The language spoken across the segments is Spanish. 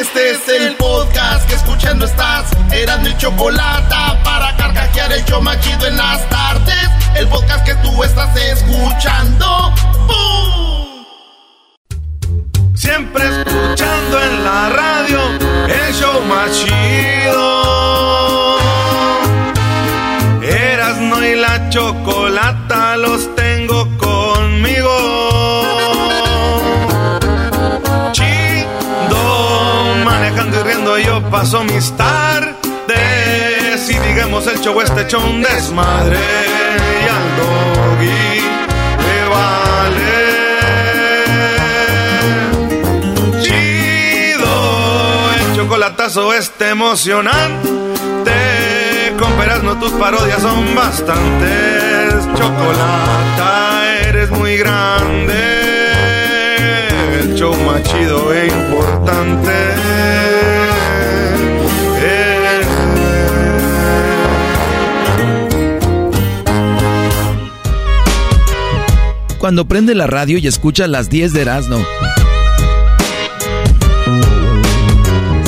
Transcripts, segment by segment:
Este es el podcast que escuchando estás. Eran mi chocolate para carcajear el yo machido en las tardes. El podcast que tú estás escuchando. ¡Bum! Siempre escuchando en la radio el show machido. Erasno y la chocolata los tengo paso mis tardes. Y digamos el show este hecho un desmadre. Y al doggy le vale. Chido, el chocolatazo este emocionante. Con no tus parodias son bastantes. Chocolata, eres muy grande. El show más chido e importante. Cuando prende la radio y escucha las 10 de Erasmo.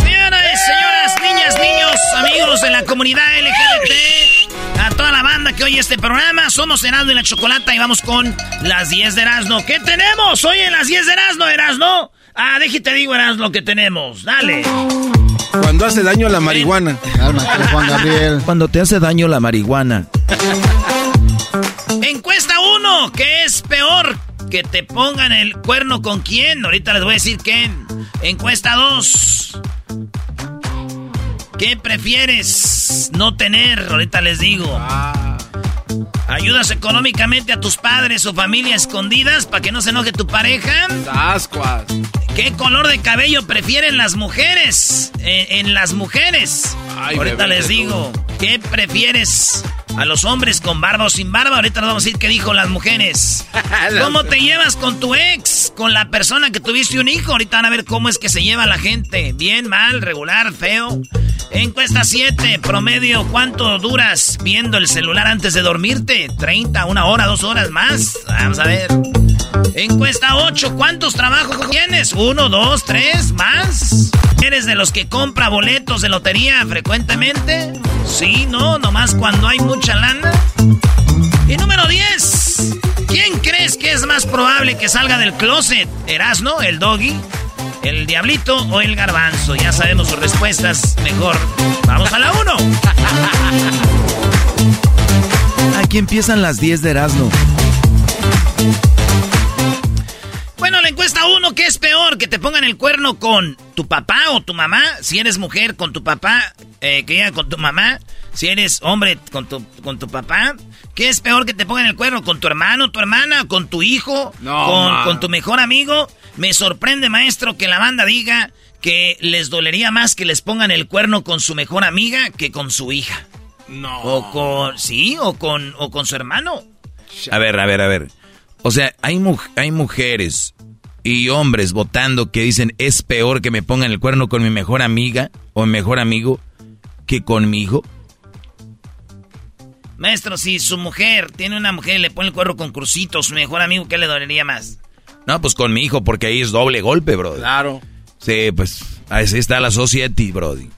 Señoras, señoras, niñas, niños, amigos de la comunidad LGBT, a toda la banda que oye este programa, somos Erasmo y la Chocolata y vamos con las 10 de Erasmo. ¿Qué tenemos hoy en las 10 de Erasmo, Erasmo? Ah, déjate digo, Erasmo, lo que tenemos. Dale. Cuando hace daño la marihuana. Cálmate, Juan Gabriel. Cuando te hace daño la marihuana. Encuesta 1, ¿qué es peor? Que te pongan el cuerno con quién. Ahorita les voy a decir qué. Encuesta 2. ¿Qué prefieres no tener? Ahorita les digo. ¿Ayudas económicamente a tus padres o familia escondidas para que no se enoje tu pareja? Ascuas. ¿Qué color de cabello prefieren las mujeres? En, en las mujeres. Ay, Ahorita les tú. digo. ¿Qué prefieres? ¿A los hombres con barba o sin barba? Ahorita les vamos a decir qué dijo las mujeres. ¿Cómo te llevas con tu ex? Con la persona que tuviste un hijo. Ahorita van a ver cómo es que se lleva la gente. Bien, mal, regular, feo. Encuesta 7, promedio, ¿cuánto duras viendo el celular antes de dormirte? ¿30, una hora, dos horas más? Vamos a ver. Encuesta 8, ¿cuántos trabajos tienes? ¿Uno, dos, tres, más? ¿Eres de los que compra boletos de lotería frecuentemente? Sí, no, nomás cuando hay mucha lana. Y número 10, ¿quién crees que es más probable que salga del closet? ¿Erasno, el doggy, el diablito o el garbanzo? Ya sabemos sus respuestas mejor. Vamos a la 1. Aquí empiezan las 10 de Erasmo. Bueno, la encuesta 1, ¿qué es peor? ¿Que te pongan el cuerno con tu papá o tu mamá? Si eres mujer, con tu papá, eh, que llega con tu mamá. Si eres hombre, con tu, con tu papá. ¿Qué es peor que te pongan el cuerno con tu hermano, tu hermana, con tu hijo, No, con tu mejor amigo? Me sorprende, maestro, que la banda diga que les dolería más que les pongan el cuerno con su mejor amiga que con su hija. No. O con, sí, o con, o con su hermano. A ver, a ver, a ver. O sea, hay, mu- hay mujeres y hombres votando que dicen es peor que me pongan el cuerno con mi mejor amiga o mi mejor amigo que conmigo. Maestro, si su mujer tiene una mujer y le pone el cuerno con crucito, su mejor amigo, ¿qué le dolería más? No, pues con mi hijo, porque ahí es doble golpe, bro. Claro. Sí, pues así está la society, brody.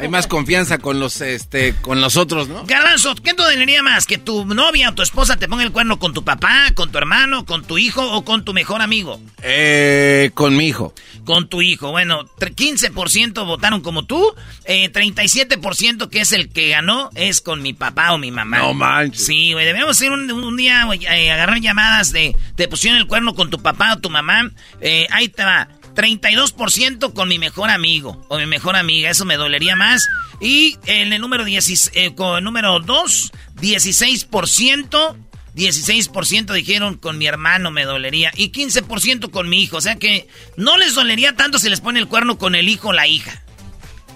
Hay más confianza con los, este, con los otros, ¿no? Garbanzo, ¿qué te dolería más? ¿Que tu novia o tu esposa te ponga el cuerno con tu papá, con tu hermano, con tu hijo o con tu mejor amigo? Eh, con mi hijo. Con tu hijo. Bueno, 15% votaron como tú. Eh, 37% que es el que ganó es con mi papá o mi mamá. No manches. Sí, güey. Debemos hacer un, día, güey, eh, agarrar llamadas de te pusieron el cuerno con tu papá o tu mamá. Eh, ahí te va. 32% con mi mejor amigo o mi mejor amiga, eso me dolería más. Y en el número, 10, eh, con número 2, 16%. 16% dijeron con mi hermano me dolería y 15% con mi hijo. O sea que no les dolería tanto si les pone el cuerno con el hijo o la hija.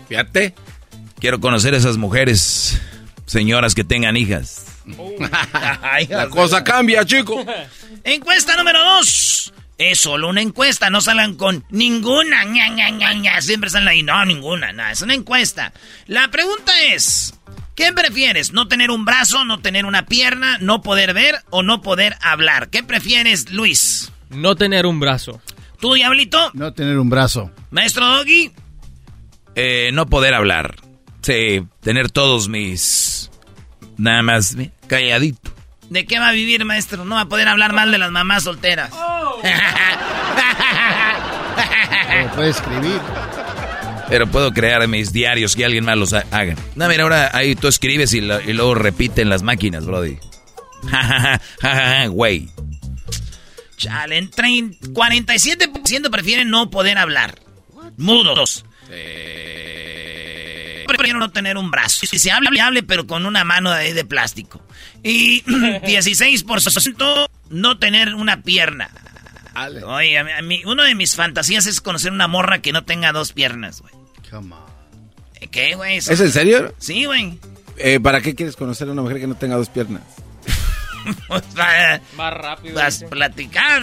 Fíjate. Quiero conocer a esas mujeres, señoras que tengan hijas. la cosa cambia, chico. Encuesta número 2. Es solo una encuesta, no salgan con ninguna, ña, ña, ña, Siempre salen ahí, no, ninguna, nada, es una encuesta. La pregunta es, ¿qué prefieres? ¿No tener un brazo, no tener una pierna, no poder ver o no poder hablar? ¿Qué prefieres, Luis? No tener un brazo. ¿Tú, Diablito? No tener un brazo. Maestro Doggy. Eh, no poder hablar. Sí, tener todos mis... Nada más calladito. ¿De qué va a vivir, maestro? No va a poder hablar mal de las mamás solteras. Oh. Pero puede escribir. Pero puedo crear mis diarios que alguien más los haga. No, mira, ahora ahí tú escribes y, luego repiten las máquinas, brody. Güey. Chale, 47% prefieren no poder hablar. Mudos. Prefiero no tener un brazo. Si se habla, hable, pero con una mano de, de plástico. Y 16% no tener una pierna. Oye, a mí, uno de mis fantasías es conocer una morra que no tenga dos piernas, güey. ¿Qué, güey? ¿Es en serio? Sí, güey. Eh, ¿Para qué quieres conocer a una mujer que no tenga dos piernas? Pues, Más rápido. Vas a platicar.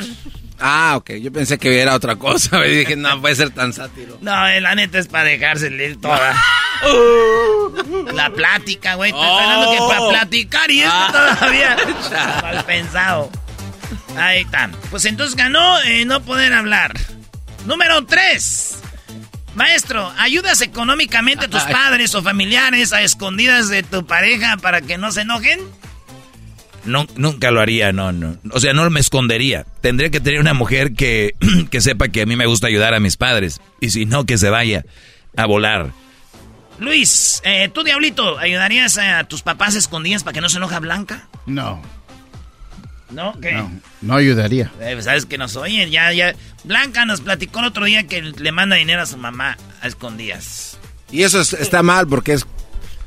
Ah, ok. Yo pensé que era otra cosa. Y dije, no puede ser tan sátiro. No, eh, la neta es para dejársele toda. la plática, güey. Estoy esperando que para oh. platicar y esto ah. todavía. Mal pensado. Ahí están. Pues entonces ganó eh, no poder hablar. Número 3. Maestro, ¿ayudas económicamente a tus padres o familiares a escondidas de tu pareja para que no se enojen? No, nunca lo haría, no, no. O sea, no me escondería. Tendría que tener una mujer que, que sepa que a mí me gusta ayudar a mis padres. Y si no, que se vaya a volar. Luis, eh, tú, Diablito, ¿ayudarías a tus papás escondidas para que no se enoja Blanca? No. ¿No? ¿Qué? No, no ayudaría. Eh, pues, Sabes que nos oyen, ya, ya. Blanca nos platicó el otro día que le manda dinero a su mamá a escondidas. Y eso está mal porque es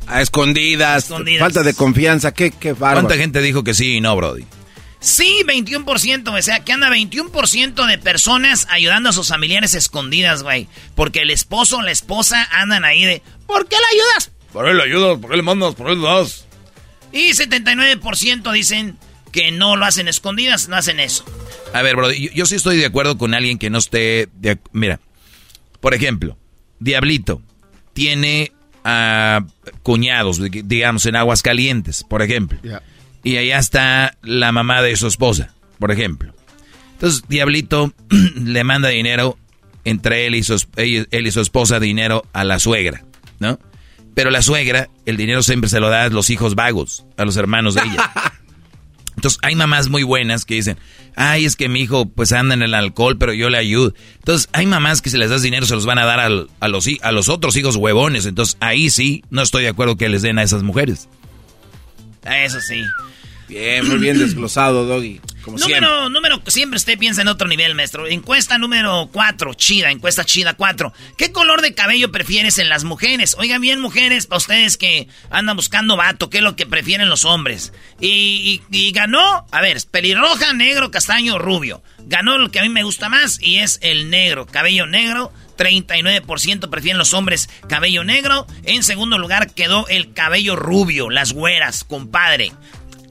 a escondidas, falta de confianza, qué, qué ¿Cuánta gente dijo que sí y no, Brody? Sí, 21%, o sea, que anda 21% de personas ayudando a sus familiares escondidas, güey. Porque el esposo o la esposa andan ahí de, ¿por qué le ayudas? ¿Por qué le ayudas? ¿Por qué le mandas? ¿Por qué le das? Y 79% dicen que no lo hacen escondidas, no hacen eso. A ver, bro, yo, sí estoy de acuerdo con alguien que no esté... De, mira, por ejemplo, Diablito tiene a cuñados, digamos, en aguas calientes, por ejemplo. Y allá está la mamá de su esposa, por ejemplo. Entonces, Diablito le manda dinero entre él y, su, él y su esposa, dinero a la suegra, ¿no? Pero la suegra, el dinero siempre se lo da a los hijos vagos, a los hermanos de ella. Entonces hay mamás muy buenas que dicen, ay, es que mi hijo pues anda en el alcohol, pero yo le ayudo. Entonces hay mamás que si les das dinero se los van a dar a, los, a los otros hijos huevones. Entonces ahí sí, no estoy de acuerdo que les den a esas mujeres. Eso sí. Bien, muy bien desglosado, Doggy. número, siempre. número, siempre usted piensa en otro nivel, maestro. Encuesta número 4, chida, encuesta chida 4. ¿Qué color de cabello prefieres en las mujeres? Oigan bien, mujeres, para ustedes que andan buscando vato, ¿qué es lo que prefieren los hombres? Y, y, ganó, a ver, pelirroja, negro, castaño, rubio. Ganó lo que a mí me gusta más y es el negro, cabello negro. 39% prefieren los hombres cabello negro. En segundo lugar quedó el cabello rubio, las güeras, compadre.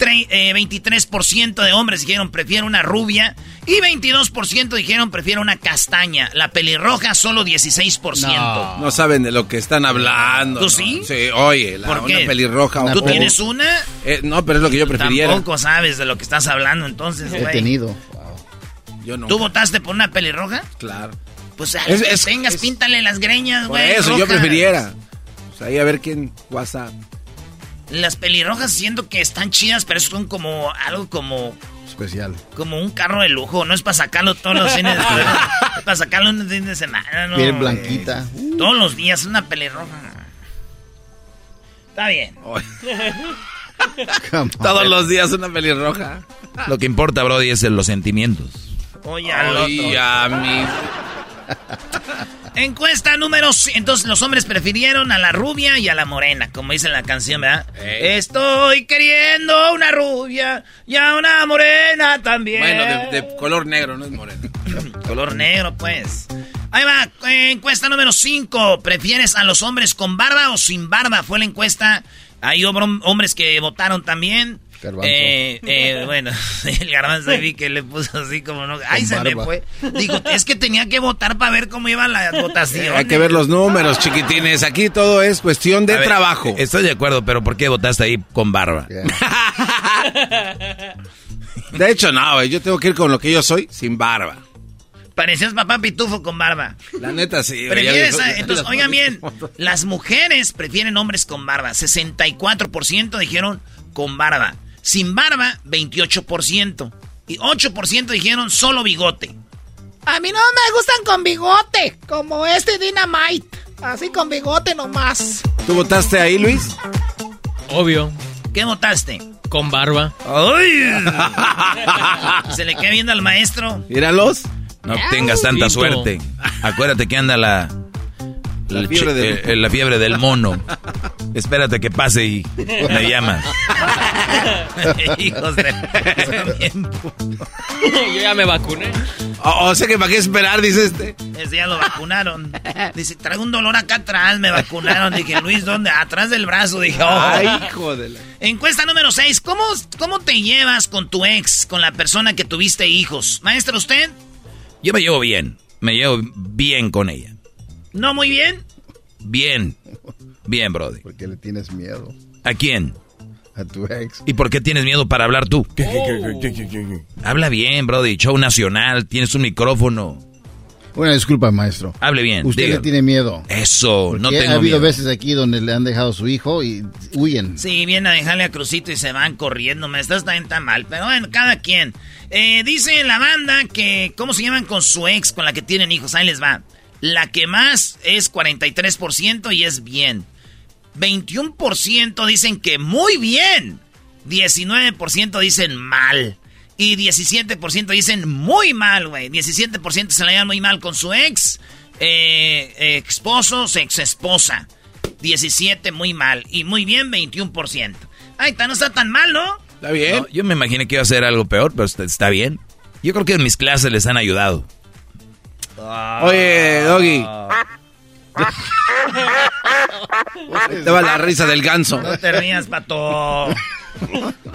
23% eh, de hombres dijeron prefiero una rubia y 22% dijeron prefiero una castaña. La pelirroja solo 16%. No, saben de lo que están hablando. ¿Tú sí? Sí, oye, la, una pelirroja. ¿Tú tienes una? Eh, no, pero es lo que yo preferiera. Tampoco sabes de lo que estás hablando entonces, He tenido. Yo no. ¿Tú votaste por una pelirroja? Claro. Pues es, tengas, píntale las greñas, güey. eso yo prefiriera. Pues ahí a ver quién WhatsApp. Las pelirrojas siento que están chidas, pero son como algo como especial. Como un carro de lujo, no es para sacarlo todos los fines de semana. es para sacarlo un fin de semana, ¿no? Bien blanquita. Todos los días, una pelirroja. Está bien. todos los días una pelirroja. Lo que importa, Brody, es los sentimientos. Oye, Oye a mí. Encuesta número... Entonces los hombres prefirieron a la rubia y a la morena, como dice la canción, ¿verdad? Estoy queriendo una rubia y a una morena también. Bueno, de, color negro, no es morena. color negro, pues. Ahí va, encuesta número 5. ¿Prefieres a los hombres con barba o sin barba? Fue la encuesta. Hay hombres que votaron también. Eh, eh, bueno, el garbanzo vi que le puso así como no. Ay, se me fue. Dijo, es que tenía que votar para ver cómo iba la votación. Hay que ver los números, chiquitines. Aquí todo es cuestión de trabajo. Estoy de acuerdo, pero ¿por qué votaste ahí con barba? de hecho, no, yo tengo que ir con lo que yo soy, sin barba. Parecías papá pitufo con barba. La neta, sí. entonces, oigan bien, las mujeres prefieren hombres con barba. 64% dijeron con barba. Sin barba, 28%. Y 8% dijeron solo bigote. A mí no me gustan con bigote, como este Dynamite. Así con bigote nomás. ¿Tú votaste ahí, Luis? Obvio. ¿Qué votaste? Con barba. ¡Ay! ¿Se le queda viendo al maestro? Míralos. No tengas tanta suerte. Acuérdate que anda la la fiebre, del... Eh, la fiebre del mono. Espérate que pase y me llamas. Hijos de... Yo ya me vacuné. O, sea que para qué esperar, dice este. Ese ya lo vacunaron. Dice, traigo un dolor acá atrás, me vacunaron. Dije, Luis, ¿dónde? Atrás del brazo. Dije, oh. Ay, hijo de la... Encuesta número 6. ¿Cómo, ¿Cómo te llevas con tu ex, con la persona que tuviste hijos? Maestro, ¿usted? Yo me llevo bien. Me llevo bien con ella. ¿No muy bien? Bien. Bien, Brody. ¿Por qué le tienes miedo? ¿A quién? A tu ex. ¿Y por qué tienes miedo para hablar tú? Habla bien, Brody. Show nacional. Tienes un micrófono. Una disculpa, maestro. Hable bien. Usted le tiene miedo. Eso, no tengo Ha habido veces aquí donde le han dejado a su hijo y huyen. Sí, vienen a dejarle a Crucito y se van corriendo. Me estás también tan mal. Pero bueno, cada quien. Eh, dice la banda que. ¿Cómo se llaman con su ex, con la que tienen hijos? Ahí les va. La que más es 43% y es bien. 21% dicen que muy bien. 19% dicen mal. Y 17% dicen muy mal, güey. 17% se la llevan muy mal con su ex, eh, esposo, ex esposa. 17 muy mal. Y muy bien, 21%. Ay, no está tan mal, ¿no? Está bien. yo me imaginé que iba a ser algo peor, pero está bien. Yo creo que en mis clases les han ayudado. Oye, Doggy. Te va la risa del ganso. No te rías, pato.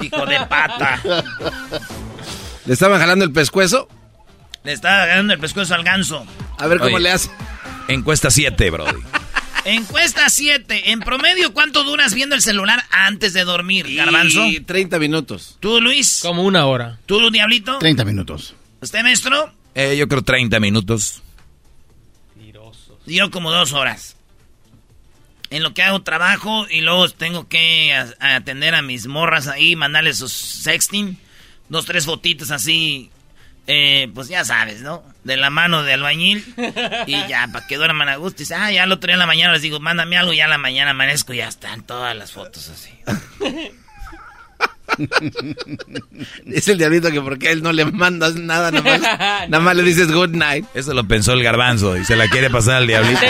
Hijo de pata. ¿Le estaban jalando el pescuezo? Le estaba jalando el pescuezo al ganso. A ver cómo le hace. Encuesta 7, Brody. Encuesta 7. En promedio, ¿cuánto duras viendo el celular antes de dormir, Garbanzo? 30 minutos. ¿Tú, Luis? Como una hora. ¿Tú, Diablito? 30 minutos. ¿Usted, maestro? Eh, yo creo 30 minutos. Yo como dos horas. En lo que hago trabajo y luego tengo que atender a mis morras ahí, mandarles sus sexting. Dos, tres fotitos así, eh, pues ya sabes, ¿no? De la mano de albañil. Y ya, para que duerman a gusto. Y dice, ah, ya lo otro en la mañana les digo, mándame algo. Y ya la mañana amanezco y ya están todas las fotos así. Dice el diablito que porque a él no le mandas nada, nada más, nada más le dices good night. Eso lo pensó el garbanzo y se la quiere pasar al diablito.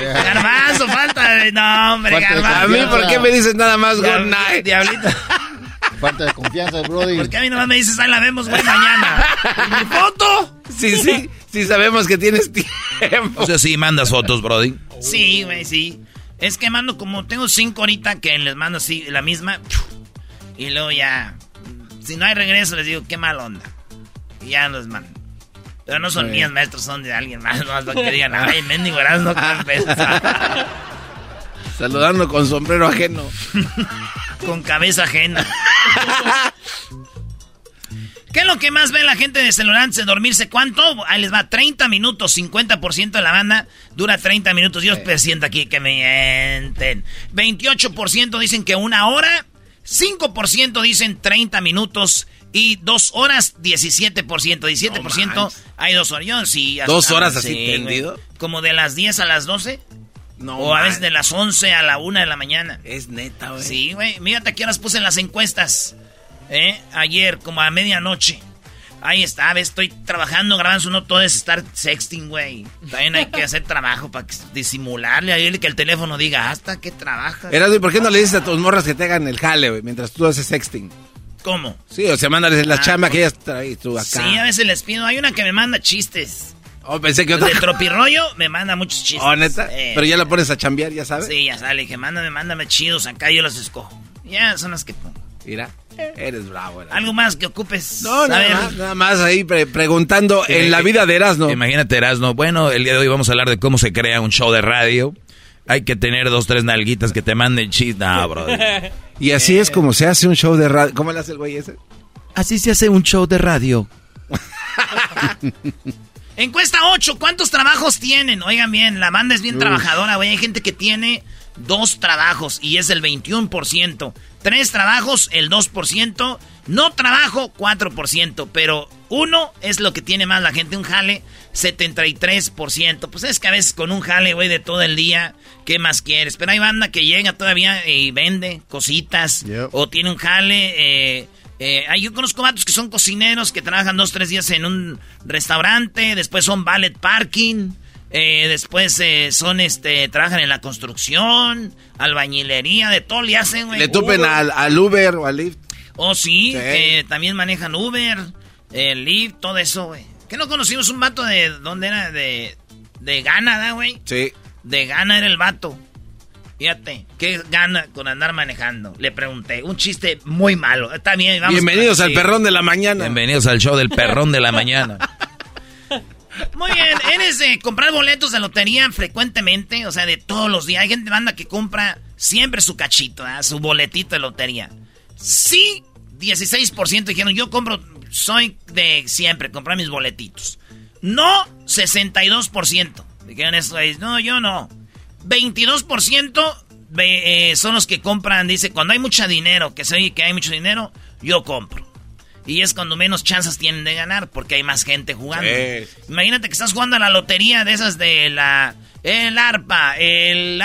garbanzo, falta de nombre, garbanzo. A mí, ¿por qué me dices nada más good night? Diablito. Falta de confianza, Brody. Porque a mí nomás me dices, ahí la vemos, güey, mañana. mi foto? Sí, sí, sí sabemos que tienes tiempo. O sea, sí mandas fotos, Brody. Sí, güey, sí. Es que mando como, tengo cinco ahorita que les mando así, la misma. Y luego ya, si no hay regreso, les digo, qué mal onda. Y ya los mando. Pero no son míos, maestros, son de alguien más. No lo que digan, ay, mendigo, no Saludando con sombrero ajeno. con cabeza ajena. ¿Qué es lo que más ve la gente de celular antes de dormirse? ¿Cuánto? Ahí les va, 30 minutos, 50% de la banda dura 30 minutos. Yo siento aquí que me mienten. 28% dicen que una hora, 5% dicen 30 minutos y dos horas 17%. 17% hay dos horas. sí, ¿Dos horas así tendido? Como de las 10 a las 12. No, o a veces de las 11 a la 1 de la mañana. Es neta, güey. Sí, güey. Mírate aquí las puse en las encuestas. ¿eh? Ayer, como a medianoche. Ahí está, ves, estoy trabajando, grabando, no todo es estar sexting, güey. También hay que hacer trabajo para disimularle a él que el teléfono diga, hasta que trabaja. ¿y por qué no le dices a tus morras que te hagan el jale, güey, mientras tú haces sexting? ¿Cómo? Sí, o sea, mándales la ah, chamba que ella trae tú acá. Sí, a veces les pido. Hay una que me manda chistes. Oh, pensé que otra. De tropirroyo me manda muchos chistes. Oh, neta. Pero ya la pones a chambear, ya sabes. Sí, ya sale. Que mándame, mándame chidos. Acá yo los escojo. Ya son las que pongo. Mira. Eres bravo. Algo más que ocupes. No, nada más, nada más, ahí preguntando en la vida de Erasno. Imagínate Erasno. Bueno, el día de hoy vamos a hablar de cómo se crea un show de radio. Hay que tener dos, tres nalguitas que te manden chis. No, bro. y así es como se hace un show de radio. ¿Cómo le hace el güey ese? Así se hace un show de radio. Encuesta 8, ¿cuántos trabajos tienen? Oigan bien, la banda es bien trabajadora, güey. Hay gente que tiene dos trabajos y es el 21%. Tres trabajos, el 2%. No trabajo, 4%. Pero uno es lo que tiene más la gente. Un jale, 73%. Pues es que a veces con un jale, güey, de todo el día, ¿qué más quieres? Pero hay banda que llega todavía y vende cositas. O tiene un jale. Eh, eh, yo conozco vatos que son cocineros que trabajan dos, tres días en un restaurante. Después son ballet parking. Eh, después eh, son, este, trabajan en la construcción, albañilería, de todo le hacen, güey. Le tupen al, Uber o al Lyft. Oh, sí, que también manejan Uber, el Lyft, todo eso, güey. ¿Qué no conocimos un vato de, ¿dónde era? De, de Ghana, güey? Sí. De Ghana era el vato. Fíjate, ¿qué gana con andar manejando? Le pregunté, un chiste muy malo. Está bien, vamos Bienvenidos al perrón de la mañana. Bienvenidos al show del perrón de la mañana. Muy bien, ¿eres de comprar boletos de lotería frecuentemente? O sea, de todos los días. Hay gente banda que compra siempre su cachito, su boletito de lotería. Sí, 16% dijeron, yo compro, soy de siempre, comprar mis boletitos. No, 62%. Dijeron eso, no, yo no. 22% eh, son los que compran, dice, cuando hay mucho dinero, que se oye que hay mucho dinero, yo compro. Y es cuando menos chances tienen de ganar, porque hay más gente jugando. Imagínate que estás jugando a la lotería de esas de la... El arpa, el...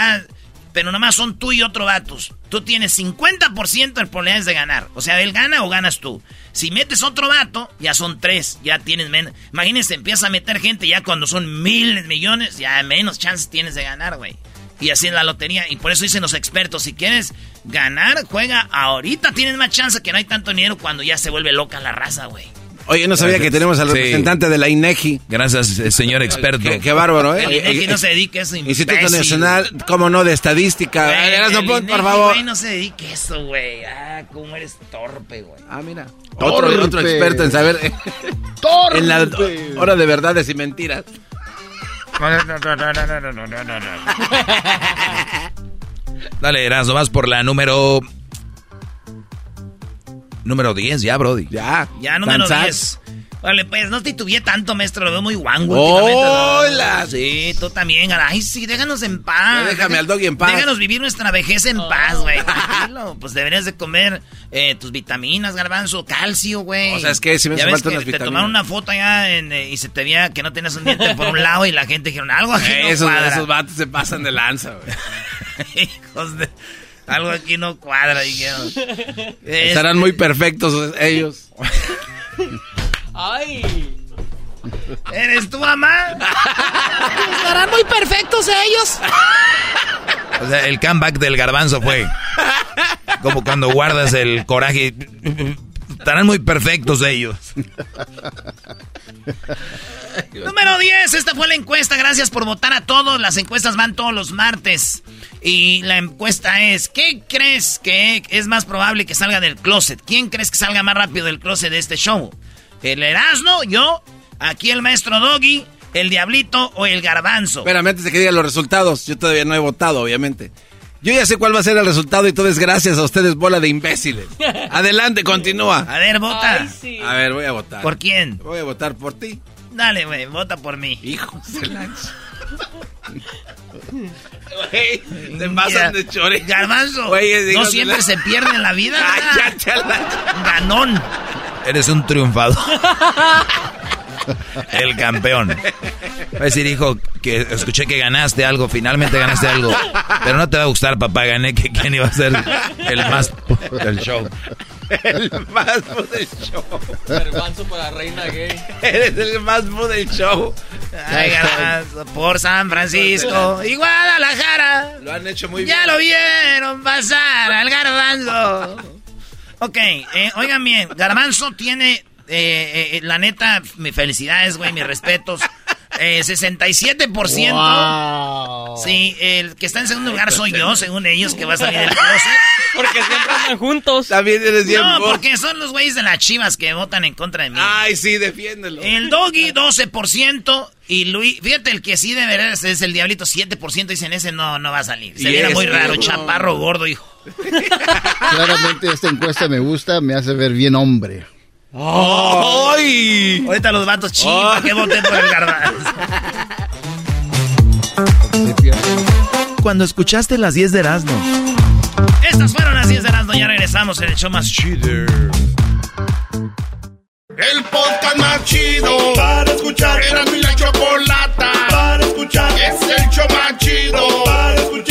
pero nomás son tú y otro vatos. Tú tienes 50% de probabilidades de ganar. O sea, él gana o ganas tú. Si metes otro vato, ya son tres, ya tienes menos. Imagínense, empieza a meter gente ya cuando son miles, millones, ya menos chances tienes de ganar, güey. Y así en la lotería. Y por eso dicen los expertos, si quieres ganar, juega ahorita. Tienes más chance que no hay tanto dinero cuando ya se vuelve loca la raza, güey. Oye, no sabía que tenemos al representante de la INEGI. Gracias, eh, señor experto. Qué, bárbaro, ¿eh? El INEGI no se dedica a eso, Instituto Nacional, ¿cómo no, de Estadística. Güey, por, por favor. Güey, no se dedica a eso, güey. Ah, cómo eres torpe, güey. Ah, mira. Otro, otro experto en saber. torpe. En la hora de verdades y mentiras. Dale, Erasmo, vas por la número. Número 10, ya, Brody. Ya. Ya, número 10. Vale, pues no titubeé tanto, maestro. Lo veo muy guango. ¡Hola! Sí, tú también. Ay, sí, déjanos en paz. déjame al doggy en paz. Déjanos vivir nuestra vejez en paz, güey. Pues deberías de comer eh, tus vitaminas, garbanzo, calcio, güey. O sea, es que si me falta unas vitaminas. Te tomaron una foto allá eh, y se te veía que no tenías un diente por un lado y la gente dijeron algo aquí no esos, cuadra. Esos vatos se pasan de lanza, güey. Hijos de... Algo aquí no cuadra, dijeron. Estarán muy perfectos ellos. ¡Ay! ¿Eres tu mamá? Estarán muy perfectos ellos. O sea, el comeback del garbanzo fue como cuando guardas el coraje. Estarán muy perfectos ellos. Número 10, esta fue la encuesta. Gracias por votar a todos. Las encuestas van todos los martes. Y la encuesta es, ¿qué crees que es más probable que salga del closet? ¿Quién crees que salga más rápido del closet de este show? El Erasmo, yo, aquí el maestro Doggy, el Diablito o el Garbanzo. Espérame, antes de que diga los resultados, yo todavía no he votado, obviamente. Yo ya sé cuál va a ser el resultado y todo es gracias a ustedes, bola de imbéciles. Adelante, continúa. A ver, vota. A ver, voy a votar. ¿Por quién? Voy a votar por ti. Dale, güey, vota por mí. Hijo de la... Güey, te pasan de chore. Garbanzo, no siempre se pierde en la vida. Ganón. Eres un triunfador. El campeón. Va a decir, hijo, que escuché que ganaste algo, finalmente ganaste algo. Pero no te va a gustar, papá, gané que quién iba a ser el más del show. El más del show. Garbanzo para reina gay. Eres el más del show. Ay, Garbanzo, por San Francisco y Guadalajara. Lo han hecho muy bien. Ya lo vieron pasar al garbanzo. Ok, eh, oigan bien, garbanzo tiene, eh, eh, la neta, mis felicidades, güey, mis respetos. Eh, 67%. Wow. Sí, el que está en segundo lugar soy yo, según ellos, que va a salir del closet. Porque siempre andan juntos. También eres bien No, porque son los güeyes de las chivas que votan en contra de mí. Ay, sí, defiéndelo. El doggy, 12%. Y Luis, fíjate, el que sí de verdad es, el diablito, 7%. Dicen, ese no, no va a salir. Se viera muy raro, chaparro, gordo, hijo. Claramente esta encuesta me gusta, me hace ver bien hombre. ¡Ay! Ahorita los vatos, chi, ¿para qué voten por el garbanzo? Cuando escuchaste las 10 de Erasmo. Estas fueron las 10 de las ya regresamos en el show más chido. El podcast más chido para escuchar. Era mi la chocolata para escuchar. Es el show más chido para escuchar.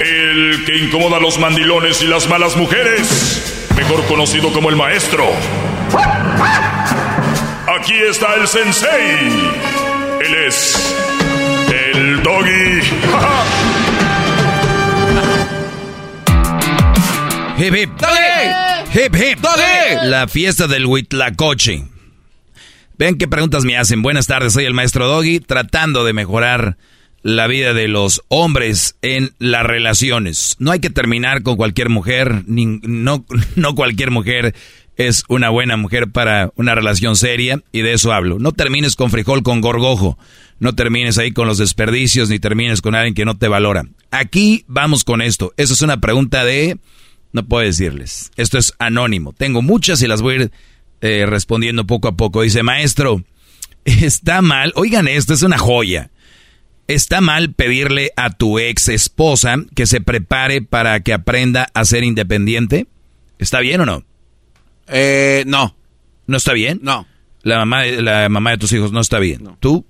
El que incomoda a los mandilones y las malas mujeres. Mejor conocido como el maestro. Aquí está el sensei. Él es. El doggy. Hip hip. Hip hip. La fiesta del Huitlacoche. Ven qué preguntas me hacen. Buenas tardes, soy el maestro Doggy, tratando de mejorar la vida de los hombres en las relaciones. No hay que terminar con cualquier mujer, ni, no, no cualquier mujer es una buena mujer para una relación seria, y de eso hablo. No termines con frijol con gorgojo, no termines ahí con los desperdicios, ni termines con alguien que no te valora. Aquí vamos con esto. Eso es una pregunta de... No puedo decirles. Esto es anónimo. Tengo muchas y las voy a ir eh, respondiendo poco a poco. Dice, maestro, está mal. Oigan esto, es una joya. ¿Está mal pedirle a tu ex esposa que se prepare para que aprenda a ser independiente? ¿Está bien o no? Eh, no. ¿No está bien? No. La mamá, de- la mamá de tus hijos no está bien. ¿Tú?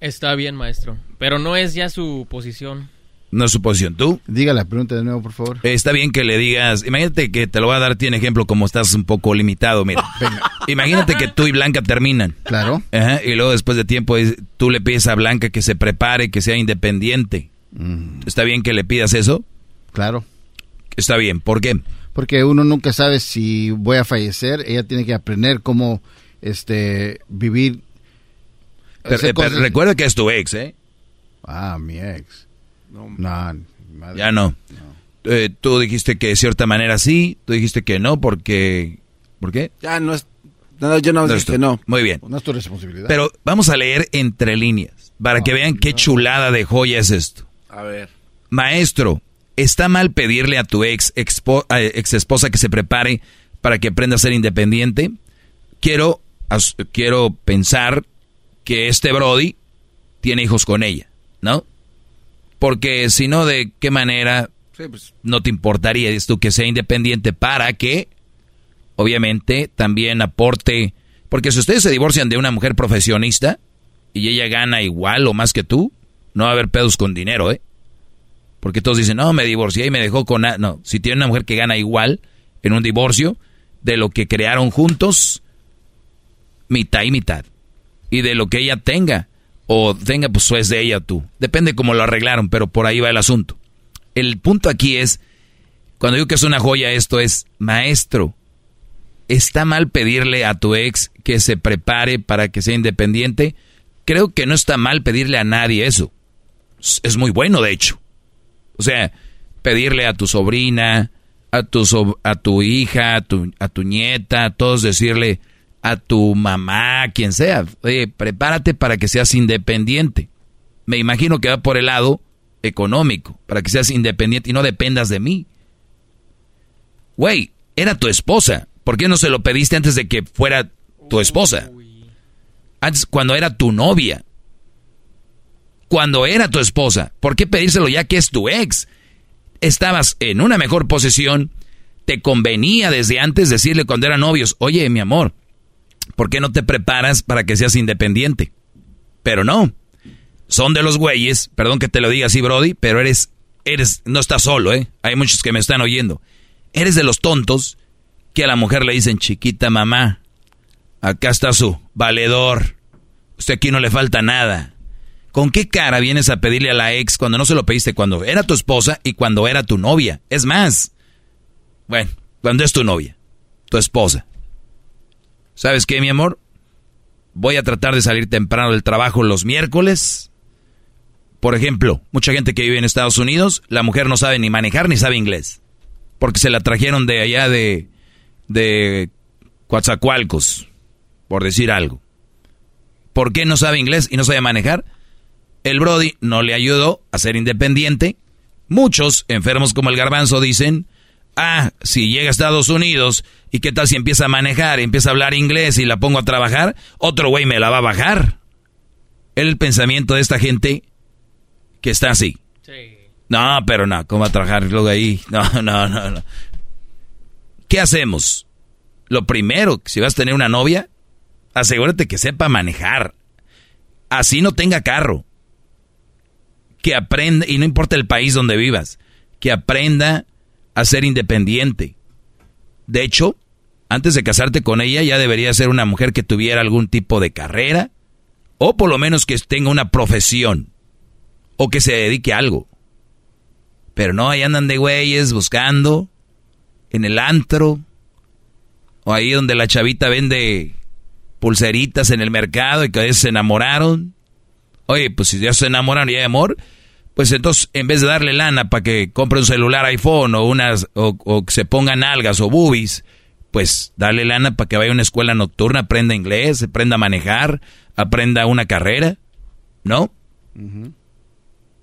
Está bien, maestro. Pero no es ya su posición. No es su posición. ¿Tú? Diga la pregunta de nuevo, por favor. Está bien que le digas, imagínate que te lo voy a dar, tiene ejemplo, como estás un poco limitado, mira. Imagínate que tú y Blanca terminan. Claro. Ajá, y luego después de tiempo tú le pides a Blanca que se prepare, que sea independiente. ¿Está bien que le pidas eso? Mm, Claro. Está bien, ¿por qué? Porque uno nunca sabe si voy a fallecer. Ella tiene que aprender cómo este vivir. Pero, eh, pero recuerda que es tu ex, ¿eh? Ah, mi ex. No, madre. Ya no. Eh, tú dijiste que de cierta manera sí, tú dijiste que no porque... ¿Por qué? Ya no es. No, yo no, No dije es tu- que no. Muy bien. No es tu responsabilidad. Pero vamos a leer entre líneas para que vean qué chulada de joya es esto. A ver. Maestro, ¿está mal pedirle a tu ex, expo- a- ex esposa que se prepare para que aprenda a ser independiente? Quiero, as- quiero pensar que este Brody tiene hijos con ella, ¿no? Porque si no, ¿de qué manera Sí, pues. no te importaría esto que sea independiente para que, obviamente, también aporte? Porque si ustedes se divorcian de una mujer profesionista y ella gana igual o más que tú, no va a haber pedos con dinero, ¿eh? Porque todos dicen, no, me divorcié y me dejó con... na-". No, si tiene una mujer que gana igual en un divorcio, de lo que crearon juntos, mitad y mitad. Y de lo que ella tenga, o tenga, pues es de ella tú. Depende cómo lo arreglaron, pero por ahí va el asunto. El punto aquí es, cuando digo que es una joya, esto es, maestro, ¿está mal pedirle a tu ex que se prepare para que sea independiente? Creo que no está mal pedirle a nadie eso. Es- muy bueno, de hecho. O sea, pedirle a tu sobrina, a tu, sob- a tu hija, a tu, a tu nieta, a todos decirle a tu mamá, quien sea, oye, prepárate para que seas independiente. Me imagino que va por el lado económico, para que seas independiente y no dependas de mí. Güey, era tu esposa. ¿Por qué no se lo pediste antes de que fuera tu esposa? Antes, cuando era tu novia. Cuando era tu esposa. ¿Por qué pedírselo ya que es tu ex? Estabas en una mejor posición. Te convenía desde antes decirle cuando eran novios, oye, mi amor, ¿por qué no te preparas para que seas independiente? Pero no. Son de los güeyes, perdón que te lo diga así, Brody, pero eres, eres, no estás solo, ¿eh? Hay muchos que me están oyendo. Eres de los tontos que a la mujer le dicen, chiquita mamá, acá está su valedor. Usted aquí no le falta nada. ¿Con qué cara vienes a pedirle a la ex cuando no se lo pediste cuando era tu esposa y cuando era tu novia? Es más, bueno, cuando es tu novia, tu esposa. ¿Sabes qué, mi amor? Voy a tratar de salir temprano del trabajo los miércoles. Por ejemplo, mucha gente que vive en Estados Unidos, la mujer no sabe ni manejar ni sabe inglés. Porque se la trajeron de allá de, de Coatzacoalcos, por decir algo. ¿Por qué no sabe inglés y no sabe manejar? El Brody no le ayudó a ser independiente. Muchos enfermos como el garbanzo dicen, ah, si llega a Estados Unidos y qué tal si empieza a manejar, empieza a hablar inglés y la pongo a trabajar, otro güey me la va a bajar. El pensamiento de esta gente que está así. No, pero no, ¿cómo va a trabajar luego ahí? No, no, no, no. ¿Qué hacemos? Lo primero, si vas a tener una novia, asegúrate que sepa manejar. Así no tenga carro. Que aprenda, y no importa el país donde vivas, que aprenda a ser independiente. De hecho, antes de casarte con ella, ya debería ser una mujer que tuviera algún tipo de carrera, o por lo menos que tenga una profesión, o que se dedique a algo. Pero no, ahí andan de güeyes buscando, en el antro, o ahí donde la chavita vende pulseritas en el mercado y que a se enamoraron. Oye, pues si ya se enamoraron y hay amor, pues entonces en vez de darle lana para que compre un celular iPhone o unas o, o que se pongan algas o boobies, pues darle lana para que vaya a una escuela nocturna, aprenda inglés, aprenda a manejar, aprenda una carrera, ¿no?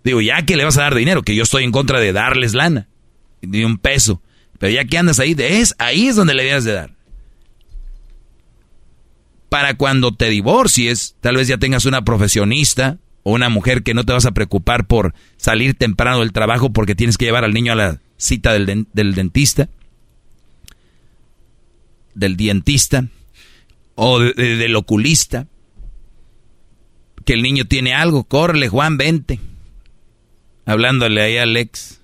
Digo, ya que le vas a dar dinero, que yo estoy en contra de darles lana, ni un peso. Pero ya que andas ahí, de es, ahí es donde le debes de dar. Para cuando te divorcies, tal vez ya tengas una profesionista o una mujer que no te vas a preocupar por salir temprano del trabajo porque tienes que llevar al niño a la cita del, den- del dentista. del dientista o del oculista, que el niño tiene algo, córrele Juan, vente. Hablándole ahí a Alex.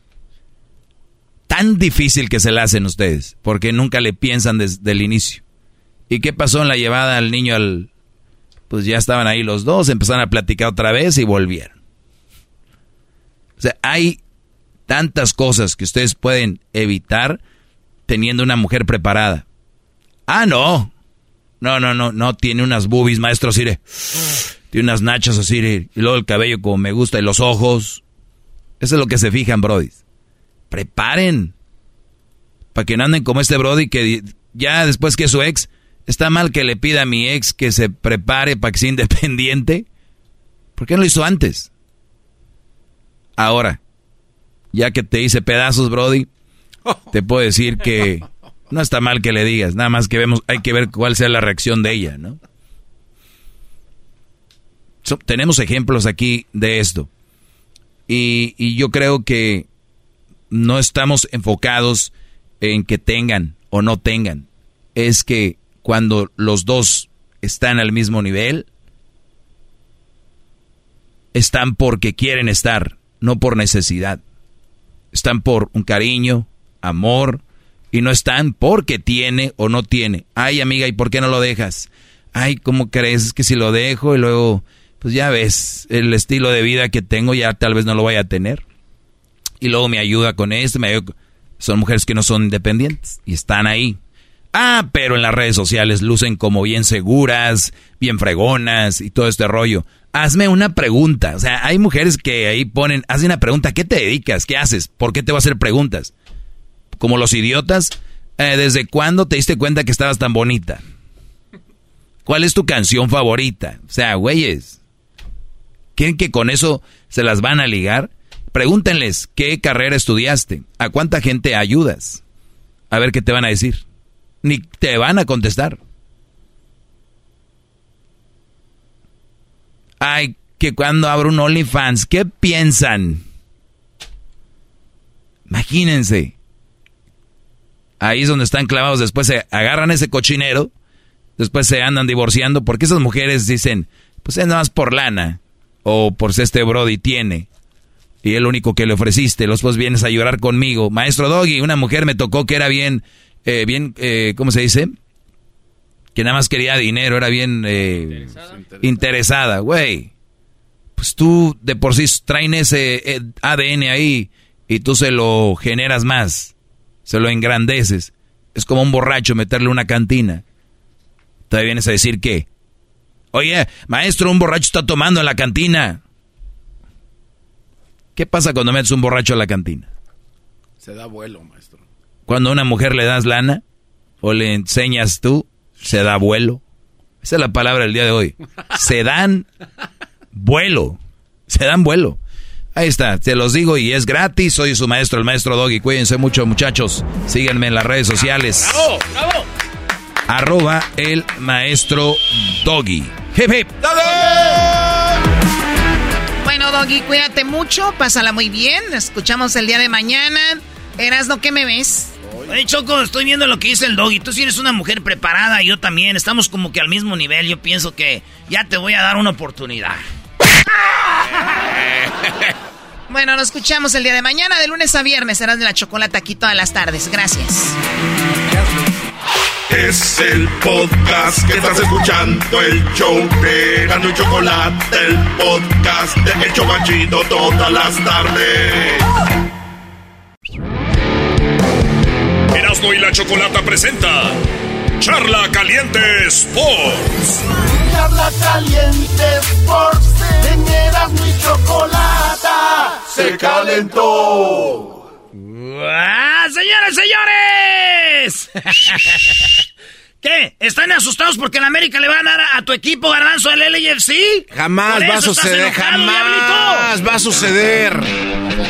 Tan difícil que se la hacen ustedes, porque nunca le piensan desde el inicio. ¿Y qué pasó en la llevada al niño al... Pues ya estaban ahí los dos, empezaron a platicar otra vez y volvieron. O sea, hay tantas cosas que ustedes pueden evitar teniendo una mujer preparada. Ah, no. No, no, no, no, tiene unas boobies, maestro Sire. Tiene unas nachas así, y luego el cabello como me gusta, y los ojos. Eso es lo que se fijan, Brody. Preparen. Para que no anden como este Brody que ya después que su ex, está mal que le pida a mi ex que se prepare para que sea independiente. ¿Por qué no lo hizo antes? Ahora, ya que te hice pedazos, Brody, te puedo decir que no está mal que le digas, nada más que vemos, hay que ver cuál sea la reacción de ella, ¿no? tenemos ejemplos aquí de esto. Y, y yo creo que no estamos enfocados en que tengan o no tengan. Es que cuando los dos están al mismo nivel, están porque quieren estar, no por necesidad. Están por un cariño, amor, y no están porque tiene o no tiene. Ay, amiga, ¿y por qué no lo dejas? Ay, ¿cómo crees? Es que si lo dejo y luego, pues ya ves, el estilo de vida que tengo ya tal vez no lo vaya a tener. Y luego me ayuda con esto, me Son mujeres que no son independientes y están ahí. Ah, pero en las redes sociales lucen como bien seguras, bien fregonas y todo este rollo. Hazme una pregunta. O sea, hay mujeres que ahí ponen, hazme una pregunta, ¿qué te dedicas? ¿Qué haces? ¿Por qué te voy a hacer preguntas? como los idiotas, eh, ¿desde cuándo te diste cuenta que estabas tan bonita? ¿Cuál es tu canción favorita? O sea, güeyes, ¿quieren que con eso se las van a ligar? Pregúntenles qué carrera estudiaste, a cuánta gente ayudas. A ver qué te van a decir. Ni te van a contestar. Ay, que cuando abro un OnlyFans, ¿qué piensan? Imagínense. Ahí es donde están clavados. Después se agarran ese cochinero. Después se andan divorciando. Porque esas mujeres dicen, pues es nada más por lana. O por si este Brody tiene. Y el único que le ofreciste. Después vienes a llorar conmigo. Maestro Doggy, una mujer me tocó que era bien, eh, bien, eh, ¿cómo se dice? Que nada más quería dinero. Era bien eh, interesada. Güey. Pues tú de por sí traen ese eh, ADN ahí. Y tú se lo generas más se lo engrandeces. Es como un borracho meterle una cantina. Todavía vienes a decir que, oye, maestro, un borracho está tomando en la cantina. ¿Qué pasa cuando metes un borracho a la cantina? Se da vuelo, maestro. Cuando a una mujer le das lana o le enseñas tú, se da vuelo. Esa es la palabra del día de hoy. Se dan vuelo. Se dan vuelo. Ahí está, te los digo y es gratis. Soy su maestro, el maestro Doggy. Cuídense mucho, muchachos. Síganme en las redes sociales. ¡Bravo! ¡Bravo! Arroba el maestro Doggy. Hip, hip. Bueno, Doggy, cuídate mucho. Pásala muy bien. Escuchamos el día de mañana. Erasno, ¿qué me ves? Oye, Choco, estoy viendo lo que dice el Doggy. Tú sí eres una mujer preparada y yo también. Estamos como que al mismo nivel. Yo pienso que ya te voy a dar una oportunidad. Bueno, nos escuchamos el día de mañana, de lunes a viernes. Serás de la chocolate aquí todas las tardes. Gracias. Es el podcast que estás escuchando, el show de Gano y Chocolate, el podcast de Hecho Machito todas las tardes. Erasmo y la Chocolata presenta Charla Caliente Sports. Charla Caliente Sports. En Erasmo y Chocolata se calentó. ¡Ah, señores, señores! ¿Qué? ¿Están asustados porque en América le van a dar a tu equipo garbanzo al LAFC? Jamás va a suceder, jamás va a suceder.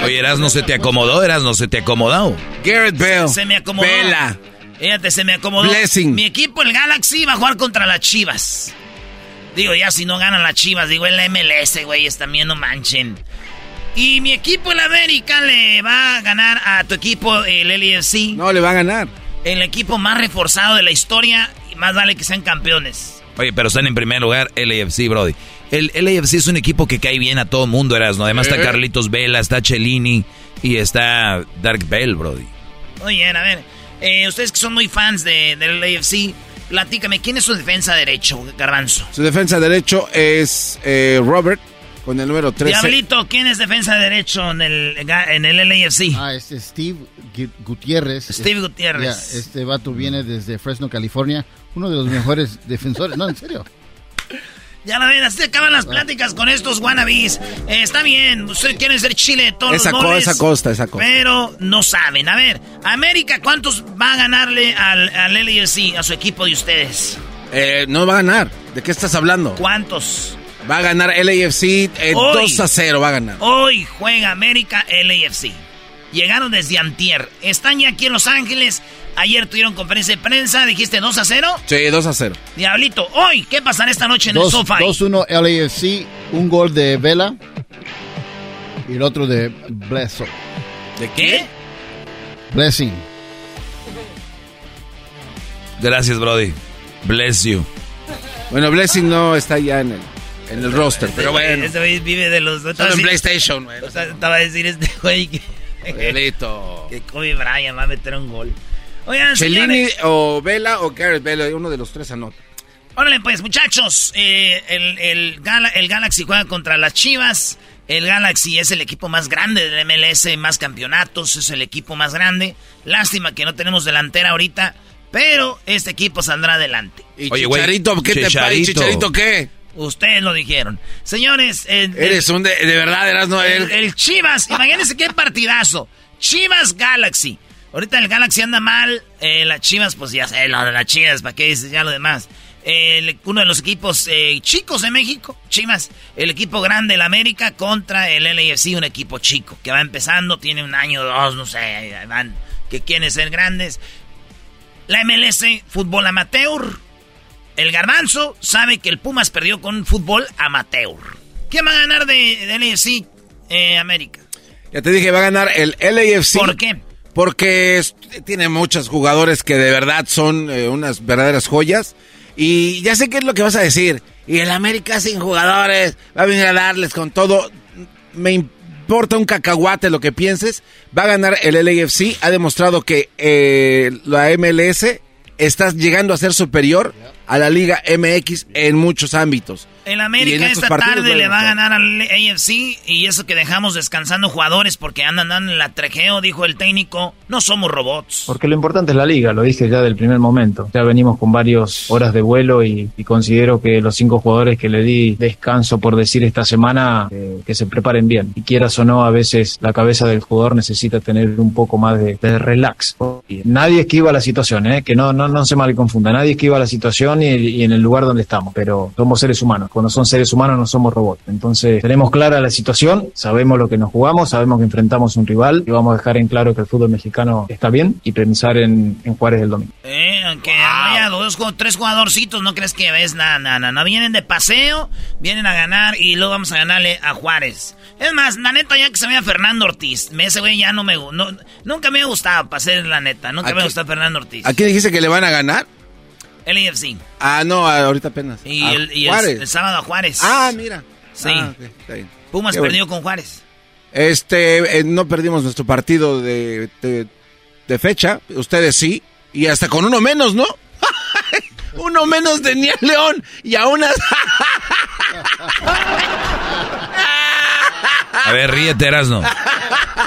Oye, Eras no se te acomodó, Eras no se te acomodó. Garrett Bell. Se me acomodó. Vela. Fíjate, se me acomodó. Blessing. Mi equipo, el Galaxy, va a jugar contra las Chivas. Digo, ya si no ganan las Chivas, digo, el MLS, güey, también no manchen. Y mi equipo, el América, le va a ganar a tu equipo, el LFC. No, le va a ganar. El equipo más reforzado de la historia y más vale que sean campeones. Oye, pero están en primer lugar LAFC, Brody. El LAFC es un equipo que cae bien a todo mundo, Erasmo. Además está Carlitos Vela, está Cellini y está Dark Bell, Brody. Oye, a ver, eh, ustedes que son muy fans de, del LAFC, platícame, ¿quién es su defensa derecho, Garbanzo? Su defensa derecho es eh, Robert, con el número 13. Diablito, ¿quién es defensa derecho en el, en el LAFC? Ah, este es Steve Gutiérrez. Steve Gutiérrez. este vato viene desde Fresno, California. Uno de los mejores defensores. No, en serio. Ya la ven, así acaban las pláticas con estos wannabes. Eh, está bien, ustedes quieren ser Chile de todos esa los Esa costa, esa costa. Pero no saben. A ver, América, ¿cuántos va a ganarle al, al LAFC, a su equipo de ustedes? Eh, no va a ganar. ¿De qué estás hablando? ¿Cuántos? Va a ganar LAFC 2 a 0, va a ganar. Hoy juega América LAFC. Llegaron desde Antier. Están ya aquí en Los Ángeles. Ayer tuvieron conferencia de prensa. ¿Dijiste 2 a 0? Sí, 2 a 0. Diablito, hoy, ¿qué pasará esta noche en el sofá? 2-1 LAFC. Un gol de Vela. Y el otro de Blessing. ¿De qué? Blessing. Gracias, Brody. Bless you. Bueno, Blessing no está ya en el en el roster. Pero bueno. Este güey vive de los. Solo en PlayStation, güey. O sea, estaba a decir este güey que. Que Kobe Bryant va a meter un gol. Oigan, Cellini o Vela o Garrett Vela, uno de los tres anota. Órale, pues, muchachos. Eh, el, el, el Galaxy juega contra las Chivas. El Galaxy es el equipo más grande del MLS, más campeonatos, es el equipo más grande. Lástima que no tenemos delantera ahorita, pero este equipo saldrá adelante. ¿Y Oye, Chicharito, ¿qué te pasa? ¿Chicharito qué? Ustedes lo dijeron. Señores. Eres un. De, verdad, eras no. El, el Chivas, imagínense qué partidazo. Chivas Galaxy. Ahorita el Galaxy anda mal. Eh, las Chivas, pues ya sé, lo de las Chivas, ¿para qué dices ya lo demás? uno de los equipos eh, chicos de México, Chivas, el equipo grande, el América, contra el LAFC, un equipo chico que va empezando, tiene un año, dos, no sé, van, que quieren ser grandes. La MLS, fútbol amateur, el garbanzo sabe que el Pumas perdió con fútbol amateur. ¿Quién va a ganar de, LAFC eh, América? Ya te dije, va a ganar el LAFC. ¿Por qué? Porque tiene muchos jugadores que de verdad son eh, unas verdaderas joyas. Y ya sé qué es lo que vas a decir. Y el América sin jugadores va a venir a darles con todo. Me importa un cacahuate lo que pienses. Va a ganar el LAFC. Ha demostrado que eh, la MLS está llegando a ser superior a la Liga MX en muchos ámbitos. El América esta tarde le va a ganar al AFC y eso que dejamos descansando jugadores porque andan en el atrejeo, dijo el técnico, no somos robots. Porque lo importante es la liga, lo dije ya del primer momento. Ya venimos con varias horas de vuelo y, considero que los cinco jugadores que le di descanso por decir esta semana, eh, que se preparen bien. Y quieras o no, a veces la cabeza del jugador necesita tener un poco más de, relax. Nadie esquiva la situación, ¿eh? que no, no, no se mal confunda, nadie esquiva la situación y, y en el lugar donde estamos, pero somos seres humanos cuando son seres humanos no somos robots. Entonces tenemos clara la situación, sabemos lo que nos jugamos, sabemos que enfrentamos un rival y vamos a dejar en claro que el fútbol mexicano está bien y pensar en, en Juárez del domingo. Eh, aunque haya dos, tres jugadorcitos, no crees que ves nada, nada, no vienen de paseo, vienen a ganar y luego vamos a ganarle a Juárez. Es más, la neta, ya que se vea Fernando Ortiz, ese güey ya no me no, nunca me ha gustado, para ser la neta, nunca me ha gustado Fernando Ortiz. ¿A quién dijiste que le van a ganar? El AFC. Ah, no, ahorita apenas. Y, el, sábado a Juárez. Ah, mira. Sí. Ah, Pumas perdió con Juárez. Este, eh, no perdimos nuestro partido de, de, fecha. Ustedes sí. Y hasta con uno menos, ¿no? uno menos tenía León. Y aún así... a ver, ríete,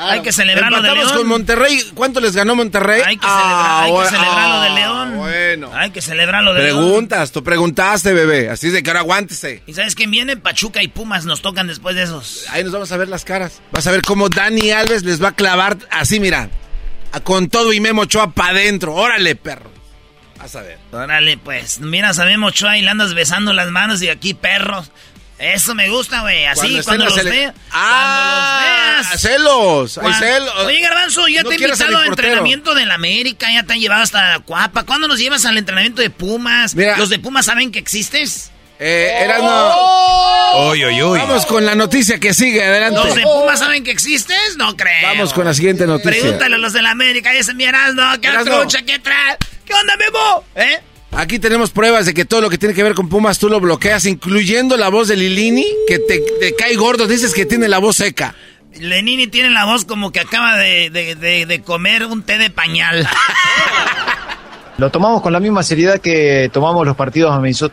hay que celebrar lo de León. con Monterrey. ¿Cuánto les ganó Monterrey? Hay que, hay que celebrar lo de ah, León. Bueno. Hay que celebrar lo de Preguntas, tú preguntaste, bebé. Así de que ahora aguántese. ¿Y sabes quién viene? Pachuca y Pumas nos tocan después de esos. Ahí nos vamos a ver las caras. Vas a ver cómo Dani Alves les va a clavar así, mira. Con todo y Memo Ochoa para adentro. Órale, perro. Vas a ver. Órale, pues. Mira, a Memo Ochoa y le andas besando las manos y aquí perros. Eso me gusta, güey. Así, cuando, los veas. Ah, cuando los veas. Celos. celos. Oye, Garbanzo, ya te he invitado al entrenamiento del América. Ya te han llevado hasta Cuapa. ¿Cuándo nos llevas al entrenamiento de Pumas? Mira, ¿Los de Pumas saben que existes? Eh, Erasno. Uy, uy, uy. Vamos con la noticia que sigue, adelante. ¿Los de Pumas saben que existes? No creo. Vamos con la siguiente noticia. Pregúntale a los de la América, es mi Erasmo, ¿qué trucha, qué trae? ¿Qué onda, Memo? ¿Eh? Aquí tenemos pruebas de que todo lo que tiene que ver con Pumas tú lo bloqueas, incluyendo la voz de Lilini, que te, te cae gordo, dices que tiene la voz seca. Lenini tiene la voz como que acaba de, de- de- de comer un té de pañal. Lo tomamos con la misma seriedad que tomamos los partidos amisto-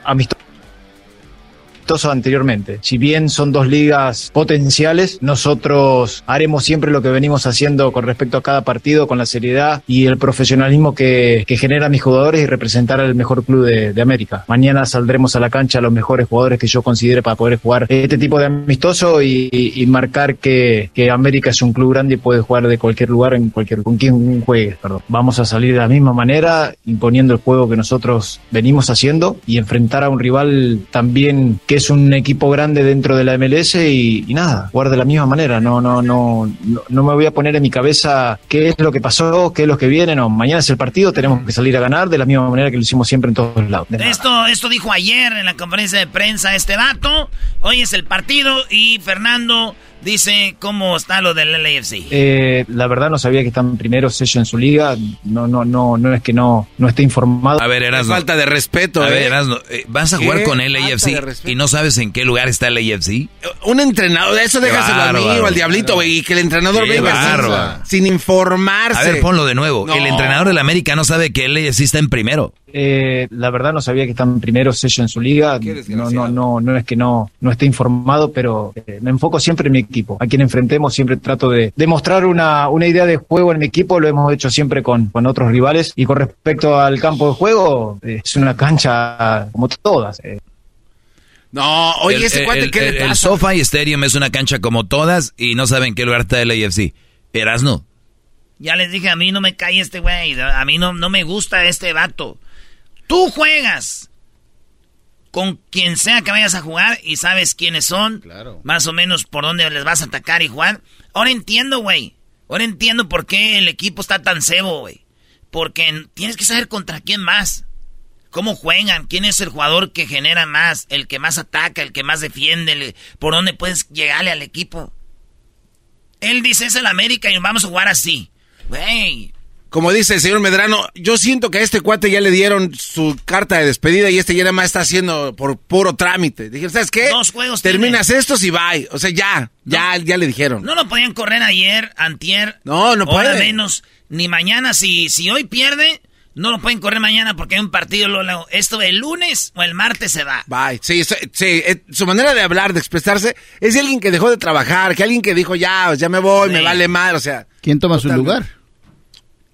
anteriormente. Si bien son dos ligas potenciales, nosotros haremos siempre lo que venimos haciendo con respecto a cada partido, con la seriedad y el profesionalismo que, que generan mis jugadores y representar al mejor club de, de América. Mañana saldremos a la cancha los mejores jugadores que yo considere para poder jugar este tipo de amistoso y, y- y marcar que, que América es un club grande y puede jugar de cualquier lugar en cualquier con quien juegue. Perdón. Vamos a salir de la misma manera, imponiendo el juego que nosotros venimos haciendo y enfrentar a un rival también que es un equipo grande dentro de la MLS y, nada, jugar de la misma manera. No, no, no, no, no me voy a poner en mi cabeza qué es lo que pasó, qué es lo que viene. No, mañana es el partido, tenemos que salir a ganar de la misma manera que lo hicimos siempre en todos lados. Esto, esto dijo ayer en la conferencia de prensa este vato. Hoy es el partido y Fernando dice cómo está lo del LAFC. Eh, la verdad no sabía que están primeros ellos en su liga. No, no, no, no es que no, no esté informado. A ver, Erasno. Falta de respeto, A ver, ¿eh? Erasno, eh, ¿vas a jugar ¿Qué con el falta de AFC respeto? y no sabes en qué lugar está el AFC? Un entrenador, eso déjaselo a mí o al diablito, güey, y que el entrenador venga sin, sin informarse. A ver, ponlo de nuevo. No. El entrenador del América no sabe que el AFC está en primero. Eh, la verdad no sabía que están primeros ellos en su liga. No, no, no, no es que no, no esté informado, pero eh, me enfoco siempre en mi equipo. A quien enfrentemos siempre trato de demostrar una, una idea de juego en mi equipo. Lo hemos hecho siempre con, con otros rivales. Y con respecto al campo de juego, eh, es una cancha como todas. eh. No, oye, el, ese cuate, el- ¿qué el- le el pasa? SoFi Stadium es una cancha como todas y no saben en qué lugar está el AFC. Erasno. Ya les dije, a mí no me cae este güey. A mí no, no me gusta este vato. Tú juegas con quien sea que vayas a jugar y sabes quiénes son. Más o menos por dónde les vas a atacar y jugar. Ahora entiendo, güey. Ahora entiendo por qué el equipo está tan cebo, güey. Porque en- tienes que saber contra quién más. ¿Cómo juegan? ¿Quién es el jugador que genera más? El que más ataca, el que más defiende, por dónde puedes llegarle al equipo. Él dice es el América y vamos a jugar así. Güey, Como dice el señor Medrano, yo siento que a este cuate ya le dieron su carta de despedida y este ya nada más está haciendo por puro trámite. Dijeron, ¿sabes qué? Dos juegos Terminas estos y bye. O sea, ya, ya, ya le dijeron. no lo podían correr ayer, antier. No, no puede. menos, ni mañana. Si, si hoy pierde, no lo pueden correr mañana porque hay un partido. lo- lo- esto el lunes o el martes se va. Bye. Sí, eso- sí, eh, su manera de hablar, de expresarse, es de alguien que dejó de trabajar, que alguien que dijo, ya, ya me voy, me vale mal, o sea. ¿Quién toma su lugar?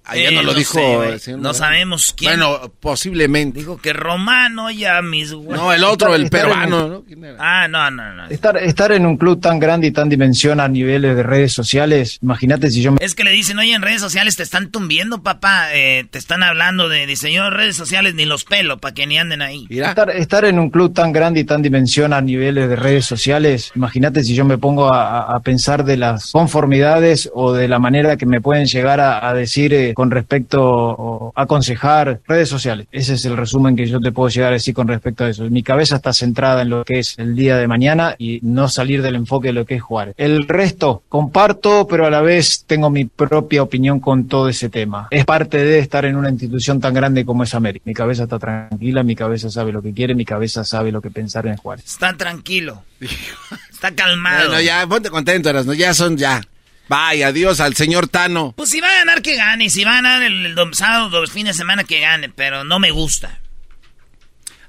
Ayer Eh, no lo no dijo sé, güey. el señor No sabemos quién. Bueno, posiblemente. Dijo que Romano ya mis güey. No, el otro, el Estar- estar en peruano, un- ¿no? ¿Quién era? Ah, no, no, no. Estar, estar en un club tan grande y tan dimensión a niveles de redes sociales, imagínate si yo me Es que le dicen, oye, en redes sociales te están tumbiendo, papá. Eh, te están hablando de diseño de redes sociales, ni los pelos, para que ni anden ahí. Estar, estar en un club tan grande y tan dimensión a niveles de redes sociales, imagínate si yo me pongo a, a- a pensar de las conformidades o de la manera que me pueden llegar a, a decir eh, con respecto o aconsejar redes sociales. Ese es el resumen que yo te puedo llegar a decir con respecto a eso. Mi cabeza está centrada en lo que es el día de mañana y no salir del enfoque de lo que es jugar. El resto comparto, pero a la vez tengo mi propia opinión con todo ese tema. Es parte de estar en una institución tan grande como es América. Mi cabeza está tranquila, mi cabeza sabe lo que quiere, mi cabeza sabe lo que pensar en jugar. Está tranquilo. Está calmado. Bueno, ya, ponte contento, Erasno, ya son ya. Bye, adiós al señor Tano. Pues si va a ganar, que gane. Si va a ganar el, el sábado, dos fines de semana, que gane. Pero no me gusta.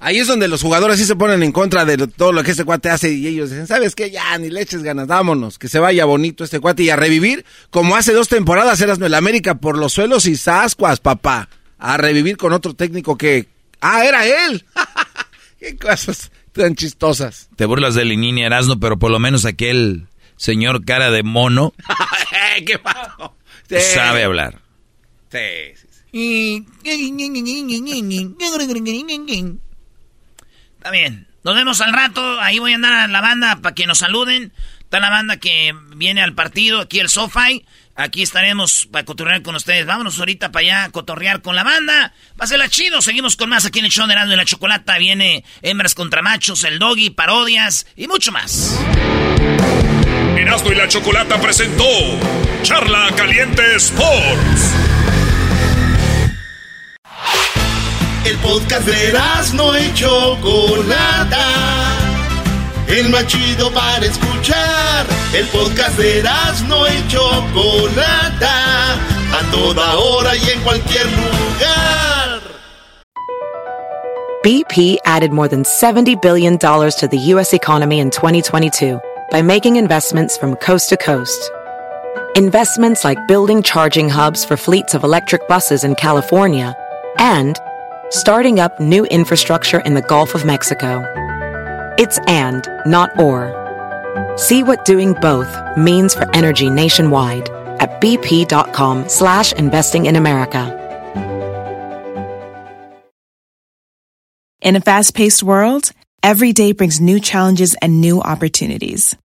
Ahí es donde los jugadores sí se ponen en contra de lo- todo lo que este cuate hace y ellos dicen, ¿sabes qué? Ya, ni le eches ganas, vámonos, que se vaya bonito este cuate y a revivir como hace dos temporadas Erasno el América por los suelos y sascuas, papá. A revivir con otro técnico que... ¡Ah, era él! ¡Qué cosas tan chistosas! Te burlas de Lenini Erasno, pero por lo menos aquel señor cara de mono ¿Qué pasó? sabe hablar. Sí, sí, Está bien. Nos vemos al rato. Ahí voy a andar a la banda para que nos saluden. Está la banda que viene al partido, aquí el SoFi. Aquí estaremos para cotorrear con ustedes. Vámonos ahorita para allá a cotorrear con la banda. Pásela chido. Seguimos con más aquí en el show de Erasmo y la Chocolata. Viene hembras contra machos, el doggy, parodias y mucho más. Erasmo y la Chocolata presentó Charla Caliente Sports. El podcast de Erasmo y Chocolata el más chido para escuchar. El podcast de Erasmo y Chocolata, a toda hora y en cualquier lugar. BP added more than $70 billion to the U.S. economy in 2022 by making investments from coast to coast. Investments like building charging hubs for fleets of electric buses in California and starting up new infrastructure in the Gulf of Mexico. It's and, not or. See what doing both means for energy nationwide at bp.com slash investing in America. In a fast-paced world, every day brings new challenges and new opportunities.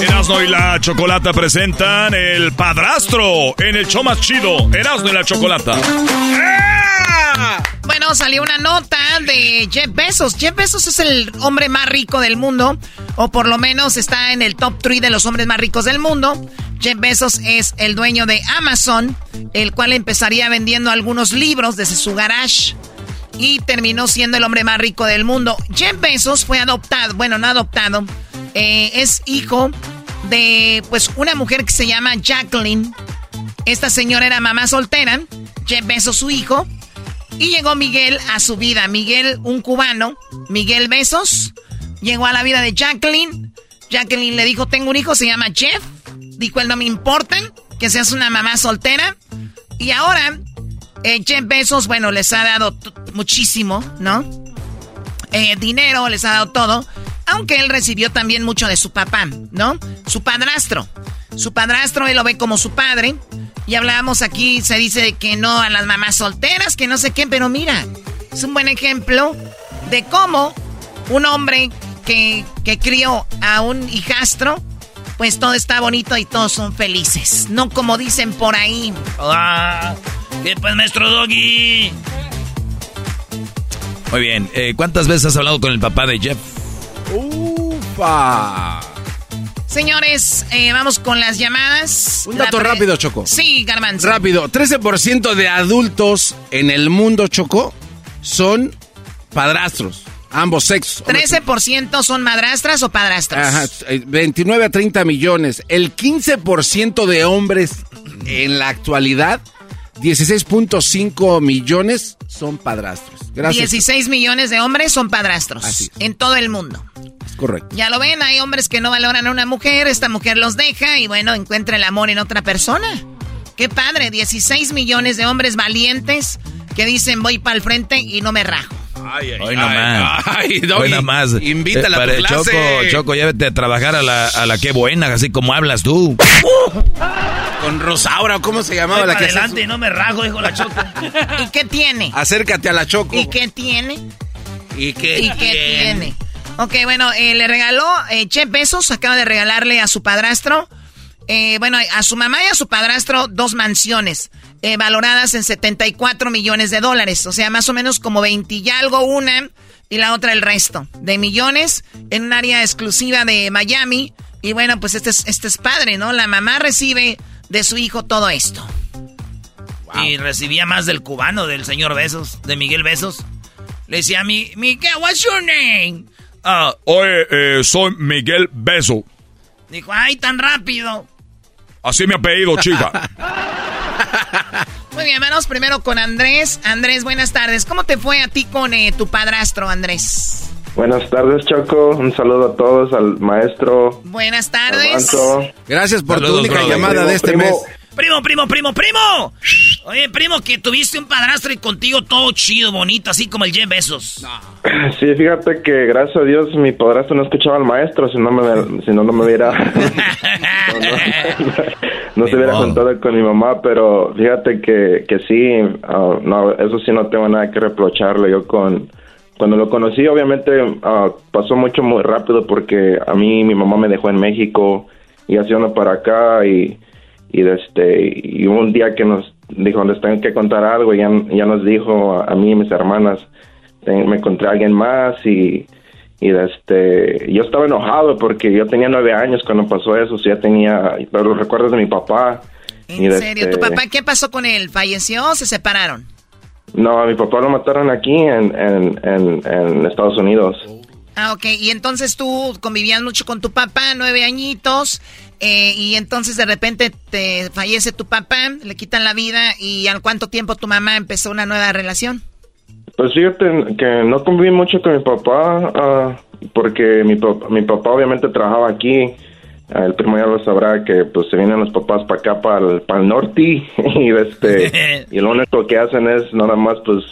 Erasmo y la Chocolata presentan El Padrastro en el show más chido. Erasmo y la Chocolata. Bueno, salió una nota de Jeff Bezos. Jeff Bezos es el hombre más rico del mundo, o por lo menos está en el top 3 de los hombres más ricos del mundo. Jeff Bezos es el dueño de Amazon, el cual empezaría vendiendo algunos libros desde su garage y terminó siendo el hombre más rico del mundo. Jeff Bezos fue adoptado, bueno, no adoptado, eh, es hijo de pues una mujer que se llama Jacqueline. Esta señora era mamá soltera, Jeff Bezos su hijo, y llegó Miguel a su vida. Miguel, un cubano, Miguel Besos, llegó a la vida de Jacqueline. Jacqueline le dijo, tengo un hijo, se llama Jeff. Dijo, él no me importa que seas una mamá soltera. Y ahora, eh, Jeff Besos, bueno, les ha dado muchísimo, ¿no? Eh, dinero, les ha dado todo. Aunque él recibió también mucho de su papá, ¿no? Su padrastro. Su padrastro, él lo ve como su padre. Y hablábamos aquí, se dice que no a las mamás solteras, que no sé qué, pero mira, es un buen ejemplo de cómo un hombre que, que crió a un hijastro, pues todo está bonito y todos son felices. No como dicen por ahí. Ah, ¿Qué pues, maestro Doggy? Muy bien, eh, ¿cuántas veces has hablado con el papá de Jeff? ¡Ufa! Señores, eh, vamos con las llamadas. Un dato rápido, Choco. Sí, Garbanzo. Rápido. 13% de adultos en el mundo, Choco, son padrastros. Ambos sexos. 13% son madrastras o padrastras. Ajá, 29 a 30 millones. El 15% de hombres en la actualidad, 16.5 millones son padrastros. Gracias. 16 millones de hombres son padrastros. Así En todo el mundo. Correcto. Ya lo ven, hay hombres que no valoran a una mujer, esta mujer los deja y bueno, encuentra el amor en otra persona. Qué padre, 16 millones de hombres valientes que dicen voy para el frente y no me rajo. Ay, ay, Hoy nomás. Ay, Hoy nomás. Invítala a tu clase. Choco, Choco, llévate a trabajar a la, a la que buena, así como hablas tú. Con Rosaura, ¿cómo se llamaba Voy la para que adelante y no me rajo, dijo la Choco. ¿Y qué tiene? Acércate a la Choco. ¿Y qué tiene? ¿Y qué, ¿Y qué tiene? Ok, bueno, eh, le regaló, eh, Jeff Bezos acaba de regalarle a su padrastro, eh, bueno, a su mamá y a su padrastro dos mansiones, eh, valoradas en 74 millones de dólares, o sea, más o menos como 20 y algo una y la otra el resto de millones en un área exclusiva de Miami. Y bueno, pues este es, este es padre, ¿no? La mamá recibe de su hijo todo esto. Y recibía más del cubano, del señor Besos, de Miguel Besos. Le decía a mi, Miguel, what's your name? Ah, oye, eh, soy Miguel Beso. Dijo, ay, tan rápido. Así mi apellido, chica. Muy bien, vamos primero con Andrés. Andrés, buenas tardes. ¿Cómo te fue a ti con eh, tu padrastro, Andrés? Buenas tardes, Choco. Un saludo a todos, al maestro. Buenas tardes. Avanzo. Gracias por Saludos, tu única brother. llamada Primo, de este primo. mes. Primo, primo, primo, primo. Oye, primo, que tuviste un padrastro y contigo todo chido, bonito, así como el Jeff Besos. Sí, fíjate que gracias a Dios mi padrastro no escuchaba al maestro, si no, me, si no, no me hubiera... no, se hubiera juntado con mi mamá, pero fíjate que, que sí, ah, no, eso sí no tengo nada que reprocharle. Yo con... Cuando lo conocí, obviamente ah, pasó mucho muy rápido porque a mí mi mamá me dejó en México y hacía uno para acá y y este y un día que nos dijo les tengo que contar algo y ya, ya nos dijo a, mí y mis hermanas me encontré a alguien más y y este yo estaba enojado porque yo tenía nueve años cuando pasó eso ya tenía los recuerdos de mi papá en serio tu papá qué pasó con él falleció o se separaron no a mi papá lo mataron aquí en, en, en Estados Unidos Ah, ok. Y entonces tú convivías mucho con tu papá, nueve añitos, eh, y entonces de repente te fallece tu papá, le quitan la vida, y ¿al cuánto tiempo tu mamá empezó una nueva relación? Pues fíjate que no conviví mucho con mi papá, ah, porque mi, mi papá obviamente trabajaba aquí. El primo ya lo sabrá que pues se vienen los papás para acá, para el, para el norte, y este y lo único que hacen es nada más pues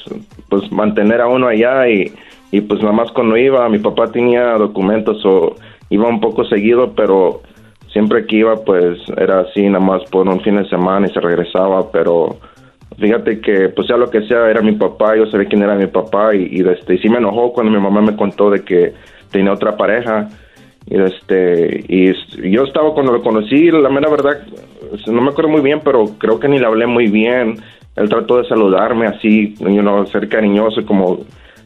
pues mantener a uno allá y y pues nada más cuando iba, mi papá tenía documentos o iba un poco seguido, pero siempre que iba pues era así nada más por un fin de semana y se regresaba, pero fíjate que pues sea lo que sea, era mi papá, yo sabía quién era mi papá y, y, este, y sí me enojó cuando mi mamá me contó de que tenía otra pareja y este y yo estaba cuando lo conocí, la mera verdad no me acuerdo muy bien, pero creo que ni le hablé muy bien. Él trató de saludarme así, you know, ser cariñoso como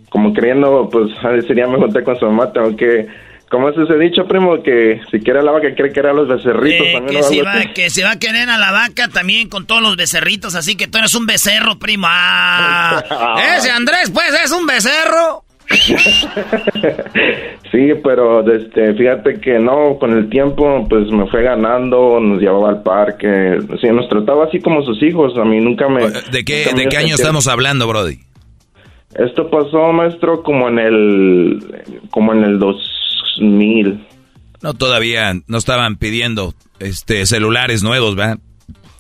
como creyendo, pues sería me junté con su mamá, tengo que como es ese dicho, primo, que si quiere a la vaca, quiere querer a los becerritos también. Que, si va, que se va a querer a la vaca también con todos los becerritos, así que tú eres un becerro, primo. Ah, ese Andrés, pues, es un becerro. sí, pero este, fíjate que no, con el tiempo, pues me fue ganando, nos llevaba al parque, sí, nos trataba así como sus hijos, a mí nunca me... ¿De qué, ¿de qué año estamos hablando, Brody? Esto pasó, maestro, como en el como en el 2000. No, todavía no estaban pidiendo este celulares nuevos, ¿verdad?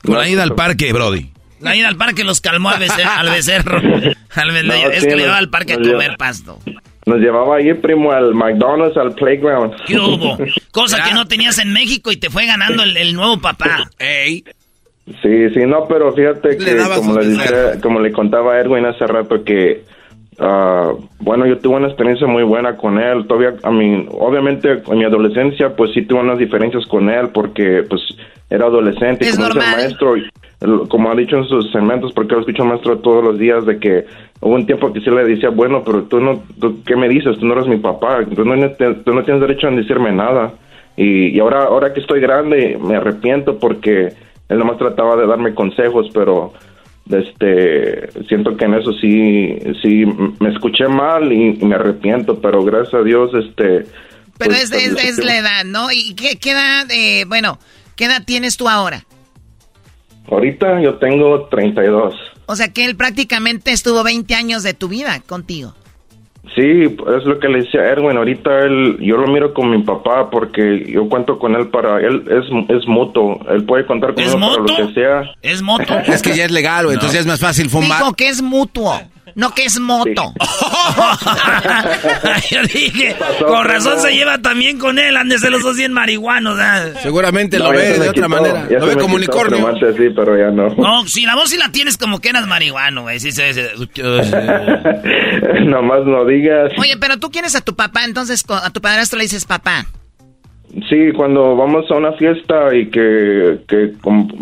Con la ida al parque, Brody. La ida al parque los calmó al becerro. al becerro. es que le llevaba al parque a comer pasto. Nos llevaba ahí, primo, al McDonald's, al playground. ¿Qué hubo? Cosa que no tenías en México y te fue ganando el, nuevo papá. Ey. Sí, sí, no, pero fíjate que como le, como le contaba a Edwin hace rato que Uh, bueno, yo tuve una experiencia muy buena con él. Todavía, a mí, obviamente, en mi adolescencia, pues sí tuve unas diferencias con él porque, pues, era adolescente. y como dice el maestro, como ha dicho en sus segmentos, porque lo escucho maestro todos los días, de que hubo un tiempo que sí le decía, bueno, pero tú no, ¿qué me dices? Tú no eres mi papá, tú no, tú no tienes derecho a decirme nada. Y, y ahora, ahora que estoy grande, me arrepiento porque él nomás trataba de darme consejos, pero este siento que en eso sí sí me escuché mal y, me arrepiento pero gracias a Dios este pero pues, es, es, la edad no y qué, qué edad eh, bueno qué edad tienes tú ahora ahorita yo tengo 32 o sea que él prácticamente estuvo 20 años de tu vida contigo Sí, es lo que le decía Erwin. Ahorita él, yo lo miro con mi papá porque yo cuento con él para él es, es mutuo. Él puede contar conmigo para lo que sea. Es moto. es que ya es legal, entonces es más fácil fumar. Dijo que es mutuo. No que es moto. Yo dije, con razón se lleva también con él, ande se los dos bien marihuanos. Seguramente lo ve de otra manera. Lo ve como unicornio. Sí, pero ya no. No, si la voz sí la tienes como que eras marihuano, güey. Sí, sí, sí. Nomás no digas. Oye, pero tú quieres a tu papá, entonces a tu padrastro le dices papá. Sí, cuando vamos a una fiesta y que, que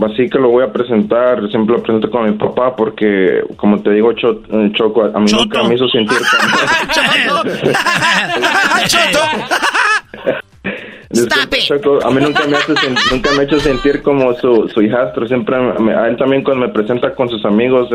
así que lo voy a presentar, siempre lo presento con mi papá porque, como te digo, eh, Choco, a mí nunca me hizo sentir Choco, a mí nunca me, hace, nunca me ha hecho sentir como su, su hijastro. Siempre, a él también cuando me presenta con sus amigos,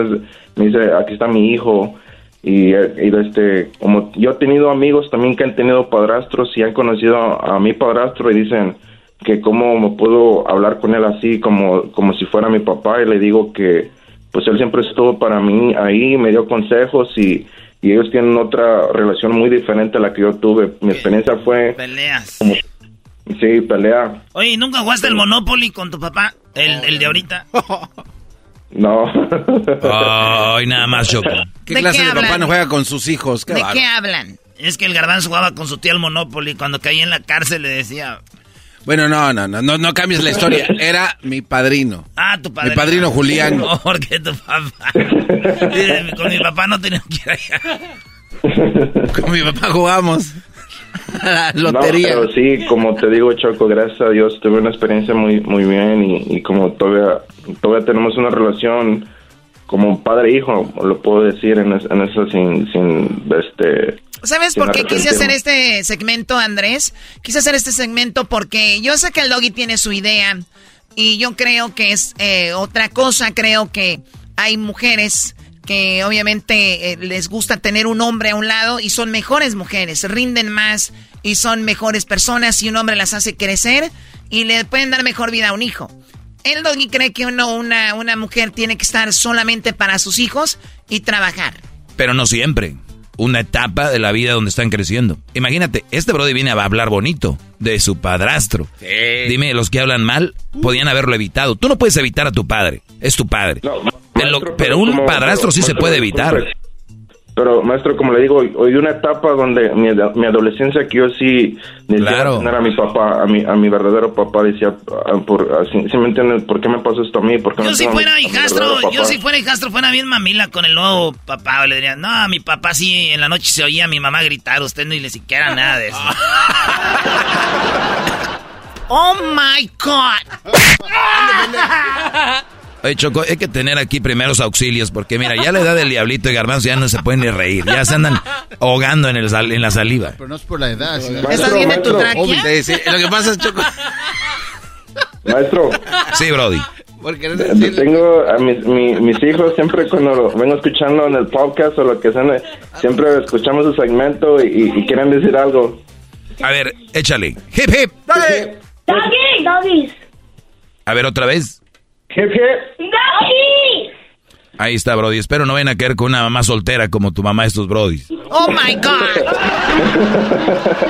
me dice, aquí está mi hijo. Y, y, este como yo he tenido amigos también que han tenido padrastros y han conocido a, mi padrastro y dicen que cómo me puedo hablar con él así como como si fuera mi papá y le digo que pues él siempre estuvo para mí ahí me dio consejos y, y ellos tienen otra relación muy diferente a la que yo tuve. Mi experiencia fue peleas sí pelea. Oye nunca jugaste el Monopoly con tu papá el, el de ahorita No. Ay, nada más, Choco. ¿Qué clase de papá no juega con sus hijos? ¿De qué hablan? Es que el garbanzo jugaba con su tío al Monopoly. Cuando caía en la cárcel le decía... Bueno, no, no, no, no, no cambies la historia. Era mi padrino. Ah, tu padrino. Mi padrino Julián. No, porque tu papá. con mi papá no tenía que ir allá. Con mi papá jugamos. La lotería. No, pero sí, como te digo, Choco, gracias a Dios tuve una experiencia muy muy bien y, y como todavía todavía tenemos una relación como padre e hijo, lo puedo decir en, es- en eso sin sin este ¿Sabes sin por qué quise hacer este segmento, Andrés? Quise hacer este segmento porque yo sé que el doggy tiene su idea y yo creo que es eh, otra cosa. Creo que hay mujeres que obviamente eh, les gusta tener un hombre a un lado y son mejores mujeres, rinden más y son mejores personas y un hombre las hace crecer y le pueden dar mejor vida a un hijo. El doggy cree que uno, una, una mujer tiene que estar solamente para sus hijos y trabajar. Pero no siempre. Una etapa de la vida donde están creciendo. Imagínate, este Brody viene a hablar bonito de su padrastro. Dime, los que hablan mal podían haberlo evitado. Tú no puedes evitar a tu padre. Es tu padre. Pero, pero un como- padrastro sí se puede evitar. Pero, maestro, como le digo, hoy de una etapa donde mi, mi adolescencia que yo sí decía Claro. tener a mi papá, a mi, a mi verdadero papá, decía, ah, por, así, ¿sí me entienden? ¿Por qué me pasó esto a mí? ¿Por qué Yo no si a fuera a mi hijastro, yo si fuera hijastro, fuera bien mamila con el nuevo papá. Le diría, no, mi papá sí, en la noche se oía a mi mamá gritar, usted no y le siquiera nada de eso. Oh my God. Oye, Choco, hay que tener aquí primeros auxilios porque mira, ya la edad del diablito y garbanzo ya no se pueden ni reír. Ya se andan ahogando en, el sal- en la saliva. Pero no es por la edad. sino- ¿Estás bien en tu tráquea? Sí, sí, Lo que pasa es, Choco. Maestro, Sí, Brody. Porque no tengo a mis, mi- mis hijos siempre cuando lo vengo escuchando en el podcast o lo que sea, siempre escuchamos su segmento y, y- y quieren decir algo. A ver, échale. Hip, hip. ¡Dale! Doggy, doggies. A ver, otra vez. Doggy. Ahí está, Brody. Espero no vayan a caer con una mamá soltera como tu mamá estos Brodis. Oh my God.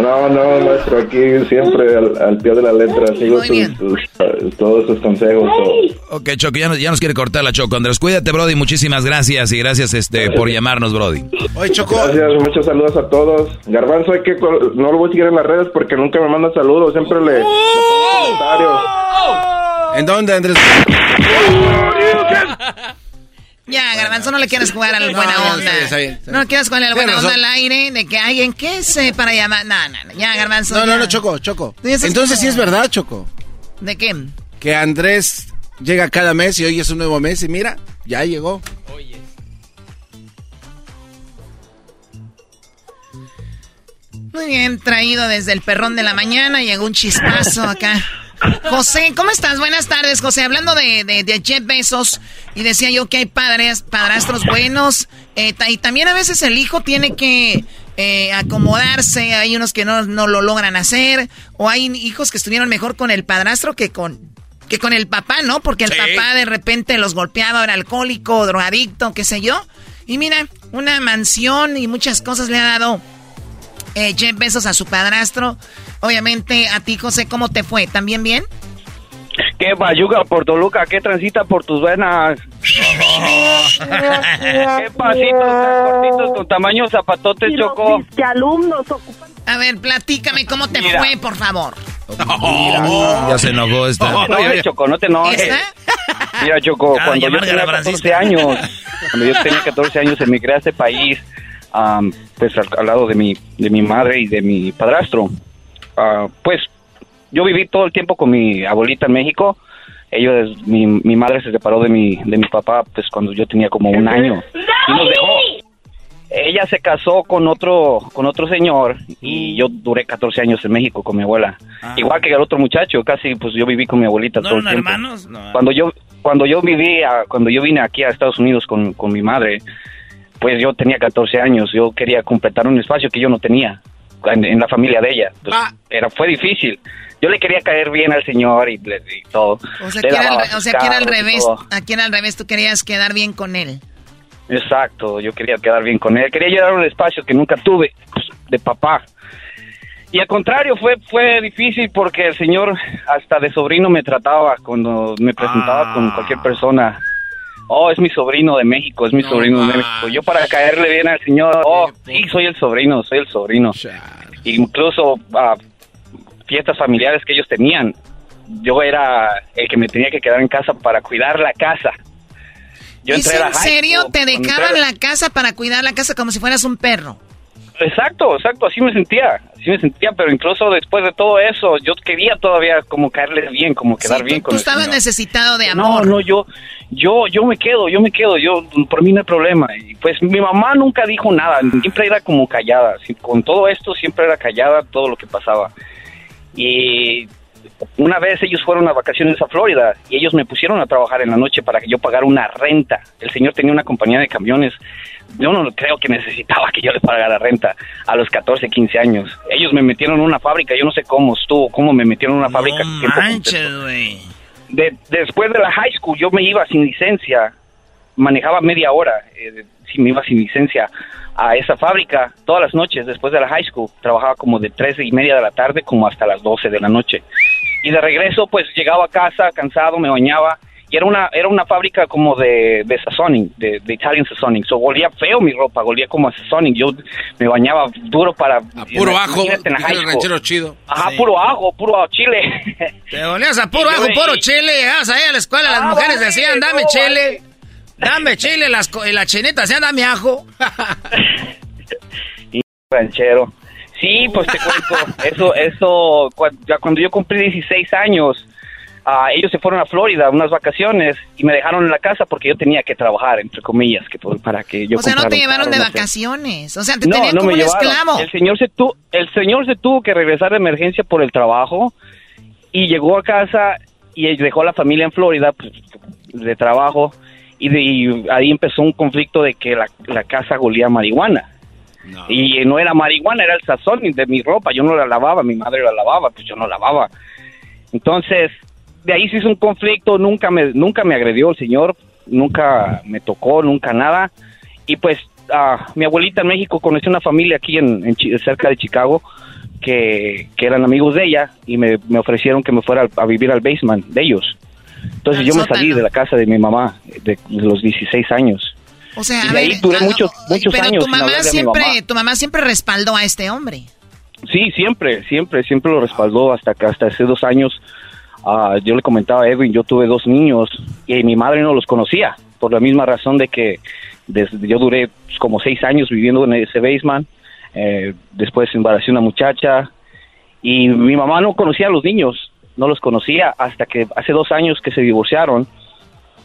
No, no, maestro, aquí siempre al, al pie de la letra sigo Muy sus- bien. sus, todos sus consejos. todo. Ok, Choco, ya nos, ya nos quiere cortar la Choco. Andrés, cuídate, Brody. Muchísimas gracias y gracias este por llamarnos, Brody. Oye, Choco. Gracias, muchos saludos a todos. Garbanzo, hay que no lo voy a seguir en las redes porque nunca me manda saludos, siempre le, le pongo comentarios. ¿En dónde, Andrés? Ya, Garbanzo, no le quieres jugar al buena no, onda. No le quieres jugar al Tienes buena onda al aire de que hay en qué se para llamar. No, no, no. Ya, Garbanzo. No, no, ya. no, Choco, Choco. Entonces sí es verdad, Choco. ¿De qué? Que Andrés llega cada mes y hoy es un nuevo mes y mira, ya llegó. Muy bien, traído desde el perrón de la mañana. Llegó un chispazo acá. José, ¿cómo estás? Buenas tardes, José. Hablando de, de, de Jeff Bezos, y decía yo que hay padres, padrastros buenos, eh, y también a veces el hijo tiene que eh, acomodarse. Hay unos que no, no lo logran hacer, o hay hijos que estuvieron mejor con el padrastro que con, que con el papá, ¿no? Porque el Sí. papá de repente los golpeaba, era alcohólico, drogadicto, qué sé yo. Y mira, una mansión y muchas cosas le ha dado eh, Jeff Bezos a su padrastro. Obviamente, a ti, José, ¿cómo te fue? ¿También bien? ¿Qué bayuga por Toluca? ¿Qué transita por tus venas? ¿Qué pasitos tan cortitos con tamaño zapatotes, Choco? De alumnos ocupan. A ver, platícame cómo te Mira. fue, por favor. Ya se enojó esta. No, no, Choco, no te enojes. Mira, Choco, Ah, cuando yo tenía garabarancista. 14 años, cuando yo tenía 14 años, emigré a este país, am, pues al, al lado de mi, de mi madre y de mi padrastro. Ah, pues yo viví todo el tiempo con mi abuelita en México. Ellos, mi, mi madre se separó de mi, de mi papá, pues cuando yo tenía como un año. Y nos dejó. Ella se casó con otro, con otro señor y yo duré 14 años en México con mi abuela. Igual que el otro muchacho, casi pues yo viví con mi abuelita ¿No todo el tiempo. hermanos? No. Cuando yo cuando yo viví a- cuando yo vine aquí a Estados Unidos con, con mi madre, pues yo tenía 14 años, yo quería completar un espacio que yo no tenía en, en la familia de ella. Pues, era fue difícil. Yo le quería caer bien al señor y, le- y todo. O sea, Le que era, al, o sea, que era al revés. Aquí era al revés, tú querías quedar bien con él. Exacto, yo quería quedar bien con él, quería llegar a un espacio que nunca tuve pues, de papá. Y al contrario, fue fue difícil porque el señor hasta de sobrino me trataba cuando me presentaba con cualquier persona. Oh, es mi sobrino de México, es mi sobrino de México. Yo para caerle bien al señor, oh, sí, soy el sobrino, soy el sobrino. Incluso a fiestas familiares que ellos tenían, yo era el que me tenía que quedar en casa para cuidar la casa. Yo entré a ¿En serio? ¿Te dejaban la casa para cuidar la casa como si fueras un perro? Exacto, exacto, así me sentía, así me sentía, pero incluso después de todo eso, yo quería todavía como caerles bien, como quedar bien con Tú estabas necesitado de amor. No, no, yo, yo, yo me quedo, yo me quedo, yo, por mí no hay problema. Y pues mi mamá nunca dijo nada, siempre era como callada, con todo esto siempre era callada todo lo que pasaba. Y una vez ellos fueron a vacaciones a Florida y ellos me pusieron a trabajar en la noche para que yo pagara una renta. El señor tenía una compañía de camiones. Yo no creo que necesitaba que yo le pagara renta a los 14, 15 años. Ellos me metieron en una fábrica, yo no sé cómo estuvo, cómo me metieron en una fábrica. De, después de la high school yo me iba sin licencia, manejaba media hora, eh, si me iba sin licencia a esa fábrica todas las noches después de la high school. Trabajaba como de tres y media de la tarde como hasta las 12 de la noche. Y de regreso, pues llegaba a casa cansado, me bañaba. Y era una, era una fábrica como de, de sazoning, de, de Italian sazoning. So, olía feo mi ropa, olía como a sazoning. Yo me bañaba duro para... A puro ajo, el ranchero chido. Ajá, puro ajo, puro chile. Te olías a puro ajo, puro chile. Llegabas ahí a la escuela, las ah, mujeres decían, dame chile. Dame chile, las, la chinita decían, dame ajo. y ranchero. Sí, pues te cuento, eso, eso, ya cuando yo cumplí 16 años, uh, ellos se fueron a Florida unas vacaciones y me dejaron en la casa porque yo tenía que trabajar, entre comillas, que para que yo... O sea, no te llevaron de vacaciones, o sea, te tenían como un esclavo. El señor, se tu, el señor se tuvo que regresar de emergencia por el trabajo y llegó a casa y dejó a la familia en Florida pues, de trabajo y, de, ahí empezó un conflicto de que la, la casa golía marihuana. Y no era marihuana, era el sazón de mi ropa. Yo no la lavaba, mi madre la lavaba, pues yo no lavaba. Entonces, de ahí se hizo un conflicto, nunca me, nunca me agredió el señor, nunca me tocó, nunca nada. Y pues mi abuelita en México conoció una familia aquí en, cerca de Chicago que, eran amigos de ella y me, ofrecieron que me fuera a, vivir al basement de ellos. Entonces yo me salí de la casa de mi mamá de los 16 años. O sea, a ver, duré muchos, muchos pero tu mamá siempre, tu mamá siempre respaldó a este hombre. Sí, siempre, siempre, siempre lo respaldó hasta que hasta hace dos años. Uh, yo le comentaba a Edwin, yo tuve dos niños y mi madre no los conocía por la misma razón de que yo duré pues, como seis años viviendo en ese basement. Eh, después embaracé una muchacha y mi mamá no conocía a los niños, no los conocía hasta que hace dos años que se divorciaron.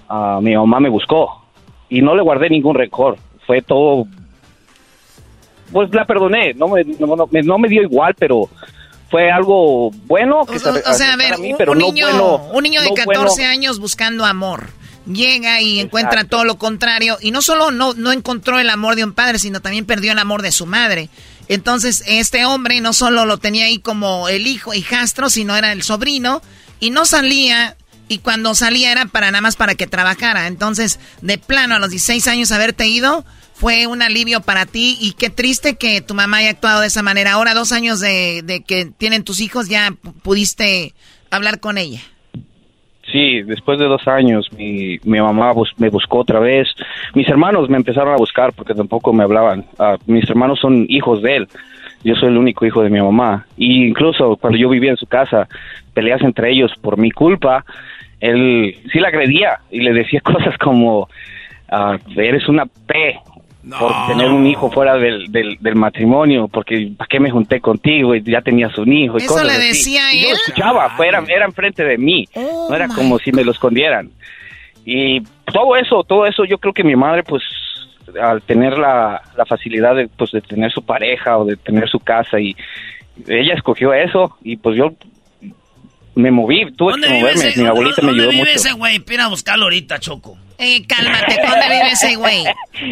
Uh, mi mamá me buscó y no le guardé ningún rencor. Fue todo. Pues la perdoné, no me, no, me dio igual, pero fue algo bueno. Que o, sea, a ver, un, niño, un niño de 14 años buscando amor. Llega y encuentra todo lo contrario. Y no solo no, no encontró el amor de un padre, sino también perdió el amor de su madre. Entonces, este hombre no solo lo tenía ahí como el hijo, hijastro, sino era el sobrino. Y no salía y cuando salía era para nada más para que trabajara. Entonces, de plano, a los 16 años haberte ido, fue un alivio para ti y qué triste que tu mamá haya actuado de esa manera. Ahora, dos años de, que tienen tus hijos, ya pudiste hablar con ella. Sí, después de dos años mi, mi mamá me buscó otra vez. Mis hermanos me empezaron a buscar porque tampoco me hablaban. Ah, mis hermanos son hijos de él. Yo soy el único hijo de mi mamá. Y incluso cuando yo vivía en su casa, peleas entre ellos por mi culpa, él sí la agredía y le decía cosas como, ah, eres una P por tener un hijo fuera del, del, matrimonio, porque ¿para qué me junté contigo? Y ya tenías un hijo y ¿Eso le decía él? yo escuchaba, era, era enfrente de mí, no era oh, como si me lo escondieran. Y todo eso, todo eso, yo creo que mi madre, pues, al tener la, la facilidad de, pues, de tener su pareja o de tener su casa y ella escogió eso y pues yo me moví, tuve que moverme. Mi abuelita me ayudó mucho. ¿Dónde vive ese güey? Pira a buscarlo ahorita, Choco. Eh, cálmate, ¿dónde vive ese güey?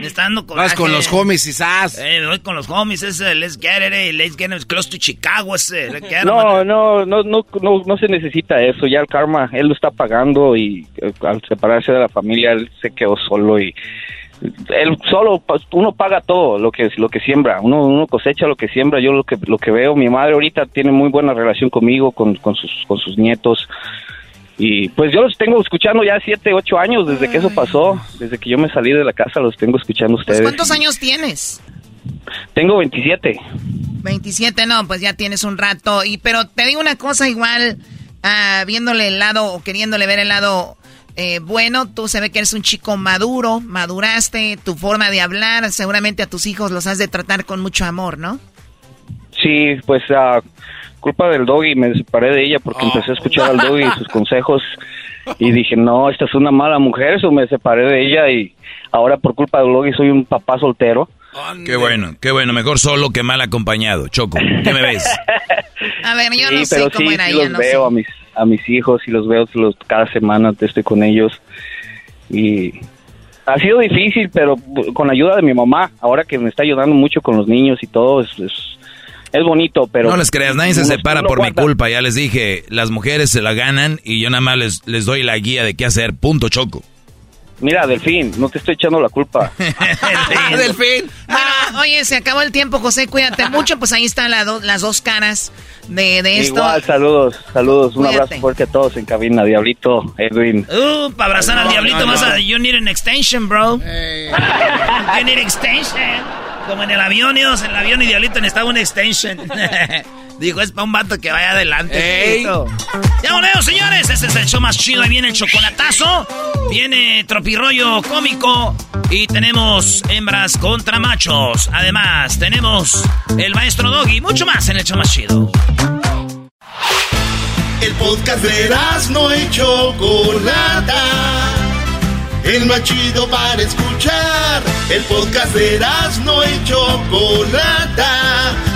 Está dando con Vas con los homies, quizás. Eh, voy con los homies, ese, let's get it, eh, let's get it, close to Chicago, ese. No, no, no, no, no, no se necesita eso, ya el karma, él lo está pagando y eh, al separarse de la familia, él se quedó solo y él solo uno paga todo lo que lo que siembra uno uno cosecha lo que siembra yo lo que lo que veo mi madre ahorita tiene muy buena relación conmigo con, con sus con sus nietos Y pues yo los tengo escuchando ya siete, ocho años desde que eso pasó, desde que yo me salí de la casa los tengo escuchando Pues, ustedes. ¿Cuántos años tienes? Tengo 27. 27, no, pues ya tienes un rato. Y pero te digo una cosa igual, ah, viéndole el lado o queriéndole ver el lado eh, bueno, tú se ve que eres un chico maduro, maduraste, tu forma de hablar, seguramente a tus hijos los has de tratar con mucho amor, ¿no? Sí, pues a culpa del doggy me separé de ella porque empecé a escuchar al doggy y sus consejos y dije, no, esta es una mala mujer, eso me separé de ella y ahora por culpa del doggy soy un papá soltero. Qué bueno, qué bueno. Mejor solo que mal acompañado. Choco, ¿qué me ves? A ver, yo sí, no sé cómo sí, era sí ella, los no veo sé. a mis a mis hijos y los veo los, cada semana estoy con ellos y ha sido difícil, pero con la ayuda de mi mamá, ahora que me está ayudando mucho con los niños y todo, es, es, es bonito, pero... no les creas, nadie se separa por mi culpa. Ya les dije, las mujeres se la ganan y yo nada más les, les doy la guía de qué hacer. Punto, Choco. Mira, Delfín, no te estoy echando la culpa. Delfín. Bueno, oye, se acabó el tiempo, José, cuídate mucho. Pues ahí están la do- las dos caras de, de esto. Igual, saludos, saludos, un Cuídate. abrazo fuerte a todos en cabina, Diablito, Edwin. Uh, para abrazar al diablito no, vas no. a... You need an extension, bro. You need extension. Como en el avión, ellos en el avión y diablito necesitaba un extension. Dijo, es para un vato que vaya adelante. Ya volvemos, señores. Este es el show más chido. Ahí viene el chocolatazo. Viene tropirollo cómico. Y tenemos hembras contra machos. Además, tenemos el maestro Doggy. Mucho más en el show más chido. El podcast de no y Chocolata. El más chido para escuchar. El podcast de no y Chocolata.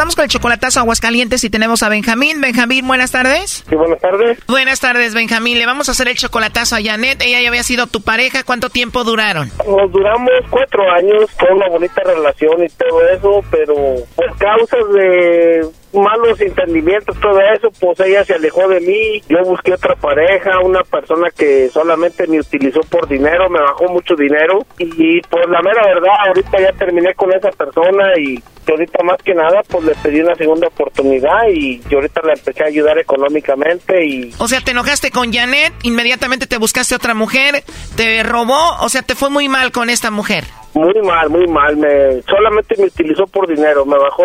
vamos con el chocolatazo a Aguascalientes y tenemos a Benjamín. Benjamín, buenas tardes. Sí, buenas tardes. Buenas tardes, Benjamín. Le vamos a hacer el chocolatazo a Janet. Ella ya había sido tu pareja. ¿Cuánto tiempo duraron? Nos duramos cuatro años, fue una bonita relación y todo eso, pero por causas de malos entendimientos, todo eso, pues ella se alejó de mí, yo busqué otra pareja, una persona que solamente me utilizó por dinero, me bajó mucho dinero y pues la mera verdad, ahorita ya terminé con esa persona y ahorita más que nada pues le pedí una segunda oportunidad y yo ahorita la empecé a ayudar económicamente y O sea, te enojaste con Janet, inmediatamente te buscaste otra mujer, te robó, o sea, te fue muy mal con esta mujer. Muy mal, muy mal. Me solamente me utilizó por dinero. Me bajó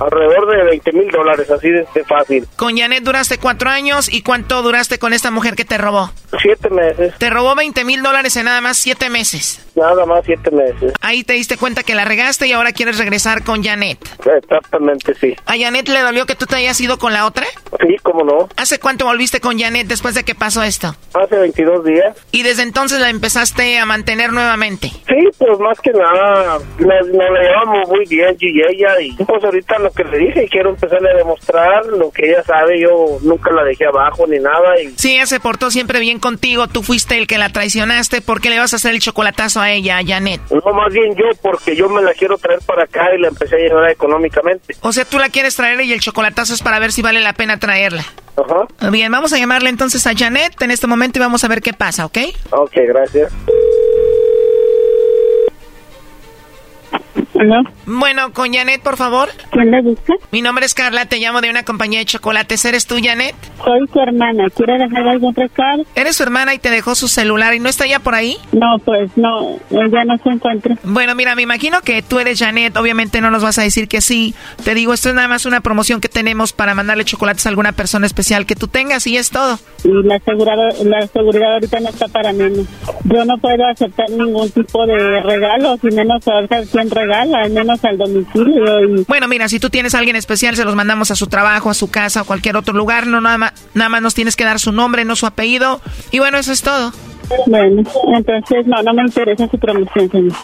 alrededor de 20 mil dólares, así de, de fácil. Con Janet duraste cuatro años y ¿cuánto duraste con esta mujer que te robó? Siete meses. Te robó 20 mil dólares en nada más siete meses. Nada más siete meses. Ahí te diste cuenta que la regaste y ahora quieres regresar con Janet. Exactamente, sí. ¿A Janet le dolió que tú te hayas ido con la otra? Sí, cómo no. ¿Hace cuánto volviste con Janet después de que pasó esto? Hace 22 días. Y desde entonces la empezaste a mantener nuevamente. Sí, pues más que nada, nos, nos la llevamos muy bien yo y ella. Y pues ahorita lo que le dije, quiero empezarle a demostrar lo que ella sabe. Yo nunca la dejé abajo ni nada. Y Sí, ella se portó siempre bien contigo. Tú fuiste el que la traicionaste. ¿Por qué le vas a hacer el chocolatazo a ella, a Janet? no, más bien yo, porque yo me la quiero traer para acá y la empecé a ayudar económicamente. O sea, tú la quieres traer y el chocolatazo es para ver si vale la pena traerla. Ajá. Bien, vamos a llamarle entonces a Janet en este momento y vamos a ver qué pasa, ¿ok? Ok, gracias. Bueno, con Janet, por favor. ¿Quién la busca? Mi nombre es Carla, te llamo de una compañía de chocolates. ¿Eres tú, Janet? Soy su hermana. ¿Quiere dejar algún recado? ¿Eres su hermana y te dejó su celular y no está ya por ahí? No, pues no, ella no se encuentra. Bueno, mira, me imagino que tú eres Janet, obviamente no nos vas a decir que sí. Te digo, esto es nada más una promoción que tenemos para mandarle chocolates a alguna persona especial que tú tengas y es todo. Y la seguridad, la seguridad ahorita no está para menos. Yo no puedo aceptar ningún tipo de regalo, y menos saber quién al menos al domicilio. Y... Bueno, mira, si tú tienes a alguien especial, se los mandamos a su trabajo, a su casa o cualquier otro lugar. No, nada más, nada más nos tienes que dar su nombre, no su apellido. Y bueno, eso es todo. Bueno, entonces no, no me interesa su promoción, señor.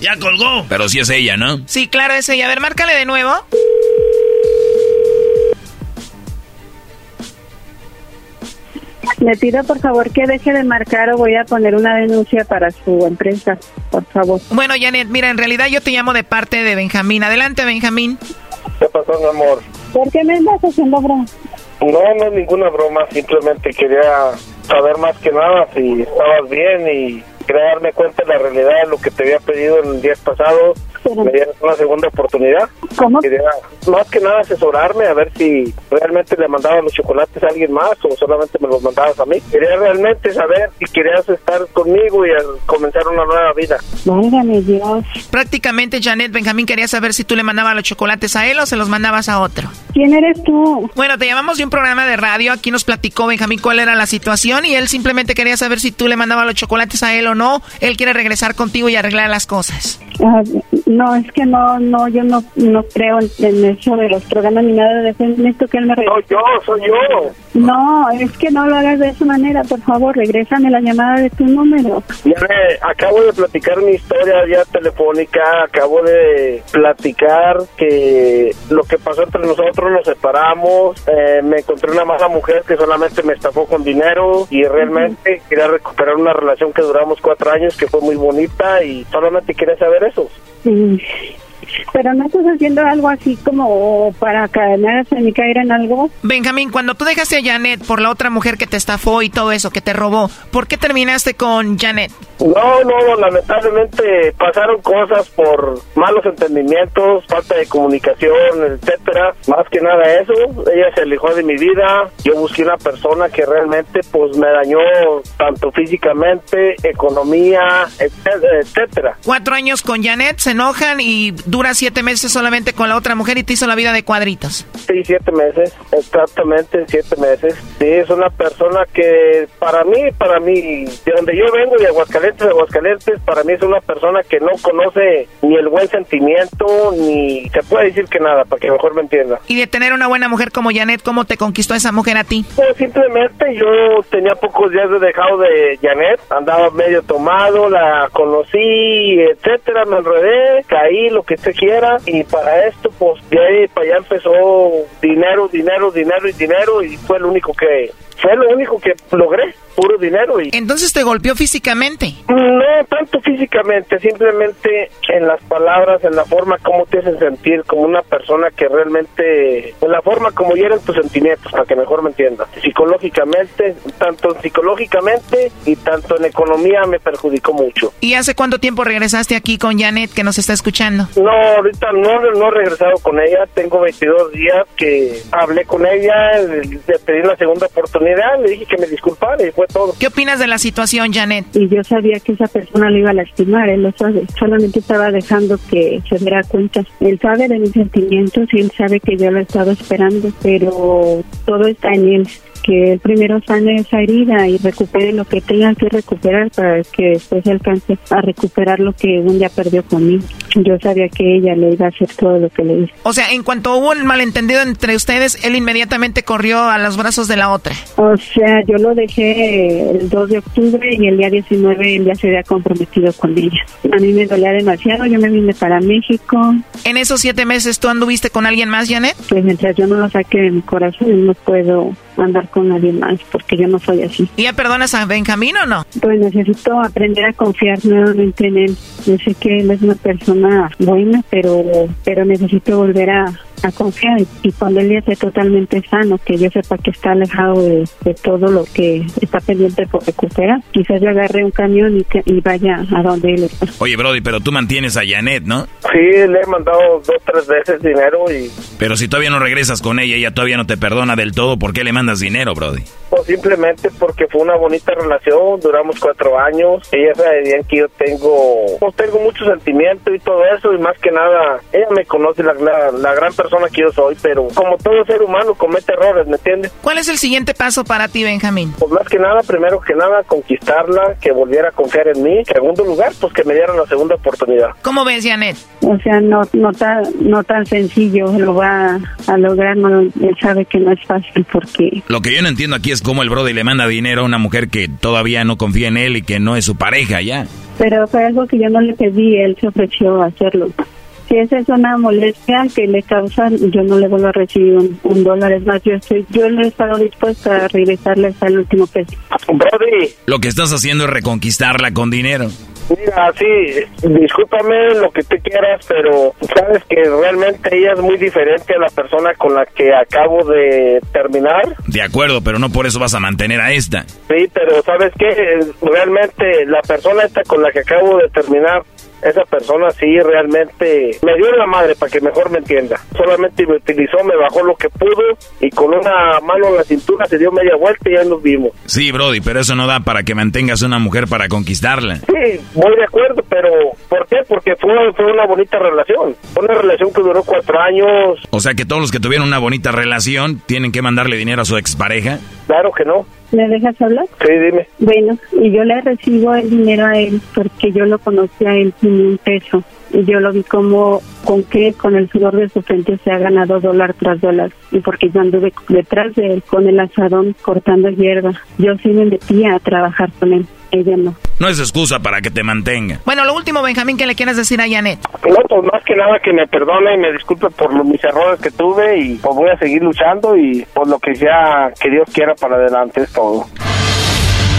Ya colgó. Pero sí es ella, ¿no? Sí, claro, es ella. A ver, márcale de nuevo. Le pido por favor que deje de marcar o voy a poner una denuncia para su empresa, por favor. Bueno, Janet, mira, en realidad yo te llamo de parte de Benjamín. Adelante, Benjamín. ¿Qué pasó, mi amor? ¿Por qué me estás haciendo broma? No, no es ninguna broma, simplemente quería saber más que nada si estabas bien y quería darme cuenta de la realidad de lo que te había pedido en días pasados. Me dieras una segunda oportunidad. ¿Cómo? Quería más que nada asesorarme a ver si realmente le mandabas los chocolates a alguien más o solamente me los mandabas a mí. Quería realmente saber si querías estar conmigo y comenzar una nueva vida. Válgame Dios. Prácticamente, Janet, Benjamín quería saber si tú le mandabas los chocolates a él o se los mandabas a otro. ¿Quién eres tú? Bueno, te llamamos de un programa de radio. Aquí nos platicó Benjamín cuál era la situación y él simplemente quería saber si tú le mandabas los chocolates a él o no. Él quiere regresar contigo y arreglar las cosas. Ah, no, es que no, no, yo no, no creo en, en eso de los programas ni nada de eso. Necesito que él me No, yo, soy yo. No, es que no lo hagas de esa manera, por favor, regrésame la llamada de tu número. Ya me- acabo de platicar mi historia ya telefónica, acabo de platicar que lo que pasó entre nosotros, nos separamos, eh, me encontré una mala mujer que solamente me estafó con dinero y realmente quería recuperar una relación que duramos cuatro años, que fue muy bonita y solamente quería saber eso. Pero no estás haciendo algo así como para cadenarse ni caer en algo. Benjamín, cuando tú dejaste a Janet por la otra mujer que te estafó y todo eso, que te robó, ¿por qué terminaste con Janet? No, no, lamentablemente pasaron cosas por malos entendimientos, falta de comunicación, etcétera. Más que nada eso, ella se alejó de mi vida. Yo busqué una persona que realmente pues me dañó tanto físicamente, economía, etcétera, etcétera. Cuatro años con Janet, se enojan y siete meses solamente con la otra mujer y te hizo la vida de cuadritos. Sí, siete meses, exactamente siete meses. Sí, es una persona que para mí, para mí, de donde yo vengo, de Aguascalientes, de Aguascalientes, para mí es una persona que no conoce ni el buen sentimiento, ni se puede decir que nada, para que mejor me entienda. Y de tener una buena mujer como Janet, ¿cómo te conquistó esa mujer a ti? Pues simplemente yo tenía pocos días de dejado de Janet, andaba medio tomado, la conocí, etcétera, me enredé, caí, lo que usted quiera, y para esto, pues de ahí para allá empezó dinero, dinero, dinero y dinero, y fue lo único que, fue lo único que logré, puro dinero y... Entonces te golpeó físicamente. No tanto físicamente, simplemente en las palabras, en la forma como te hacen sentir como una persona que realmente, en la forma como hieren tus sentimientos, para que mejor me entiendas. Psicológicamente, tanto psicológicamente y tanto en economía me perjudicó mucho. ¿Y hace cuánto tiempo regresaste aquí con Janet que nos está escuchando? No, ahorita no, no he regresado con ella, tengo 22 días que hablé con ella, le, pedí la segunda oportunidad, le dije que me disculpara y fue todo. ¿Qué opinas de la situación, Janet? Y yo sabía que esa persona lo iba a lastimar, él lo sabe. Solamente estaba dejando que se diera cuenta. Él sabe de mis sentimientos y él sabe que yo lo he estado esperando, pero todo está en él. Que él primero sane esa herida y recupere lo que tenga que recuperar para que después alcance a recuperar lo que un día perdió conmigo. Yo sabía que ella le iba a hacer todo lo que le hice. O sea, en cuanto hubo un malentendido entre ustedes, él inmediatamente corrió a los brazos de la otra. O sea, yo lo dejé el 2 de octubre y el día 19 él ya se había comprometido con ella. A mí me dolía demasiado, yo me vine para México. En esos siete meses, ¿tú anduviste con alguien más, Janet? Pues mientras yo no lo saque de mi corazón, no puedo andar con nadie más porque yo no soy así. ¿Y ya perdonas a Benjamín o no? Pues necesito aprender a confiar nuevamente en él. Yo sé que él es una persona buena, pero pero necesito volver a, a confiar y, cuando él ya esté totalmente sano, que yo sepa que está alejado de, de todo lo que está pendiente por recuperar, quizás yo agarre un camión y, que- y vaya a donde él está. Oye, Brody, pero tú mantienes a Janet, ¿no? Sí, le he mandado dos, tres veces dinero y Pero si todavía no regresas con ella, ella todavía no te perdona del todo, ¿por qué le mandas dinero, Brody? Pues simplemente porque fue una bonita relación, duramos cuatro años, ella sabe bien que yo tengo, pues tengo mucho sentimiento y todo eso, y más que nada, ella me conoce la, la, la gran persona que yo soy, pero como todo ser humano comete errores, ¿me entiendes? ¿Cuál es el siguiente paso para ti, Benjamín? Pues más que nada, primero que nada, conquistarla, que volviera a confiar en mí, en segundo lugar, pues que me dieran la segunda oportunidad. ¿Cómo ves, Janet? O sea, no no tan, no tan sencillo lo va a lograr, no, él sabe que no es fácil porque Lo que yo no entiendo aquí es cómo el Brody le manda dinero a una mujer que todavía no confía en él y que no es su pareja ya. pero fue algo que yo no le pedí, él se ofreció a hacerlo. Si esa es una molestia que le causan, yo no le vuelvo a recibir un, un dólar. Es más, yo estoy, yo no he estado dispuesta a regresarle hasta el último peso. Brody, Lo que estás haciendo es reconquistarla con dinero. mira, sí, discúlpame lo que tú quieras, pero sabes que realmente ella es muy diferente a la persona con la que acabo de terminar. De acuerdo, pero no por eso vas a mantener a esta. Sí, pero ¿sabes qué? Realmente la persona esta con la que acabo de terminar, esa persona sí realmente me dio la madre para que mejor me entienda. Solamente me utilizó, me bajó lo que pudo y con una mano en la cintura se dio media vuelta y ya nos vimos. Sí, Brody, pero eso no da para que mantengas una mujer para conquistarla. Sí, voy de acuerdo, pero ¿por qué? Porque fue, fue una bonita relación. Fue una relación que duró cuatro años. O sea que todos los que tuvieron una bonita relación tienen que mandarle dinero a su expareja. Claro que no. ¿Me dejas hablar? Sí, dime. Bueno, y yo le recibo el dinero a él porque yo lo conocí a él sin un peso. Y yo lo vi como con que con el sudor de su frente se ha ganado dólar tras dólar. Y porque yo anduve detrás de él con el asadón cortando hierba. Yo sí me metía a trabajar con él. Ella no. No es excusa para que te mantenga. Bueno, lo último, Benjamín, ¿qué le quieres decir a Janet? No, pues más que nada que me perdone y me disculpe por los- mis errores que tuve y pues voy a seguir luchando y por lo que sea que Dios quiera para adelante es todo.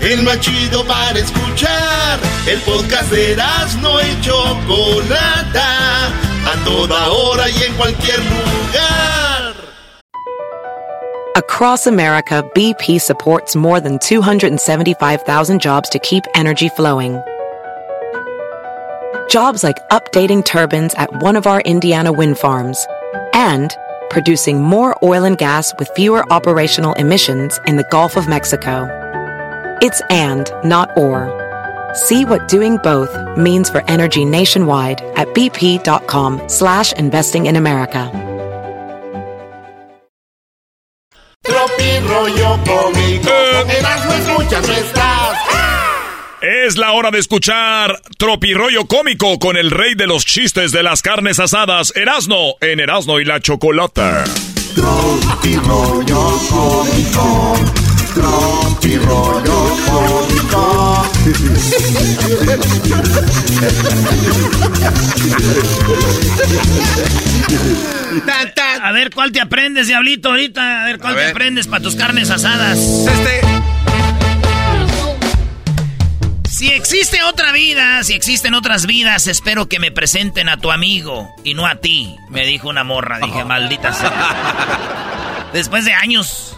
El más chido para escuchar. El podcast de no y Chocolata. A toda hora y en cualquier lugar. Across America, BP supports more than 275,000 jobs to keep energy flowing. Jobs like updating turbines at one of our Indiana wind farms and producing more oil and gas with fewer operational emissions in the Gulf of Mexico. It's and, not or. See what doing both means for energy nationwide at bp.com slash investing in America. Tropi rollo cómico. Con Erasmo escuchas no estás. Es la hora de escuchar Tropirollo Cómico con el rey de los chistes de las carnes asadas, Erasno, en Erasno y la Chocolata. Tropi cómico. Tropi rollo cómico. A ver cuál te aprendes, diablito, ahorita. A ver cuál A te aprendes para tus carnes asadas. Este. Si existe otra vida, si existen otras vidas, espero que me presenten a tu amigo y no a ti, me dijo una morra. Dije, maldita sea. Después de años.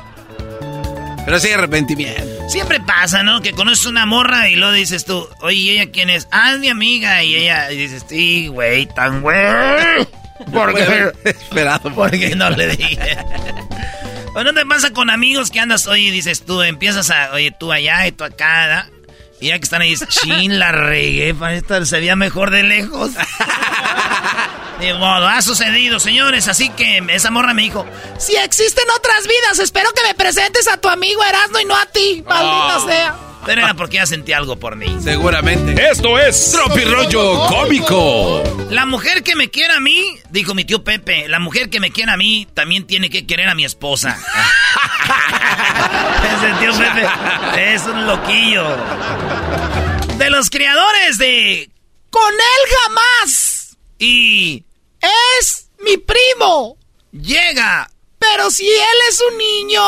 Pero sí, arrepentimiento. Siempre pasa, ¿no? Que conoces una morra y luego dices tú, oye, ¿y ella quién es? Ah, es mi amiga. Y ella y dices, sí, güey, tan güey. ¿Por qué? Esperado. ¿Por qué no le dije? ¿O no te pasa con amigos que andas, oye, dices tú, empiezas a, oye, tú allá y tú acá. Y ya que están ahí, chin, la regué, para esta se veía mejor de lejos. De modo, ha sucedido, señores, así que esa morra me dijo, Si existen otras vidas, espero que me presentes a tu amigo Erasmo y no a ti. Maldita Oh. sea. pero era porque ya sentí algo por mí. Seguramente. Esto es Tropirollo Cómico. La mujer que me quiera a mí, dijo mi tío Pepe, la mujer que me quiera a mí también tiene que querer a mi esposa. Ese tío Pepe es un loquillo. De los creadores de Con él jamás. Y Es mi primo. llega. Pero si él es un niño.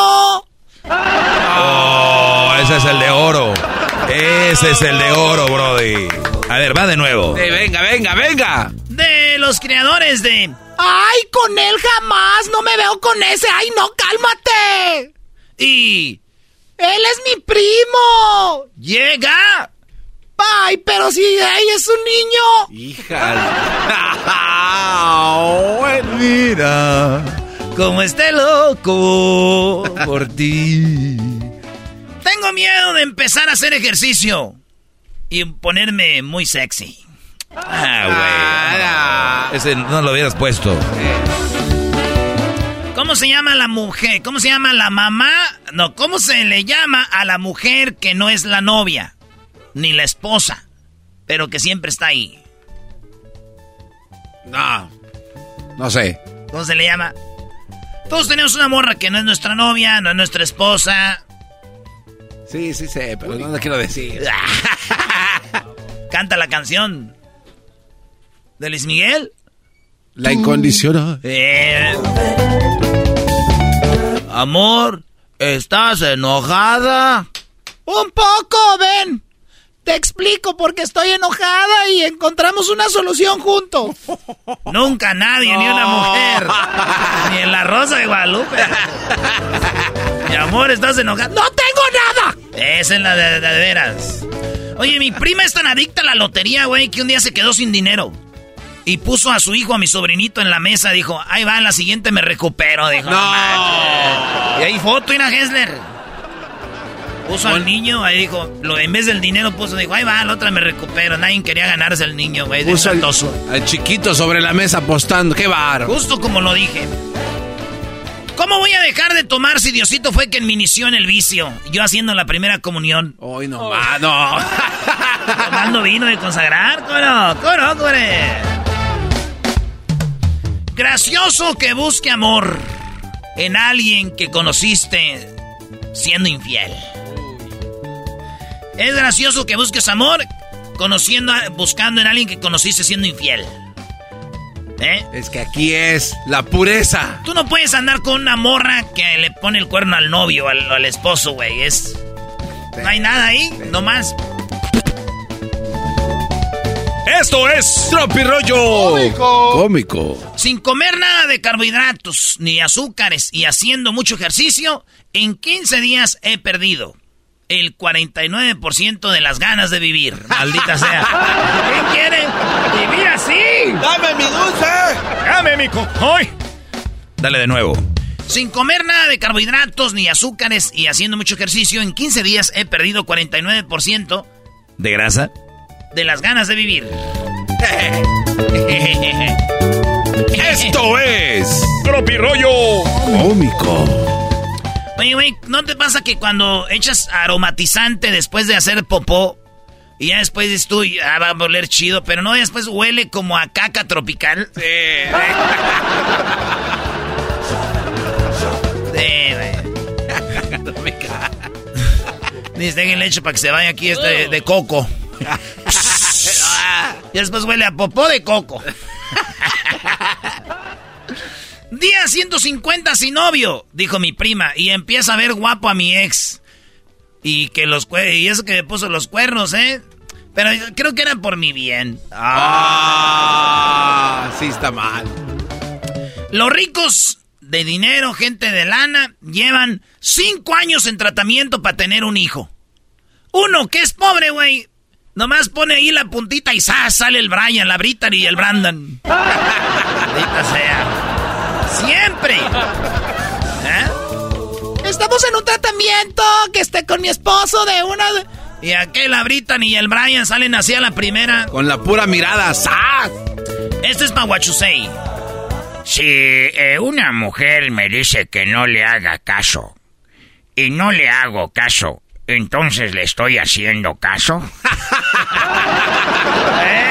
Oh, ese es el de oro. Ese es el de oro, Brody. A ver, va de nuevo. Sí, venga, venga, venga. De los creadores de Ay, con él jamás. No me veo con ese. Ay, no, cálmate. Y Él es mi primo. llega. Ay, pero si él es un niño. Hija. Mira, como esté loco por ti. Tengo miedo de empezar a hacer ejercicio y ponerme muy sexy. Ah, güey. Ese no lo hubieras puesto. ¿Cómo se llama la mujer? ¿Cómo se llama la mamá? No, ¿cómo se le llama a la mujer que no es la novia? Ni la esposa. Pero que siempre está ahí. No. No sé. ¿Cómo se le llama? Todos tenemos una morra que no es nuestra novia, no es nuestra esposa. Sí, sí sé, pero no lo quiero decir. Canta la canción. ¿De Luis Miguel? La incondicional. Eh. Amor, ¿estás enojada? Un poco, ven. Te explico porque estoy enojada y encontramos una solución juntos. Nunca nadie, ni una mujer. ni en la Rosa de Guadalupe. Mi amor, ¿estás enojada? ¡No tengo nada! Esa es la de, de, de veras. Oye, mi prima es tan adicta a la lotería, güey, que un día se quedó sin dinero. Y puso a su hijo, a mi sobrinito, en la mesa. Dijo, ahí va, en la siguiente me recupero. Dijo, no. y ahí foto, Ina Hessler. Puso al niño, ahí dijo, lo, en vez del dinero puso, dijo, ahí va, la otra me recupero. Nadie quería ganarse el niño, güey. Puso al, al, chiquito sobre la mesa apostando. ¡Qué bar! Justo como lo dije. ¿Cómo voy a dejar de tomar si Diosito fue quien me inició en el vicio? Yo haciendo la primera comunión. Hoy no, oh. no. Tomando vino de consagrar. ¿Cómo no, cómo Gracioso que busque amor en alguien que conociste siendo infiel. Es gracioso que busques amor conociendo, buscando en alguien que conociste siendo infiel. ¿Eh? Es que aquí es la pureza. Tú no puedes andar con una morra que le pone el cuerno al novio, al, al esposo, güey. Es. No hay nada ahí, nomás. Esto es Tropirollo Cómico. Cómico. Sin comer nada de carbohidratos ni azúcares y haciendo mucho ejercicio, en 15 días he perdido el 49% de las ganas de vivir. Maldita sea. ¿Quién quiere vivir así? ¡Dame mi dulce! ¡Dame mi cojoy! Dale de nuevo. Sin comer nada de carbohidratos ni azúcares y haciendo mucho ejercicio, en 15 días he perdido 49% de grasa de las ganas de vivir. Esto es Tropirollo Cómico. Oye, güey, ¿no te pasa que cuando echas aromatizante después de hacer popó y ya después dices tú, ah, va a oler chido, pero no, después huele como a caca tropical? Sí. sí, güey. Caca tropical. Dice, déjenle hecho para que se vaya aquí este de coco. y después huele a popó de coco. Día 150 sin novio, dijo mi prima, y empieza a ver guapo a mi ex. Y que los y eso que me puso los cuernos, ¿eh? Pero creo que era por mi bien. Ah, sí está mal. Los ricos de dinero, gente de lana, llevan cinco años en tratamiento para tener un hijo. Uno que es pobre, güey, Nomás pone ahí la puntita y ¡zas! sale el Brian, la Brittany y el Brandon. Maldita sea. Siempre. ¿Eh? Estamos en un tratamiento que esté con mi esposo de una... Y aquel, la Brittany y el Brian salen así a la primera. Con la pura mirada. ¡zas! Este es para Guachusei. Si eh, una mujer me dice que no le haga caso y no le hago caso, entonces le estoy haciendo caso.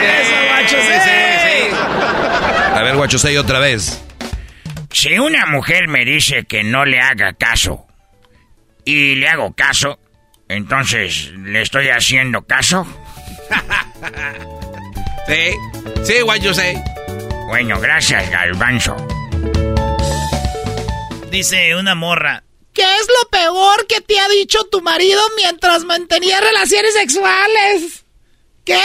Eso, Guachusei. Sí, sí, sí. A ver, Guachusei, otra vez. Si una mujer me dice que no le haga caso y le hago caso, entonces le estoy haciendo caso. sí, sí, yo sé. Bueno, gracias, Galvanzo. Dice una morra. ¿Qué es lo peor que te ha dicho tu marido mientras mantenía relaciones sexuales? ¿Qué?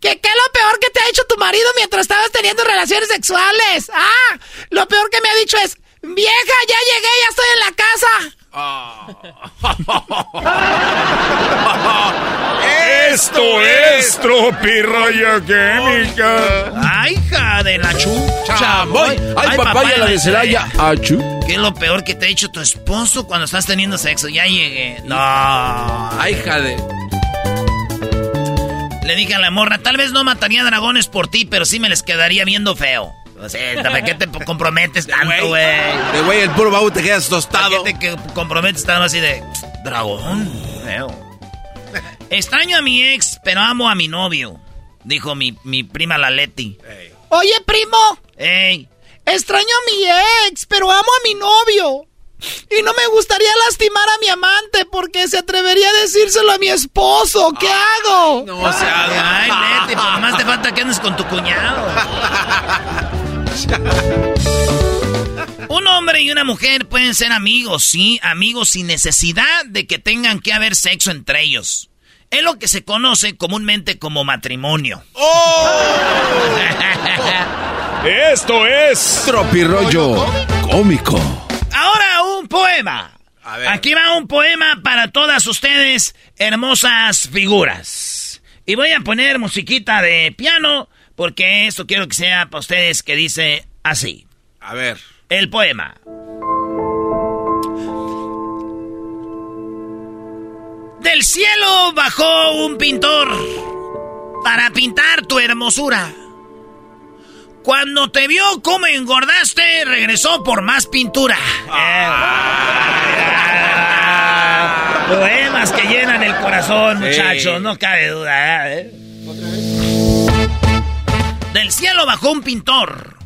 ¿Qué, ¿Qué es lo peor que te ha hecho tu marido mientras estabas teniendo relaciones sexuales? Ah, lo peor que me ha dicho es, vieja, ya llegué, ya estoy en la casa. Esto es tropirroya química. Ay, hija de la chucha. Ay, ay, papaya la de Celaya. Achu. ¿Qué es lo peor que te ha hecho tu esposo cuando estás teniendo sexo? Ya llegué. No. Ay, hija de... Le dije a la morra, tal vez no mataría dragones por ti, pero sí me les quedaría viendo feo. O sea, ¿para qué te comprometes tanto, güey? De güey, el puro baúl te quedas tostado. ¿Para qué te comprometes tanto así de dragón? Feo. Extraño a mi ex, pero amo a mi novio, dijo mi, mi prima la Leti. Oye, primo. Ey. Extraño a mi ex, pero amo a mi novio. Y no me gustaría lastimar a mi amante porque se atrevería a decírselo a mi esposo. ¿Qué hago? No o sea, Ay, Leti, por pues más te falta que andes con tu cuñado. Un hombre y una mujer pueden ser amigos, sí, amigos sin necesidad de que tengan que haber sexo entre ellos. Es lo que se conoce comúnmente como matrimonio. ¡Oh! Esto es Tropirollo cómico. Un poema. Aquí va un poema para todas ustedes, hermosas figuras. Y voy a poner musiquita de piano porque esto quiero que sea para ustedes que dice así. A ver. El poema. Del cielo bajó un pintor para pintar tu hermosura. Cuando te vio cómo engordaste, regresó por más pintura. Poemas que llenan el corazón, muchachos, no cabe duda. ¿eh? Del cielo bajó un pintor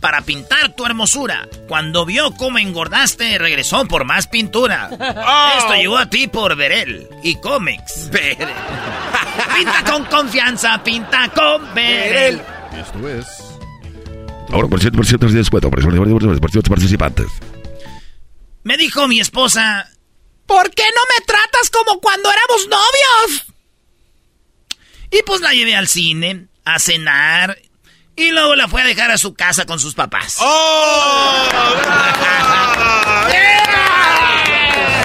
para pintar tu hermosura. Cuando vio cómo engordaste, regresó por más pintura. Oh. Esto llegó a ti por Verel y Comics. pinta con confianza, pinta con Verel. Esto es. Ahora por cierto, por cierto, de descuento por participantes. Me dijo mi esposa. ¿Por qué no me tratas como cuando éramos novios? Y pues la llevé al cine, a cenar y luego la fue a dejar a su casa con sus papás. ¡Oh!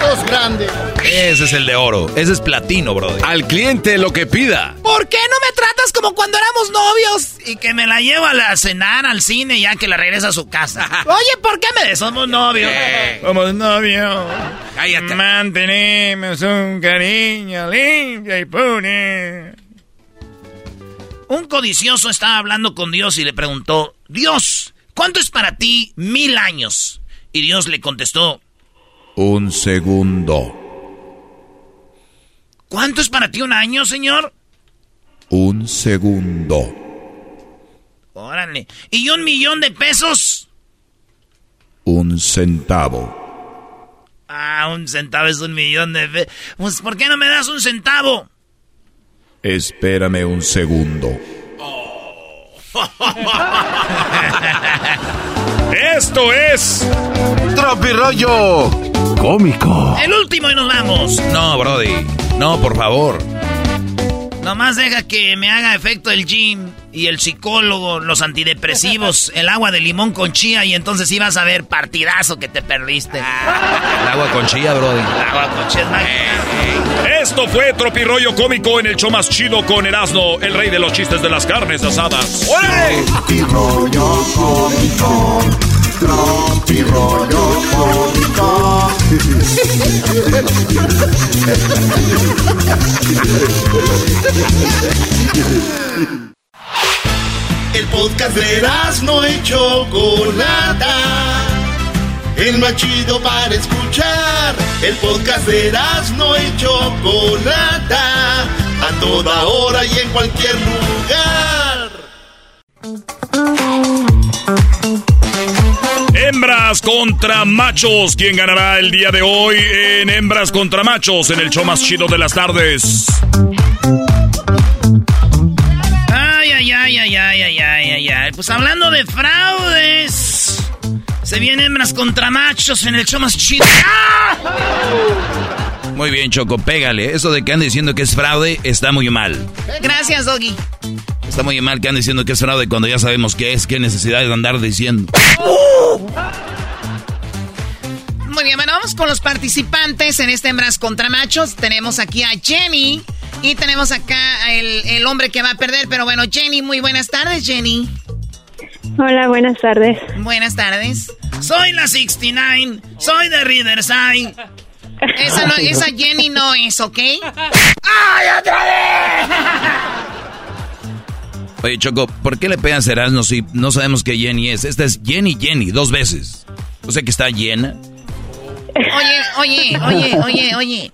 ¡Dos grandes! Ese es el de oro. Ese es platino, brother. Al cliente lo que pida. ¿Por qué no me tratas como cuando éramos novios? Y que me la lleva a la cenar al cine ya que la regresa a su casa. Oye, ¿por qué me Somos novios. Somos novios. Cállate. Mantenemos un cariño limpio y puro. Un codicioso estaba hablando con Dios y le preguntó, Dios, ¿cuánto es para ti mil años? Y Dios le contestó, un segundo. ¿Cuánto es para ti un año, señor? Un segundo. Órale. ¿Y un millón de pesos? Un centavo. Ah, un centavo es un millón de pesos. Pues, ¿por qué no me das un centavo? Espérame un segundo. Esto es Tropirollo cómico. El último y nos vamos. No, Brody. No, por favor. Nomás deja que me haga efecto el gym y el psicólogo, los antidepresivos, el agua de limón con chía y entonces ibas a ver partidazo que te perdiste. el agua con chía, Brody. El agua con chía es Esto fue Tropirollo Cómico en el show más chido con Erasmo, el rey de los chistes de las carnes asadas. Cómico. Tropirollo Cómico. El podcast de no hecho Chocolata. El más chido para escuchar. El podcast de no hecho Chocolata. A toda hora y en cualquier lugar. Hembras contra machos. ¿Quién ganará el día de hoy en Hembras contra machos en el show más chido de las tardes? Ay, ay, ay, ay, ay, ay, ay, ay, Pues hablando de fraudes. Se vienen hembras contra machos en el show más chido. Muy bien, Choco, pégale. Eso de que andan diciendo que es fraude está muy mal. Gracias, Doggy. Está muy mal que andan diciendo que es fraude cuando ya sabemos qué es, qué necesidad de andar diciendo. Muy bien, bueno, vamos con los participantes en este Hembras contra Machos. Tenemos aquí a Jenny y tenemos acá el, el hombre que va a perder. Pero bueno, Jenny, muy buenas tardes, Jenny. Hola, buenas tardes. Buenas tardes. Soy la 69, soy de Riverside. Esa, no, esa Jenny no es, ¿ok? ¡Ay, otra vez! Oye, Choco, ¿por qué le pegan Erasmo si no sabemos qué Jenny es? Esta es Jenny Jenny, dos veces. O sea que está llena. Oye, oye, oye, oye, oye.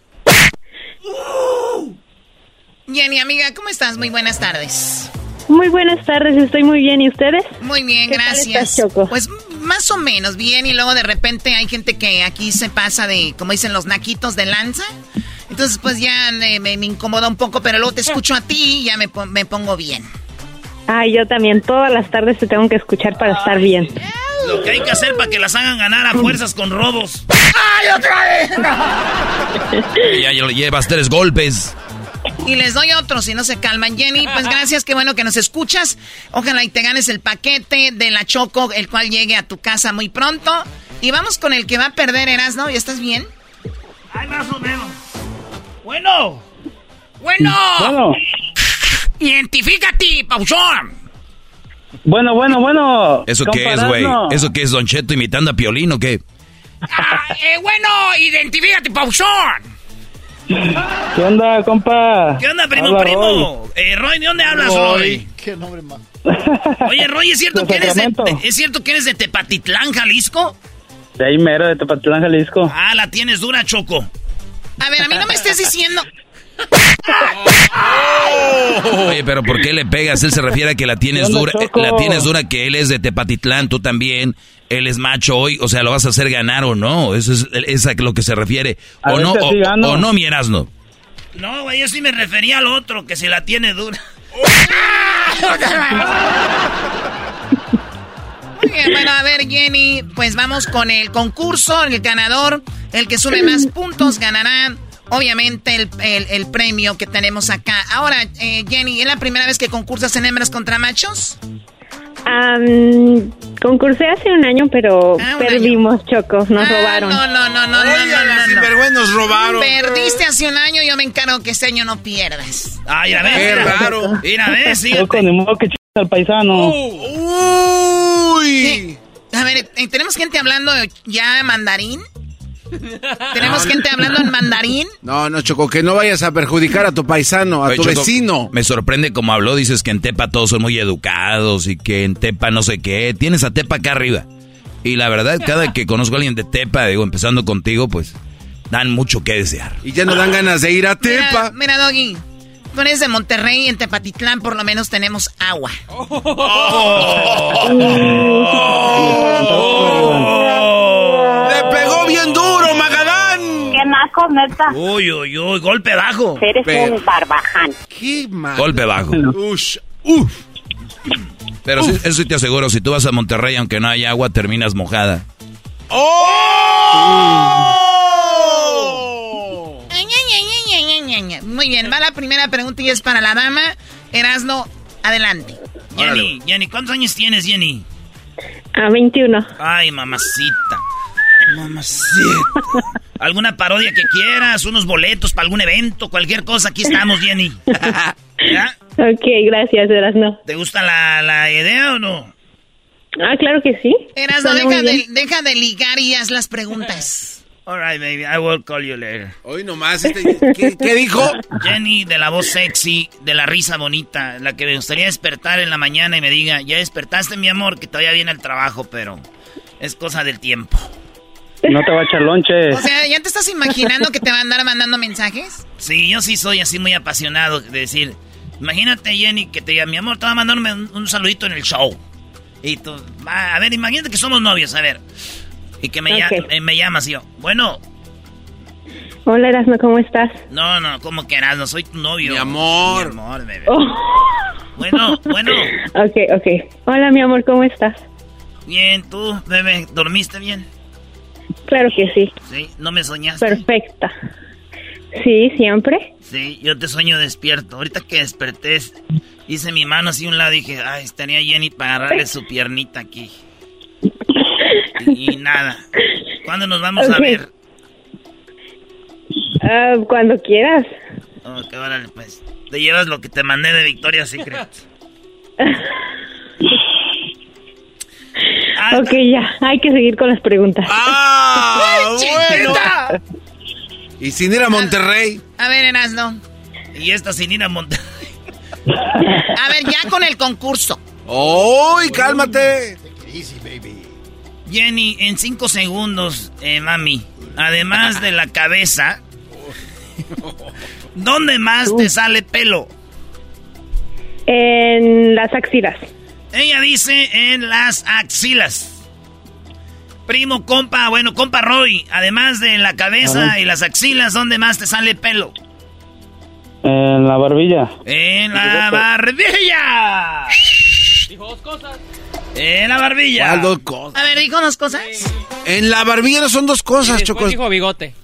Jenny, amiga, ¿cómo estás? Muy buenas tardes. Muy buenas tardes, estoy muy bien. ¿Y ustedes? Muy bien, gracias. Choco? Pues más o menos bien y luego de repente hay gente que aquí se pasa de, como dicen los naquitos de lanza. Entonces pues ya me, incomoda un poco, pero luego te escucho a ti y ya me, me pongo bien. Ay, yo también. Todas las tardes te tengo que escuchar para estar bien. Lo que hay que hacer para que las hagan ganar a fuerzas con robos. ¡Ay, otra vez! ya llevas tres golpes. Y les doy otro si no se calman. Jenny, pues gracias, qué bueno que nos escuchas. Ojalá y te ganes el paquete de la Choco, el cual llegue a tu casa muy pronto. Y vamos con el que va a perder, Erasno. ¿Ya estás bien? Ay, más o menos. Bueno. Bueno. Bueno. Identifícate, Pauchón. Bueno, bueno, bueno. ¿Eso qué es, güey? ¿Eso qué es, Don Cheto imitando a Piolín o qué? Ah, eh, bueno, identifícate, Pauchón. ¿Qué onda, compa? ¿Qué onda, primo, primo? Roy. Eh, Roy, ¿de dónde hablas, Roy? ¿Qué nombre más? Oye, Roy, ¿es cierto, que eres de, ¿es cierto que eres de Tepatitlán, Jalisco? De ahí mero, de Tepatitlán, Jalisco. Ah, la tienes dura, Choco. A ver, a mí no me estés diciendo... Oye, pero ¿por qué le pegas? Él se refiere a que la tienes dura, la tienes dura que él es de Tepatitlán, tú también, él es macho hoy, o sea, lo vas a hacer ganar o no, eso es, a lo que se refiere. o no, o, no, mi Erasno. No, güey, yo sí me refería al otro, que se la tiene dura. Muy bien, bueno, a ver, Jenny, pues vamos con el concurso, el ganador, el que sube más puntos ganará obviamente el, premio que tenemos acá. Ahora, eh, Jenny, ¿es la primera vez que concursas en hembras contra machos? concursé hace un año, pero ah, perdimos, chocos, nos ah, robaron. No, no, no, no, no, no, nos robaron. Perdiste hace un año, yo me encargo que este año no pierdas. Ay, a ver. Qué raro. Mira, a ver, sí. ni modo que al paisano. Uy. A ver, eh, ¿tenemos gente hablando ya mandarín? ¿Tenemos gente hablando en mandarín? No, no, Choco, que no vayas a perjudicar a tu paisano, a tu vecino. Me sorprende como habló, dices que en Tepa todos son muy educados y que en Tepa no sé qué. Tienes a Tepa acá arriba. Y la verdad, cada que conozco a alguien de Tepa, digo, empezando contigo, pues dan mucho que desear. Y ya no dan ganas de ir a Tepa. Mira, Doggy. Tú eres de Monterrey y en Tepatitlán por lo menos tenemos agua. ¡Le ¡Qué naco, neta! Uy, uy, uy, golpe bajo. Eres un barbaján. ¡Qué mal! Golpe bajo. Ush, uf. Pero eso sí te aseguro, si tú vas a Monterrey, aunque no haya agua, terminas mojada. ¡Oh! Muy bien, va la primera pregunta y es para la dama. Erasno, adelante. Jenny, Jenny, ¿cuántos años tienes, Jenny? A 21. Ay, mamacita. Mamacita. ¿Alguna parodia que quieras? ¿Unos boletos para algún evento? Cualquier cosa. Aquí estamos, Jenny. ¿Ya? Ok, gracias, Erasno. ¿Te gusta la, la idea o no? Ah, claro que sí. Erasno, deja de, deja de ligar y haz las preguntas. Alright, baby, I will call you later. Hoy nomás, este, ¿qué, dijo? Jenny, de la voz sexy, de la risa bonita, la que me gustaría despertar en la mañana y me diga, ya despertaste, mi amor, que todavía viene el trabajo, pero es cosa del tiempo. No te va a echar lonche. O sea, ¿ya te estás imaginando que te va a andar mandando mensajes? Sí, yo sí soy así muy apasionado de decir, imagínate, Jenny, que te diga, mi amor, te va a mandar un, saludito en el show. Y tú, a ver, imagínate que somos novios, a ver. Y que me, eh, me llamas yo. Bueno. Hola Erasmo, ¿cómo estás? No, no, ¿cómo que Erasmo? Soy tu novio. Mi amor. Mi amor, bebé. Oh. Bueno, bueno. ok, ok. Hola, mi amor, ¿cómo estás? Bien, ¿tú, bebé? ¿Dormiste bien? Claro que sí. Sí, ¿no me soñaste? Perfecta. Sí, siempre. Sí, yo te sueño despierto. Ahorita que desperté, hice mi mano así a un lado y dije, ay, estaría Jenny para agarrarle su piernita aquí. Y nada. ¿Cuándo nos vamos a ver? Ah, cuando quieras. Ok, órale, pues. Te llevas lo que te mandé de Victoria's Secret. ok, ya. Hay que seguir con las preguntas. ¡Ah! bueno. Y sin ir a Monterrey. A ver, Erasno. Y esta sin ir a Monterrey. A ver, ya con el concurso. ¡Uy, cálmate! Jenny, en cinco segundos, eh, mami. Además de la cabeza, ¿dónde más te sale pelo? En las axilas. Ella dice en las axilas. Primo, compa, bueno, compa Roy, además de la cabeza y las axilas, ¿dónde más te sale pelo? En la barbilla. En la barbilla. Dijo dos cosas. En la barbilla. ¿Cuál dos cosas? A ver, dijo dos cosas. En la barbilla no son dos cosas, Choco. dijo bigote.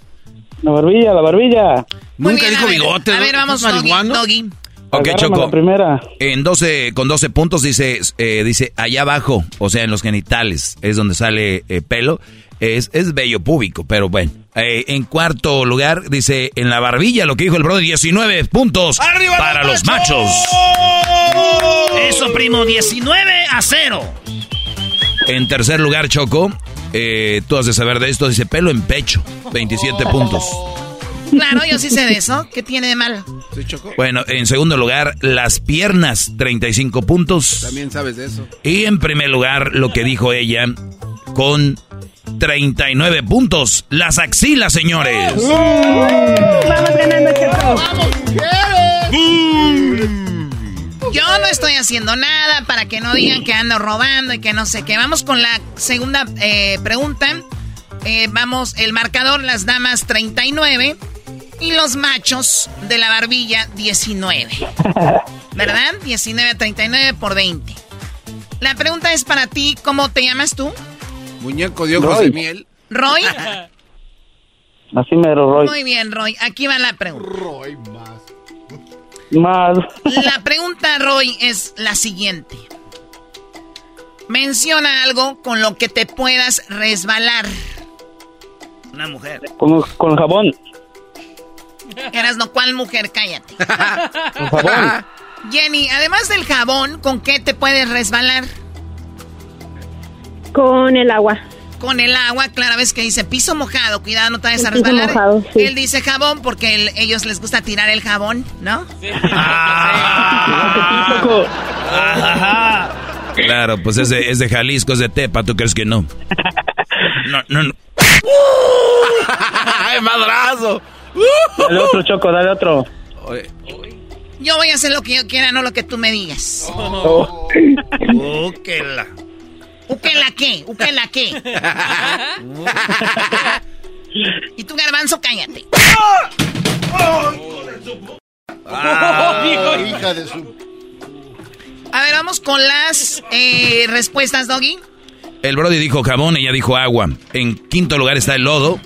La barbilla, la barbilla. Muy Nunca bien, dijo a ver, bigote. A ver, vamos, ¿Es Doggy. Ok, Agárrame Choco. la primera. En 12, con 12 puntos dice, eh, dice allá abajo, o sea, en los genitales, es donde sale eh, pelo. Es, es bello púbico, pero bueno. Eh, en cuarto lugar, dice en la barbilla, lo que dijo el brother, 19 puntos ¡Arriba para los machos. Eso, primo, 19 a 0. En tercer lugar, Choco, eh, tú has de saber de esto, dice pelo en pecho, 27 puntos. Claro, yo sí sé de eso. ¿Qué tiene de malo? Bueno, en segundo lugar, las piernas, 35 puntos. También sabes de eso. Y en primer lugar, lo que dijo ella, con 39 puntos, las axilas, señores. Vamos ganando, Choco. Yo no estoy haciendo nada para que no digan que ando robando y que no sé qué. Vamos con la segunda eh, pregunta. Eh, vamos, el marcador, las damas 39 y los machos de la barbilla 19. ¿Verdad? 19 a 39 por 20. La pregunta es para ti, ¿cómo te llamas tú? Muñeco de ojos Roy. de miel. ¿Roy? Así mero, Roy. Muy bien, Roy. Aquí va la pregunta. Más. La pregunta, Roy, es la siguiente. Menciona algo con lo que te puedas resbalar. Una mujer. Con, con jabón. Eras no, ¿cuál mujer? Cállate. Con jabón. Jenny, además del jabón, ¿con qué te puedes resbalar? Con el agua. Con el agua, claro, ves que dice piso mojado, cuidado, no te vayas a resbalar. mojado, sí. Él dice jabón porque el- ellos les gusta tirar el jabón, ¿no? Ajá. Claro, pues es de, es de Jalisco, es de Tepa, ¿tú crees que no? No, no, no. ¡Ay, madrazo! Dale otro, Choco, dale otro. Yo voy a hacer lo que yo quiera, no lo que tú me digas. Oh. Oh, que la. ¿Uque la qué? ¿Uque la qué? y tú, garbanzo, cállate. Hija de su... A ver, vamos con las eh, respuestas, Doggy. El Brody dijo jabón, ella dijo agua. En quinto lugar está el lodo.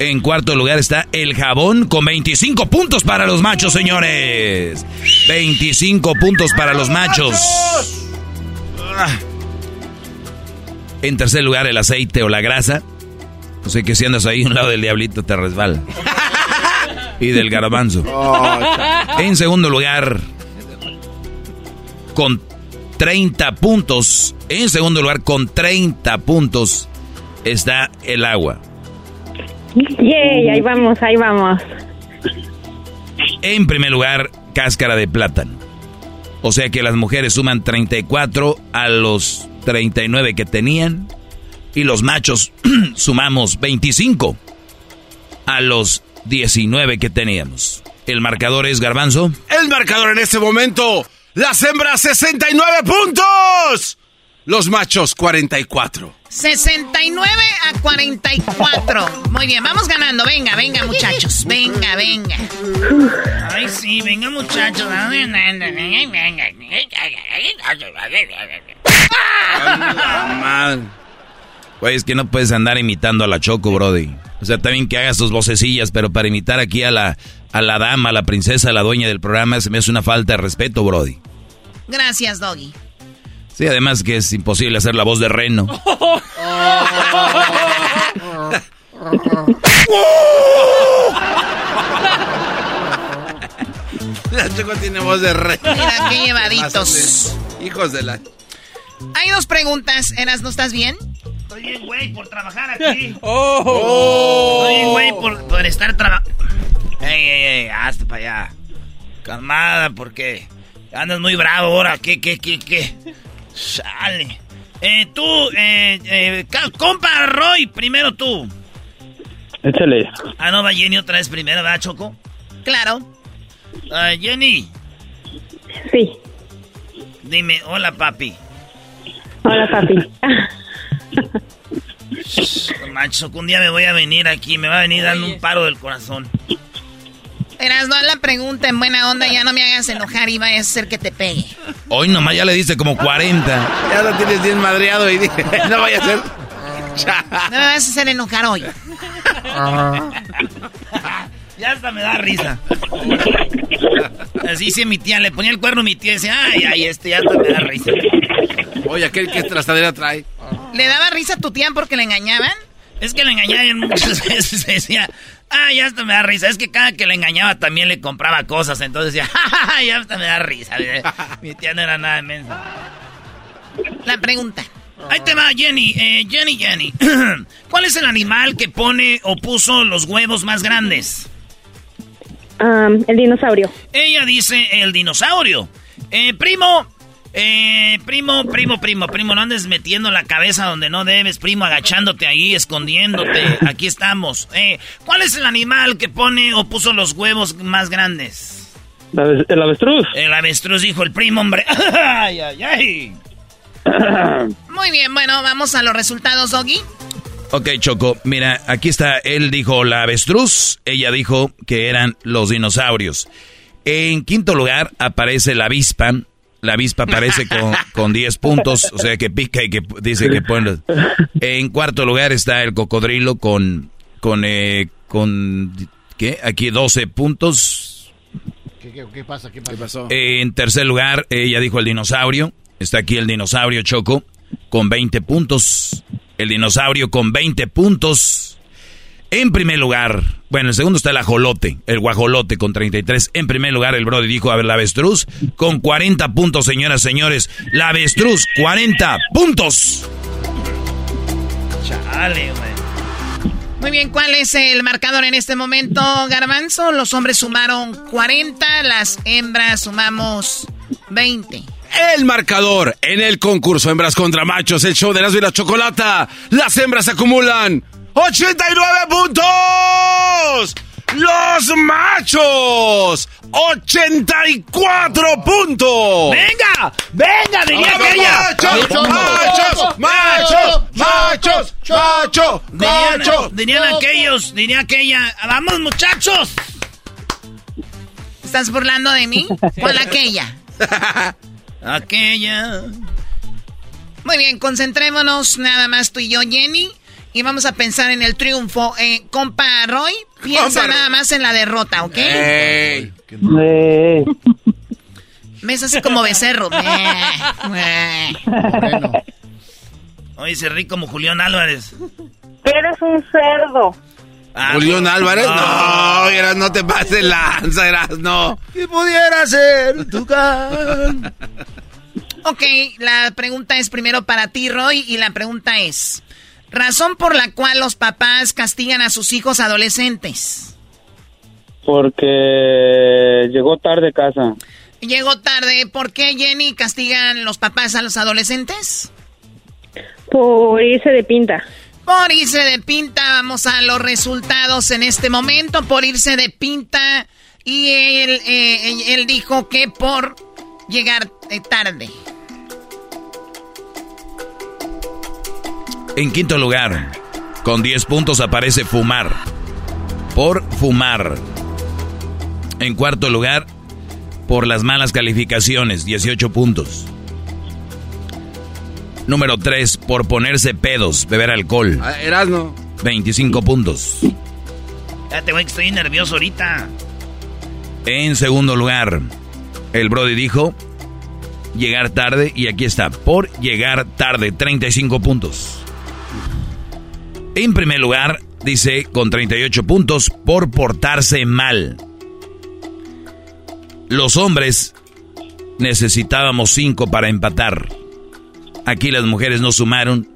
En cuarto lugar está el jabón con 25 puntos para los machos, señores. 25 puntos para los machos. Ah. En tercer lugar, el aceite o la grasa. No sé que si andas ahí a un lado del diablito te resbala. Y del garbanzo. En segundo lugar, con 30 puntos. En segundo lugar, con 30 puntos, está el agua. Yay, ahí vamos, ahí vamos. En primer lugar, cáscara de plátano. O sea que las mujeres suman 34 a los 39 que tenían. Y los machos sumamos 25 a los 19 que teníamos. El marcador es garbanzo. El marcador en este momento. Las hembras 69 puntos. Los machos 44. 69 a 44. Muy bien, vamos ganando. Venga, venga, muchachos. Venga, venga. Ay, sí, venga, muchachos. Madre. Güey, es que no puedes andar imitando a la Choco, Brody. O sea, también que hagas tus vocecillas, pero para imitar aquí a la, a la dama, a la princesa, a la dueña del programa, se me hace una falta de respeto, Brody. Gracias, Doggy. Sí, además que es imposible hacer la voz de Reno. La Choco tiene voz de rey. Mira, qué llevaditos. Hijos de la... Hay dos preguntas. Eras, ¿no estás bien? Estoy bien, güey, por trabajar aquí. Oh. Estoy bien, güey, por, por estar trabajando. Ey, ey, ey, hazte para allá. Calmada, porque Andas muy bravo ahora. ¿Qué, qué, qué, qué? Sale. Eh, tú, eh, eh, compa Roy, primero tú. Échale. Ah, no, va Jenny otra vez primero, ¿verdad, Choco? Claro. Ah, Jenny. Sí. Dime, hola, papi. Hola, papi. Macho, un día me voy a venir aquí, me va a venir dando un paro del corazón. Eras, no la pregunta en buena onda, ya no me hagas enojar y vaya a ser que te pegue. Hoy nomás ya le diste como 40. Ya lo tienes bien madreado y dije, no vaya a ser. No me vas a hacer enojar hoy. ya hasta me da risa. Así dice mi tía, le ponía el cuerno a mi tía y decía, ay, ay, este ya hasta me da risa. Oye, aquel que trastadera trae. ¿Le daba risa a tu tía porque le engañaban? Es que le engañaban muchas veces, decía, ah, ya hasta me da risa. Es que cada que le engañaba también le compraba cosas, entonces decía, ja, ya hasta me da risa. Mi tía no era nada inmensa. La pregunta. Ahí te va, Jenny. Eh, Jenny, Jenny. ¿Cuál es el animal que pone o puso los huevos más grandes? Um, el dinosaurio. Ella dice el dinosaurio. Eh, primo, eh, primo, primo, primo, primo, no andes metiendo la cabeza donde no debes, primo, agachándote ahí, escondiéndote. Aquí estamos. Eh, ¿Cuál es el animal que pone o puso los huevos más grandes? El avestruz. El avestruz, dijo el primo, hombre. ay, ay, ay. Muy bien, bueno, vamos a los resultados, Doggy. Ok, Choco, mira, aquí está, él dijo la avestruz, ella dijo que eran los dinosaurios. En quinto lugar aparece la avispa, la avispa aparece con, con 10 puntos, o sea que pica y que dice que pone... En cuarto lugar está el cocodrilo con, con, eh, con, ¿qué? Aquí 12 puntos. ¿Qué, qué, qué pasa? ¿Qué pasó? En tercer lugar, ella dijo el dinosaurio. Está aquí el dinosaurio Choco con 20 puntos. El dinosaurio con 20 puntos. En primer lugar, bueno, en segundo está el ajolote, el guajolote con 33. En primer lugar, el Brody dijo, a ver, la avestruz con 40 puntos, señoras, señores. La avestruz, 40 puntos. Chale, güey. Muy bien, ¿cuál es el marcador en este momento, Garbanzo? Los hombres sumaron 40, las hembras sumamos 20. El marcador en el concurso Hembras contra Machos, el show de las y la Chocolata. Las hembras acumulan 89 puntos. Los machos, 84 puntos. ¡Venga! ¡Venga! Diría ¡Vamos, aquella. machos, machos, machos, machos, machos, machos. dirían aquellos, diría aquella. ¡Vamos, muchachos! ¿Estás burlando de mí? ¿Cuál aquella? Aquella. Muy bien, concentrémonos nada más tú y yo, Jenny. Y vamos a pensar en el triunfo. Eh, compa Roy, piensa Compa nada más en la derrota, ¿ok? Ey. Eh, Me es así como becerro. Meh, meh. Oye, se ríe como Julián Álvarez. Eres un cerdo. Ah, Julián no. Álvarez, Ah. no, Eras, no te pases lanza, Eras, no. ¿Qué pudiera ser tu can? Ok, la pregunta es primero para ti, Roy, y la pregunta es, razón por la cual los papás castigan a sus hijos adolescentes. porque llegó tarde a casa. Llegó tarde, ¿por qué, Jenny, castigan los papás a los adolescentes? Por irse de pinta. Por irse de pinta, vamos a los resultados en este momento. Por irse de pinta, y él, eh, él dijo que por llegar eh, tarde. En quinto lugar, con 10 puntos aparece fumar. Por fumar. En cuarto lugar, por las malas calificaciones, 18 puntos. Número 3, por ponerse pedos, beber alcohol, Ah, Erasno. 25 puntos. Espérate, güey, que estoy nervioso ahorita. En segundo lugar, el Brody dijo llegar tarde y aquí está, por llegar tarde, 35 puntos. En primer lugar, dice con 38 puntos por portarse mal. Los hombres necesitábamos 5 para empatar. Aquí las mujeres no sumaron,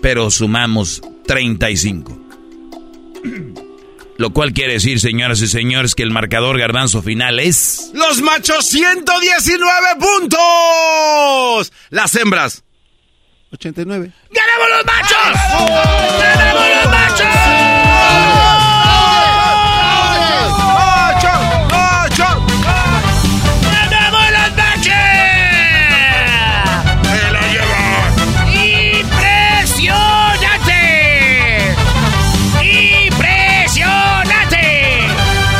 pero sumamos 35. Lo cual quiere decir, señoras y señores, que el marcador garbanzo final es... Los machos 119 puntos. Las hembras 89. ¡Ganamos los machos! ¡Ganamos los machos! ¡Ganamos los machos! ¡Se la! ¡Impresionante! ¡Impresionante!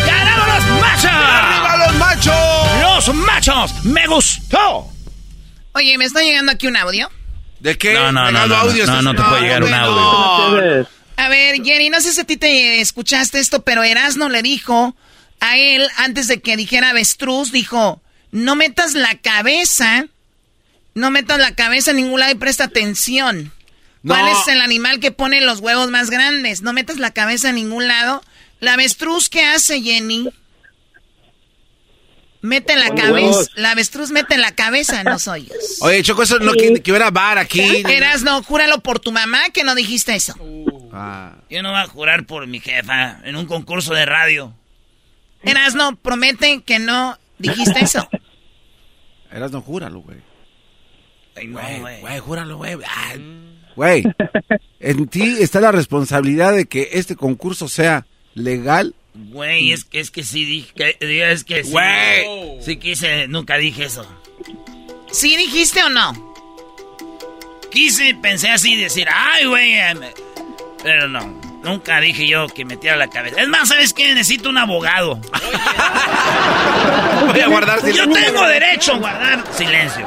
¡Ganamos los machos! ¡Arriba los machos! ¡Los machos! ¡Me gustó! Oye, me está llegando aquí un audio. ¿De qué? No, no, no, no, audio, no, no te puede llegar un audio. No. A ver, Jenny, no sé si a ti te escuchaste esto, pero Erasno le dijo a él, antes de que dijera avestruz, dijo, no metas la cabeza, no metas la cabeza en ningún lado y presta atención. ¿Cuál No. es el animal que pone los huevos más grandes? No metas la cabeza en ningún lado. La avestruz, ¿qué hace, Jenny? Mete la cabeza. huevos. La avestruz mete la cabeza en los hoyos. Oye, Choco, eso no que, que hubiera bar aquí. Erasno, júralo por tu mamá que no dijiste eso. Ah. Yo no voy a jurar por mi jefa en un concurso de radio. Erasno, promete que no dijiste eso. Eras no, júralo, güey. Ay, no, güey. Güey, júralo, güey. Ay, Güey, en ti está la responsabilidad de que este concurso sea legal. Güey, es que, es que sí dije, que- es que sí. Güey. Sí quise, nunca dije eso. ¿Sí dijiste o no? Quise, pensé así, decir, ay, güey. eh, me-". Pero no, nunca dije yo que metiera la cabeza. Es más, ¿sabes qué? Necesito un abogado. Voy a guardar Yo silencio. tengo derecho a guardar silencio.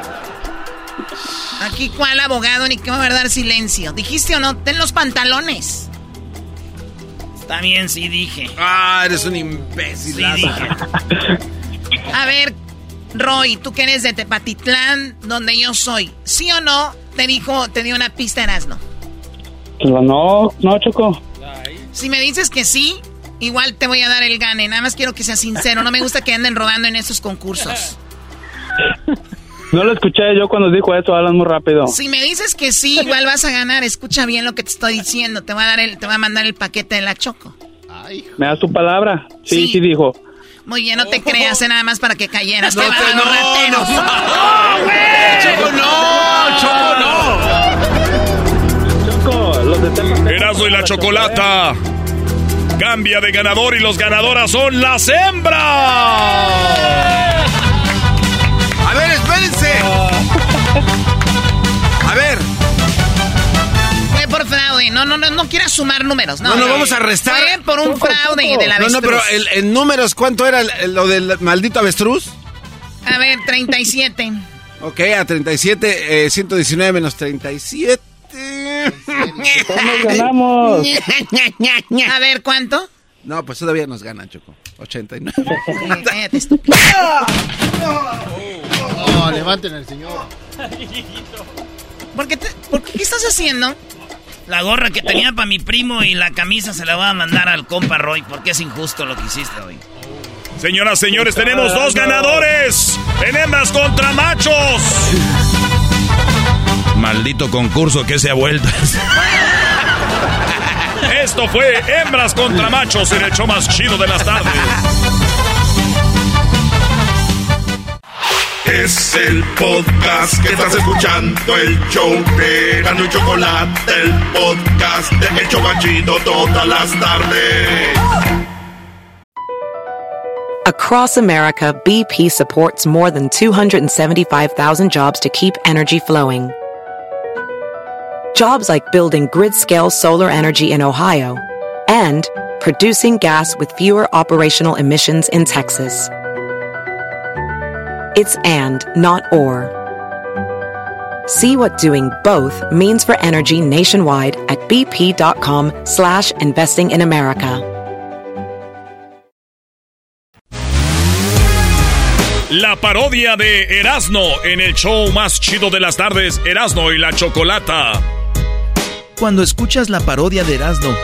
Aquí, ¿cuál abogado? Ni que va a dar silencio. ¿Dijiste o no? Ten los pantalones. Bien, sí dije. Ah, eres un imbécil. Sí dije. A ver, Roy, tú que eres de Tepatitlán, donde yo soy. ¿Sí o no? Te dijo, te dio una pista Erasno. No, no, Choco. Si me dices que sí, igual te voy a dar el gane. Nada más quiero que seas sincero. No me gusta que anden robando en esos concursos. No lo escuché yo cuando dijo eso, hablan muy rápido. Si me dices que sí, igual vas a ganar. Escucha bien lo que te estoy diciendo. Te voy a dar el, te voy a mandar el paquete de la Choco. ¿Me das tu palabra? Sí, Sí. sí, dijo. Muy bien, no te creas, eh, nada más para que cayeras. No te los no, rateros. no. ¡Oh, güey! Choco, no, Choco, no. Choco, los de Erasmo y la chocolata. Cambia de ganador y los ganadoras son las hembras. A ver, espérense. A ver, Fue por fraude. No, no, no, no quieras sumar números. No, no, no, vamos a restar. Fue por un fraude de la No, no, pero avestruz. el, en números, ¿cuánto era lo del maldito avestruz? A ver, 37. Ok, a 37, eh, 119 menos 37. Nos ganamos. A ver, ¿cuánto? No, pues todavía nos gana, Choco. 89. Eh, cállate, estúpido. No, levanten al señor. ¿Por qué, te- por qué, qué estás haciendo? La gorra que tenía para mi primo y la camisa se la voy a mandar al compa Roy porque es injusto lo que hiciste hoy. Señoras, señores, tenemos dos ganadores en hembras contra machos. Maldito concurso que se ha vuelto. Esto fue hembras contra machos en el show más chido de las tardes. Es el podcast que estás escuchando, el show de Gano y Chocolate, el podcast de El Chocachito todas las tardes. Across America, BP supports more than 275,000 jobs to keep energy flowing. Jobs like building grid scale solar energy in Ohio and producing gas with fewer operational emissions in Texas. It's and, not or. See what doing both means for energy nationwide at bp.com slash investing in America. La parodia de Erasno en el show más chido de las tardes, Erasno y la Chocolata. Cuando escuchas la parodia de Erasmo,